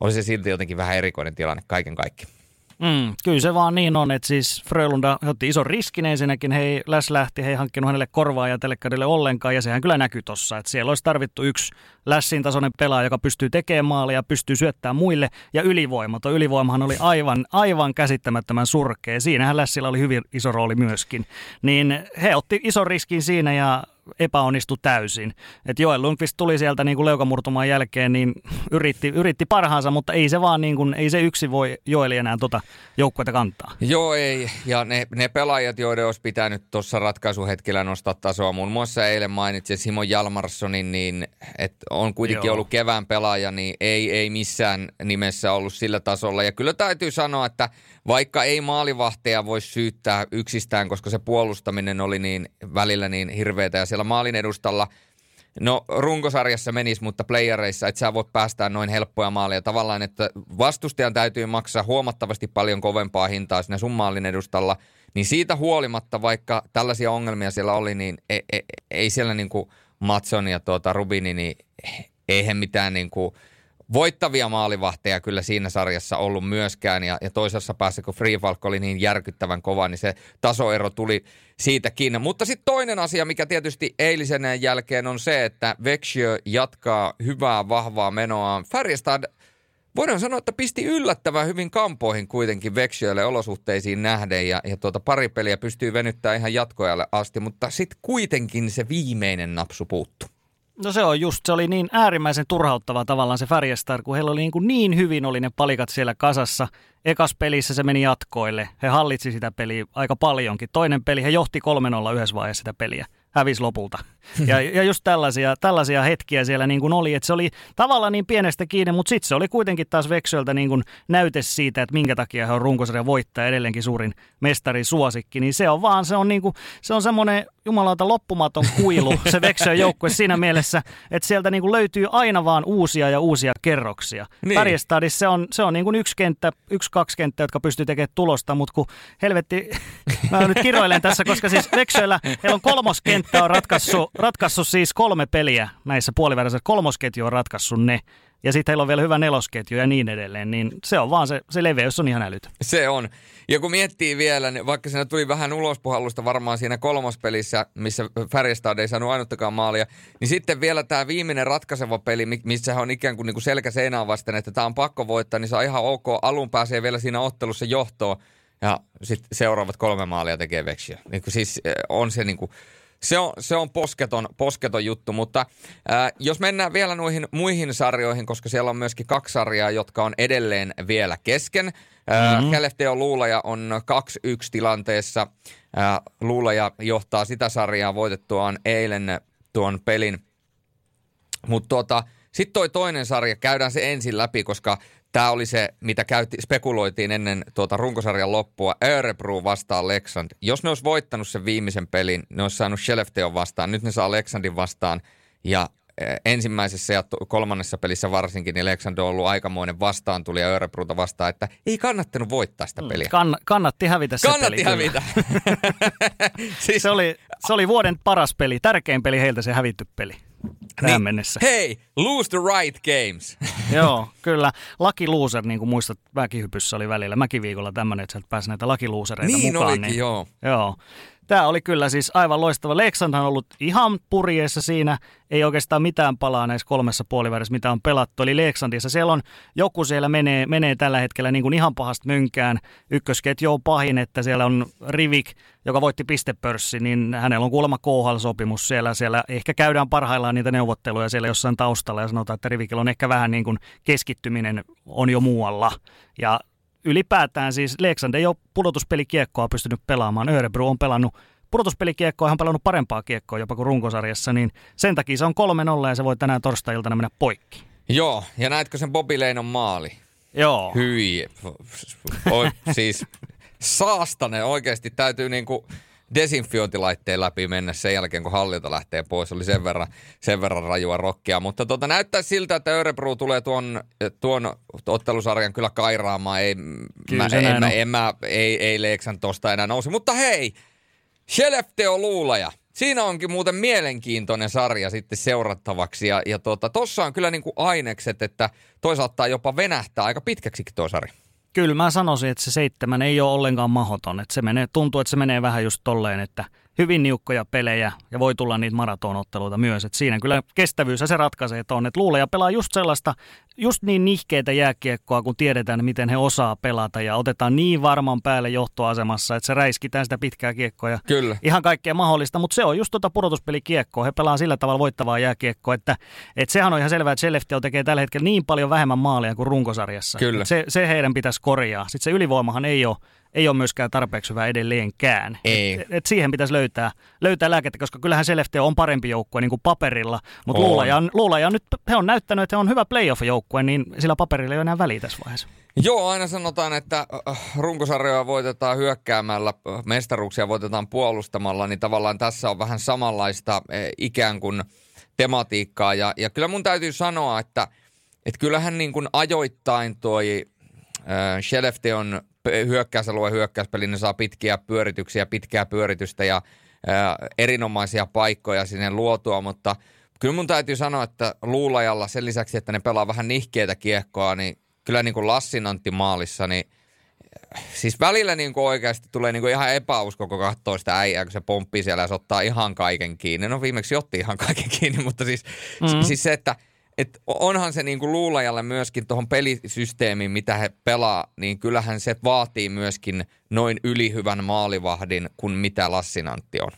oli se silti jotenkin vähän erikoinen tilanne kaiken kaikkiaan. Mm, kyllä se vaan niin on, että siis Frölunda otti ison riskin ensinnäkin, hei Läs lähti, he ei hankkinut hänelle korvaa ja telekkarille ollenkaan, ja sehän kyllä näkyy tossa, että siellä olisi tarvittu yksi Lässin tasoinen pelaaja, joka pystyy tekemään maalia, pystyy syöttämään muille, ja ylivoima. Tuo ylivoimahan oli aivan, aivan käsittämättömän surkea. Siinähän Lässillä oli hyvin iso rooli myöskin. Niin he otti ison riskin siinä, ja epäonnistui täysin. Et Joel Lundqvist tuli sieltä niin kuin leukamurtumaan jälkeen, niin yritti, yritti parhaansa, mutta ei se vaan niin kuin, ei se yksi voi Joeli enää tota joukkuetta kantaa. Joo ei, ja ne, ne pelaajat, joiden olisi pitänyt tuossa ratkaisuhetkellä nostaa tasoa, muun muassa eilen mainitsin Simon Jalmarssonin, niin että on kuitenkin Joo. ollut kevään pelaaja, niin ei, ei missään nimessä ollut sillä tasolla. Ja kyllä täytyy sanoa, että vaikka ei maalivahteja voi syyttää yksistään, koska se puolustaminen oli niin välillä niin hirveätä ja siellä maalin edustalla – No runkosarjassa menisi, mutta playereissa et sä voi päästää noin helppoja maaleja. Tavallaan, että vastustajan täytyy maksaa huomattavasti paljon kovempaa hintaa siinä sun maalin edustalla. Niin siitä huolimatta, vaikka tällaisia ongelmia siellä oli, niin ei, ei, ei siellä niin kuin Matson ja tuota Rubini, niin eihän mitään niin kuin – voittavia maalivahteja kyllä siinä sarjassa ollut myöskään. Ja, ja toisessa päässä, kun Free Falk oli niin järkyttävän kova, niin se tasoero tuli siitäkin. Mutta sitten toinen asia, mikä tietysti eilisen jälkeen on se, että Vexio jatkaa hyvää, vahvaa menoa. Färjestad voidaan sanoa, että pisti yllättävän hyvin kampoihin kuitenkin Vexioille olosuhteisiin nähden ja, ja tuota pari peliä pystyy venyttämään ihan jatkojalle asti, mutta sitten kuitenkin se viimeinen napsu puuttu. No se on just, se oli niin äärimmäisen turhauttava tavallaan se Färjestar, kun heillä oli niin, kuin niin hyvin oli ne palikat siellä kasassa. Ekas pelissä se meni jatkoille. He hallitsi sitä peliä aika paljonkin. Toinen peli, he johti 3-0 yhdessä vaiheessa sitä peliä hävisi lopulta. Ja, ja just tällaisia, tällaisia hetkiä siellä niin kuin oli, että se oli tavallaan niin pienestä kiinni, mutta sitten se oli kuitenkin taas Veksöltä niin kuin näyte siitä, että minkä takia he on runkosarjan voittaja edelleenkin suurin mestari suosikki. Niin se on vaan, se on, niin kuin, se on semmoinen jumalauta loppumaton kuilu se Veksön joukkue siinä mielessä, että sieltä niin kuin löytyy aina vaan uusia ja uusia kerroksia. Niin. Pärjestadissa se on, se on niin kuin yksi kenttä, yksi kaksi kenttää, jotka pystyy tekemään tulosta, mutta kun helvetti, mä nyt kiroilen tässä, koska siis Veksöllä heillä on kolmoskenttä kenttä on ratkaissut, ratkaissut siis kolme peliä näissä puolivälissä. Kolmosketju on ratkaissut ne. Ja sitten heillä on vielä hyvä nelosketju ja niin edelleen, niin se on vaan se, se leveys on ihan älytö. Se on. Ja kun miettii vielä, niin vaikka siinä tuli vähän ulospuhallusta varmaan siinä kolmospelissä, missä Färjestad ei saanut ainuttakaan maalia, niin sitten vielä tämä viimeinen ratkaiseva peli, missä on ikään kuin, niin kuin selkä seinään vasten, että tämä on pakko voittaa, niin se on ihan ok. Alun pääsee vielä siinä ottelussa johtoon ja sitten seuraavat kolme maalia tekee Vexia. Niin siis eh, on se niin kuin, se on, se on posketon, posketon juttu, mutta ää, jos mennään vielä noihin muihin sarjoihin, koska siellä on myöskin kaksi sarjaa, jotka on edelleen vielä kesken. Mm-hmm. Luula Luulaja on 2-1 tilanteessa. Ää, Luulaja johtaa sitä sarjaa voitettuaan eilen tuon pelin. Mutta tuota, sitten toi toinen sarja, käydään se ensin läpi, koska tämä oli se, mitä käytti, spekuloitiin ennen tuota runkosarjan loppua. Örebro vastaan Leksand. Jos ne olisi voittanut sen viimeisen pelin, ne olisi saanut Skellefteon vastaan. Nyt ne saa Leksandin vastaan. Ja eh, ensimmäisessä ja kolmannessa pelissä varsinkin, niin Leksand on ollut aikamoinen vastaan tuli Örebruta vastaan, että ei kannattanut voittaa sitä mm, peliä. Kann, kannatti hävitä se kannatti peli. hävitä. siis... se, oli, se oli vuoden paras peli, tärkein peli heiltä se hävitty peli tähän niin, mennessä. Hei, lose the right games. Joo, kyllä. Lucky loser, niin kuin muistat, mäkihypyssä oli välillä mäkiviikolla tämmöinen, että sieltä pääsi näitä lucky losereita niin mukaan. Olikin, niin joo. Joo. Tämä oli kyllä siis aivan loistava. Leksand on ollut ihan purjeessa siinä. Ei oikeastaan mitään palaa näissä kolmessa puolivärissä, mitä on pelattu. Eli Leksandissa siellä on, joku siellä menee, menee tällä hetkellä niin kuin ihan pahasta mynkään. Ykkösketju on pahin, että siellä on Rivik, joka voitti pistepörssi, niin hänellä on kuulemma KHL-sopimus siellä. Siellä ehkä käydään parhaillaan niitä neuvotteluja siellä jossain taustalla ja sanotaan, että Rivikillä on ehkä vähän niin kuin keskittyminen on jo muualla. Ja ylipäätään siis Leksand ei ole pudotuspelikiekkoa pystynyt pelaamaan. Örebro on pelannut pudotuspelikiekkoa, ihan pelannut parempaa kiekkoa jopa kuin runkosarjassa, niin sen takia se on 3-0 ja se voi tänään torstai-iltana mennä poikki. Joo, ja näetkö sen Bobby Leinon maali? Joo. Hyi. O, siis saastane oikeasti täytyy niinku desinfiointilaitteen läpi mennä sen jälkeen, kun hallilta lähtee pois. Oli sen verran, sen verran rajua rokkia. Mutta tota, näyttää siltä, että Örebro tulee tuon, tuon ottelusarjan kyllä kairaamaan. Ei, kyllä mä, en, mä, en, mä, ei, ei Leeksan tosta enää nousi. Mutta hei, Skellefteå luulaja. Siinä onkin muuten mielenkiintoinen sarja sitten seurattavaksi. Ja, ja tuossa tota, on kyllä niin kuin ainekset, että toisaalta jopa venähtää aika pitkäksikin tuo sarja. Kyllä mä sanoisin, että se seitsemän ei ole ollenkaan mahoton. Että se menee, tuntuu, että se menee vähän just tolleen, että hyvin niukkoja pelejä ja voi tulla niitä maratonotteluita myös. Et siinä kyllä kestävyys ja se ratkaisee, että on. Että luulee ja pelaa just sellaista, just niin nihkeitä jääkiekkoa, kun tiedetään, miten he osaa pelata ja otetaan niin varman päälle johtoasemassa, että se räiskitään sitä pitkää kiekkoa ja kyllä. ihan kaikkea mahdollista. Mutta se on just tuota pudotuspelikiekkoa. He pelaa sillä tavalla voittavaa jääkiekkoa, että, että sehän on ihan selvää, että Skellefteå tekee tällä hetkellä niin paljon vähemmän maalia kuin runkosarjassa. Kyllä. Se, se heidän pitäisi korjaa. Sitten se ylivoimahan ei ole ei ole myöskään tarpeeksi hyvä edelleenkään. Ei. Et, et siihen pitäisi löytää, löytää lääkettä, koska kyllähän Selefte on parempi joukkue niin kuin paperilla, mutta luulaja, luulaja nyt he on näyttänyt, että he on hyvä playoff-joukkue, niin sillä paperilla ei ole enää väliä tässä vaiheessa. Joo, aina sanotaan, että äh, runkosarjoja voitetaan hyökkäämällä, äh, mestaruuksia voitetaan puolustamalla, niin tavallaan tässä on vähän samanlaista äh, ikään kuin tematiikkaa. Ja, ja kyllä mun täytyy sanoa, että, että kyllähän niin kuin ajoittain toi äh, on hyökkäysalue hyökkäyspeli, ne saa pitkiä pyörityksiä, pitkää pyöritystä ja ää, erinomaisia paikkoja sinne luotua, mutta kyllä mun täytyy sanoa, että luulajalla sen lisäksi, että ne pelaa vähän nihkeitä kiekkoa, niin kyllä niin kuin Lassin Antti maalissa, niin siis välillä niin kuin oikeasti tulee niin kuin ihan epäusko, kun katsoo sitä äijää, kun se pomppii siellä ja se ottaa ihan kaiken kiinni. No viimeksi otti ihan kaiken kiinni, mutta siis, mm-hmm. siis se, että – et onhan se niinku luulajalle myöskin tuohon pelisysteemiin, mitä he pelaa, niin kyllähän se vaatii myöskin noin ylihyvän maalivahdin kuin mitä Lassinantti on.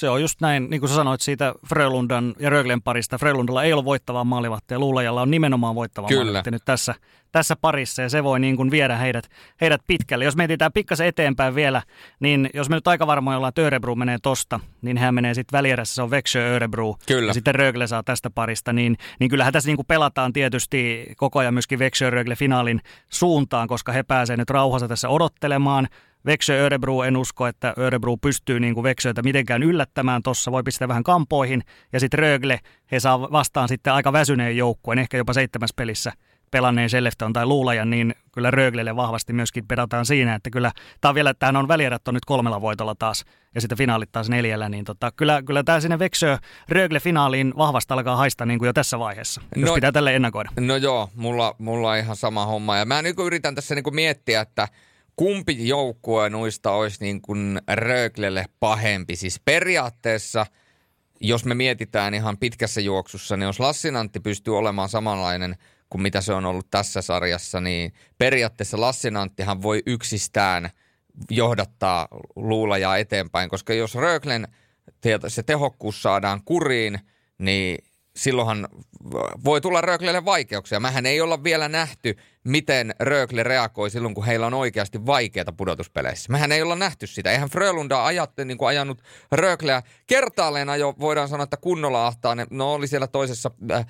Se on just näin, niin kuin sä sanoit siitä Frölundan ja Röglen parista. Frölundalla ei ole voittavaa maalivahtia, Luulajalla on nimenomaan voittava maalivahti nyt tässä, tässä parissa ja se voi niin kuin viedä heidät, heidät pitkälle. Jos mietitään pikkasen eteenpäin vielä, niin jos me nyt aika varmoin ollaan, että Örebro menee tosta, niin hän menee sitten välierässä, se on Växjö Örebro Kyllä. ja sitten Rögle saa tästä parista, niin, niin kyllähän tässä niin kuin pelataan tietysti koko ajan myöskin Växjö Rögle finaalin suuntaan, koska he pääsevät nyt rauhassa tässä odottelemaan – Veksö Örebro, en usko, että Örebro pystyy niin kuin Veksöitä mitenkään yllättämään tuossa, voi pistää vähän kampoihin. Ja sitten Rögle, he saa vastaan sitten aika väsyneen joukkueen, ehkä jopa seitsemäs pelissä pelanneen Selefton tai Luulajan, niin kyllä Röglelle vahvasti myöskin pedataan siinä, että kyllä tämä on vielä, että hän on välierät on nyt kolmella voitolla taas ja sitten finaalit taas neljällä, niin tota, kyllä, kyllä tämä sinne Veksö Rögle finaaliin vahvasti alkaa haista niin kuin jo tässä vaiheessa, jos no, pitää tälle ennakoida. No joo, mulla, mulla on ihan sama homma ja mä niin yritän tässä niin miettiä, että – kumpi joukkue noista olisi niin kuin Röglelle pahempi? Siis periaatteessa, jos me mietitään ihan pitkässä juoksussa, niin jos Lassinantti pystyy olemaan samanlainen kuin mitä se on ollut tässä sarjassa, niin periaatteessa Lassinanttihan voi yksistään johdattaa luulajaa eteenpäin, koska jos Röglen se tehokkuus saadaan kuriin, niin silloinhan voi tulla Röglelle vaikeuksia. Mähän ei olla vielä nähty, miten Rögle reagoi silloin, kun heillä on oikeasti vaikeita pudotuspeleissä. Mähän ei olla nähty sitä. Eihän Frölunda ajatte, niin kuin ajanut Rögleä kertaalleen ajo, voidaan sanoa, että kunnolla ahtaan. No oli siellä toisessa, äh, äh,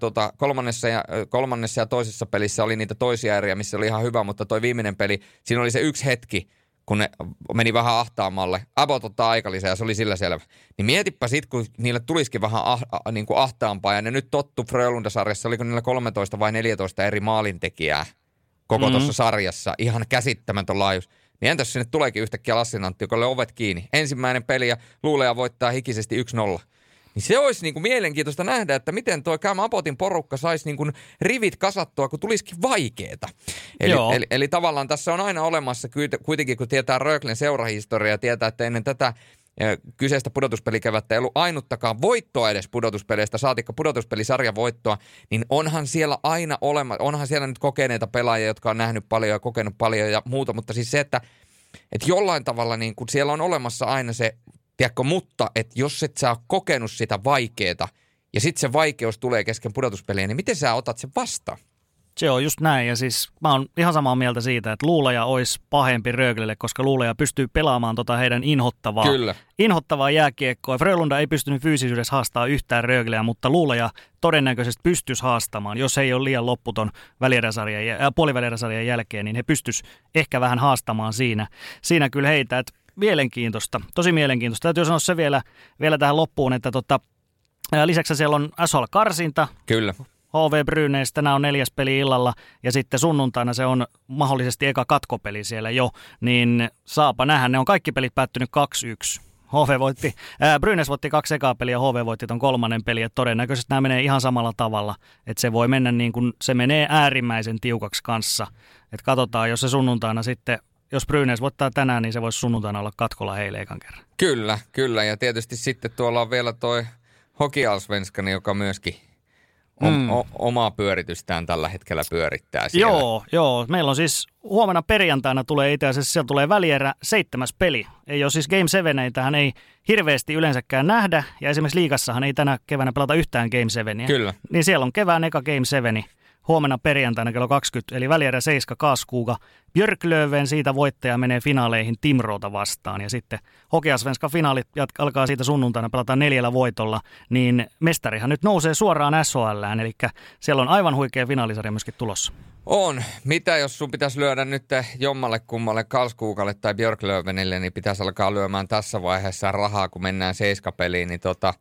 tota, kolmannessa, ja, äh, kolmannessa ja toisessa pelissä oli niitä toisia eriä, missä oli ihan hyvä, mutta toi viimeinen peli, siinä oli se yksi hetki, kun ne meni vähän ahtaamalle. Abbott ottaa aikalisä ja se oli sillä selvä. Niin mietipä sit, kun niille tulisikin vähän ah, ah, niin kuin ahtaampaa ja ne nyt tottu Frölunda-sarjassa, oliko niillä 13 vai 14 eri maalintekijää koko mm-hmm. tuossa sarjassa. Ihan käsittämätön laajus. Niin entäs sinne tuleekin yhtäkkiä Lassinantti, joka ovet kiinni. Ensimmäinen peli ja luulee voittaa hikisesti 1-0. Niin se olisi niin kuin mielenkiintoista nähdä, että miten tuo Cam Apotin porukka saisi niin kuin rivit kasattua, kun tulisikin vaikeeta. Eli, eli, eli, tavallaan tässä on aina olemassa, kuitenkin kun tietää Röglen seurahistoria ja tietää, että ennen tätä kyseistä pudotuspelikevättä ei ollut ainuttakaan voittoa edes pudotuspeleistä, saatikka pudotuspelisarjan voittoa, niin onhan siellä aina olema, onhan siellä nyt kokeneita pelaajia, jotka on nähnyt paljon ja kokenut paljon ja muuta, mutta siis se, että, että jollain tavalla niin kun siellä on olemassa aina se Tiedätkö, mutta että jos et sä ole kokenut sitä vaikeeta ja sitten se vaikeus tulee kesken pudotuspeliä, niin miten sä otat sen vastaan? Se on just näin, ja siis mä oon ihan samaa mieltä siitä, että luulaja olisi pahempi Röglille, koska luulaja pystyy pelaamaan tota heidän inhottavaa, Kyllä. inhottavaa jääkiekkoa. Frölunda ei pystynyt fyysisyydessä haastaa yhtään Rögliä, mutta luulaja todennäköisesti pystyisi haastamaan, jos ei ole liian lopputon välieräsarjan, äh, puolivälieräsarjan jälkeen, niin he pystyis ehkä vähän haastamaan siinä, siinä kyllä heitä. Että mielenkiintoista, tosi mielenkiintoista. Täytyy sanoa se vielä, vielä tähän loppuun, että tota, lisäksi siellä on SHL-karsinta. Kyllä. HV Bryneis, tänään on neljäs peli illalla ja sitten sunnuntaina se on mahdollisesti eka katkopeli siellä jo, niin saapa nähdä, ne on kaikki pelit päättynyt 2-1. HV voitti, ää, Brynäs voitti kaksi ekaa peliä, HV voitti ton kolmannen peli, että todennäköisesti nämä menee ihan samalla tavalla, että se voi mennä niin kuin, se menee äärimmäisen tiukaksi kanssa, että katsotaan, jos se sunnuntaina sitten jos Brynäs voittaa tänään, niin se voisi sunnuntaina olla katkolla heille ekan kerran. Kyllä, kyllä. Ja tietysti sitten tuolla on vielä toi Hokialsvenskani, joka myöskin o- mm. o- omaa pyöritystään tällä hetkellä pyörittää siellä. Joo, joo. Meillä on siis huomenna perjantaina tulee itse asiassa, siellä tulee välierä seitsemäs peli. Ei ole siis Game 7, tähän ei hirveästi yleensäkään nähdä. Ja esimerkiksi liikassahan ei tänä keväänä pelata yhtään Game 7. Kyllä. Niin siellä on kevään eka Game 7 huomenna perjantaina kello 20, eli välierä 7 Kaskuuga. Björklöven siitä voittaja menee finaaleihin Timroota vastaan ja sitten Hokeasvenska finaalit jat- alkaa siitä sunnuntaina, pelataan neljällä voitolla, niin mestarihan nyt nousee suoraan SHLään, eli siellä on aivan huikea finaalisarja myöskin tulossa. On. Mitä jos sun pitäisi lyödä nyt jommalle kummalle Kalskuukalle tai Björklövenille, niin pitäisi alkaa lyömään tässä vaiheessa rahaa, kun mennään seiskapeliin, niin tota,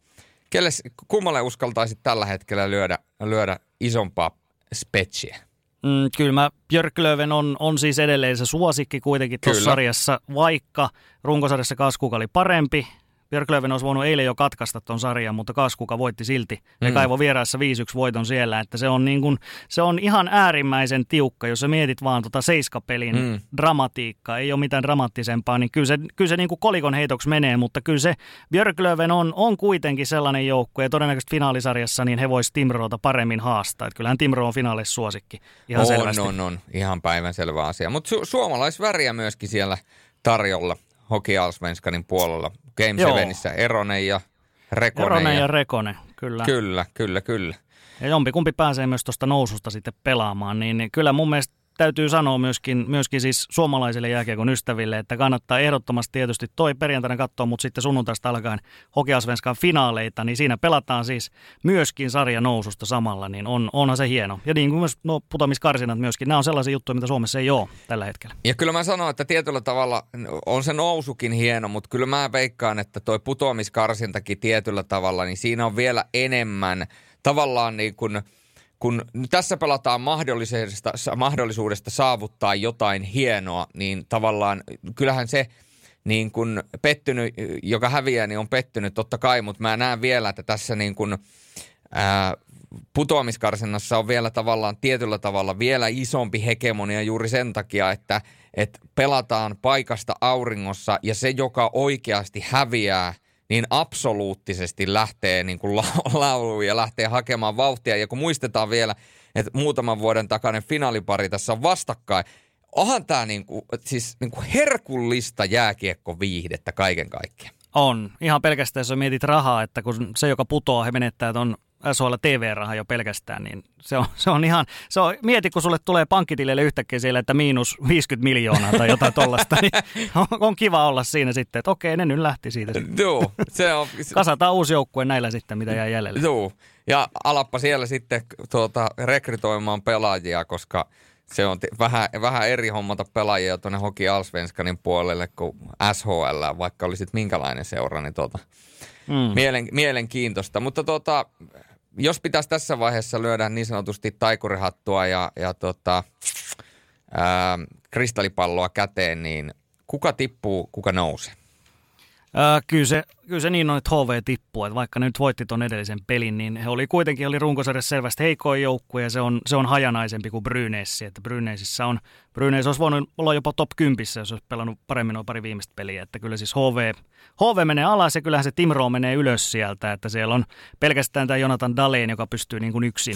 kelle, kummalle uskaltaisit tällä hetkellä lyödä, lyödä isompaa spetsiä. Mm, kyllä mä, Björklöven on, on siis edelleen se suosikki kuitenkin tuossa sarjassa, vaikka runkosarjassa Kaskuka oli parempi, Björklöven olisi voinut eilen jo katkaista tuon sarjan, mutta Kaskuka voitti silti. Ne mm. kaivo vieraissa 5-1 voiton siellä, että se on, niin kuin, se on ihan äärimmäisen tiukka. Jos sä mietit vaan tota seiskapelin mm. dramatiikkaa, ei ole mitään dramaattisempaa, niin kyllä se, kyllä se niin kuin kolikon heitoksi menee, mutta kyllä se Björklöven on, on kuitenkin sellainen joukko, ja todennäköisesti finaalisarjassa niin he vois Timroota paremmin haastaa. Että kyllähän Timro on finaalissa suosikki. Ihan on, selvästi. on, on. Ihan päivänselvä asia. Mutta su- suomalaisväriä myöskin siellä tarjolla. Hoki Allsvenskanin puolella. Game Joo. 7 Eronen ja Rekonen. Eronen ja, ja Rekonen, kyllä. Kyllä, kyllä, kyllä. Ja jompikumpi pääsee myös tuosta noususta sitten pelaamaan, niin kyllä mun mielestä täytyy sanoa myöskin, myöskin siis suomalaisille jääkiekon ystäville, että kannattaa ehdottomasti tietysti toi perjantaina katsoa, mutta sitten sunnuntaista alkaen Hokeasvenskan finaaleita, niin siinä pelataan siis myöskin sarja noususta samalla, niin on, onhan se hieno. Ja niin kuin myös no, putoamiskarsinat myöskin, nämä on sellaisia juttuja, mitä Suomessa ei ole tällä hetkellä. Ja kyllä mä sanon, että tietyllä tavalla on se nousukin hieno, mutta kyllä mä veikkaan, että toi putoamiskarsintakin tietyllä tavalla, niin siinä on vielä enemmän tavallaan niin kuin – kun tässä pelataan mahdollisuudesta, mahdollisuudesta saavuttaa jotain hienoa, niin tavallaan kyllähän se niin kun pettynyt, joka häviää, niin on pettynyt totta kai, mutta mä näen vielä, että tässä niin kun, ää, putoamiskarsinnassa on vielä tavallaan tietyllä tavalla vielä isompi hegemonia juuri sen takia, että, että pelataan paikasta auringossa ja se, joka oikeasti häviää, niin absoluuttisesti lähtee niin kuin lauluun ja lähtee hakemaan vauhtia. Ja kun muistetaan vielä, että muutaman vuoden takainen finaalipari tässä on vastakkain, onhan tämä niin kuin, siis niin kuin herkullista jääkiekko viihdettä kaiken kaikkiaan. On. Ihan pelkästään jos mietit rahaa, että kun se, joka putoaa, he menettää ton SHL TV-raha jo pelkästään, niin se on, se on ihan, se on, mieti kun sulle tulee pankkitilille yhtäkkiä siellä, että miinus 50 miljoonaa tai jotain tollasta, niin on, on, kiva olla siinä sitten, että okei, ne nyt lähti siitä. Joo, se on. Kasataan uusi joukkue näillä sitten, mitä jää jäljelle. Joo, ja alappa siellä sitten tuota, rekrytoimaan pelaajia, koska se on t- vähän, vähän eri hommata pelaajia tuonne Hoki Alsvenskanin puolelle kuin SHL, vaikka olisit minkälainen seura, niin tuota, mm. mielen, mielenkiintoista. Mutta tuota, jos pitäisi tässä vaiheessa lyödä niin sanotusti taikurihattua ja, ja tota, ää, kristallipalloa käteen, niin kuka tippuu, kuka nousee? Ää, kyllä, se, kyllä se niin on, että HV tippuu. Että vaikka ne nyt voitti tuon edellisen pelin, niin he oli kuitenkin oli runkosarjassa selvästi heikoin joukkue ja se on, se on hajanaisempi kuin Bryneessi. Että Bryneesissä on, Brynees olisi voinut olla jopa top 10, jos olisi pelannut paremmin noin pari viimeistä peliä. Että kyllä siis HV, HV menee alas ja kyllähän se Timro menee ylös sieltä. Että siellä on pelkästään tämä Jonathan Daleen, joka pystyy niin kuin yksin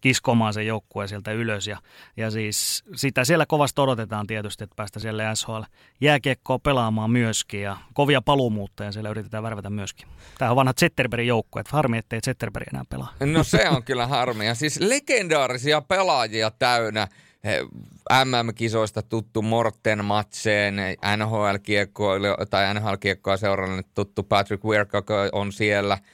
kiskomaan sen joukkueen sieltä ylös. Ja, ja siis sitä siellä kovasti odotetaan tietysti, että päästä siellä SHL jääkiekkoa pelaamaan myöskin. Ja kovia paluumuuttajia siellä yritetään värvätä myöskin. Tämä on vanha Zetterbergin joukkue, että harmi, ettei Zetterberg enää pelaa. No se on kyllä harmi. Ja siis legendaarisia pelaajia täynnä. MM-kisoista tuttu Morten Matseen, NHL-kiekkoa tai NHL-kiekkoa seurannut tuttu Patrick Weirk, on siellä –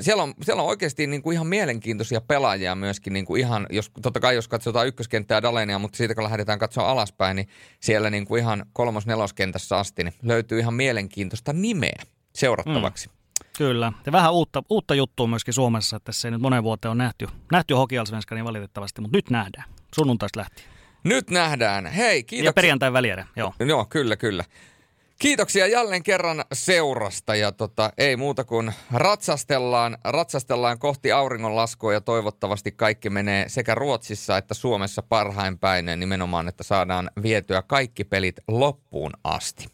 siellä on, siellä on oikeasti niin kuin ihan mielenkiintoisia pelaajia myöskin, niin kuin ihan, jos, totta kai jos katsotaan ykköskenttää Dalenia, mutta siitä kun lähdetään katsoa alaspäin, niin siellä niin kuin ihan kolmos-neloskentässä asti niin löytyy ihan mielenkiintoista nimeä seurattavaksi. Mm. Kyllä. Ja vähän uutta, uutta juttua myöskin Suomessa, että tässä ei nyt monen vuoteen on nähty, nähty hokialsvenska niin valitettavasti, mutta nyt nähdään. Sunnuntaista lähtien. Nyt nähdään. Hei, kiitos. Ja perjantai välierä, joo. Joo, kyllä, kyllä. Kiitoksia jälleen kerran seurasta ja tota, ei muuta kuin ratsastellaan, ratsastellaan kohti auringonlaskua ja toivottavasti kaikki menee sekä Ruotsissa että Suomessa parhain päin nimenomaan, että saadaan vietyä kaikki pelit loppuun asti.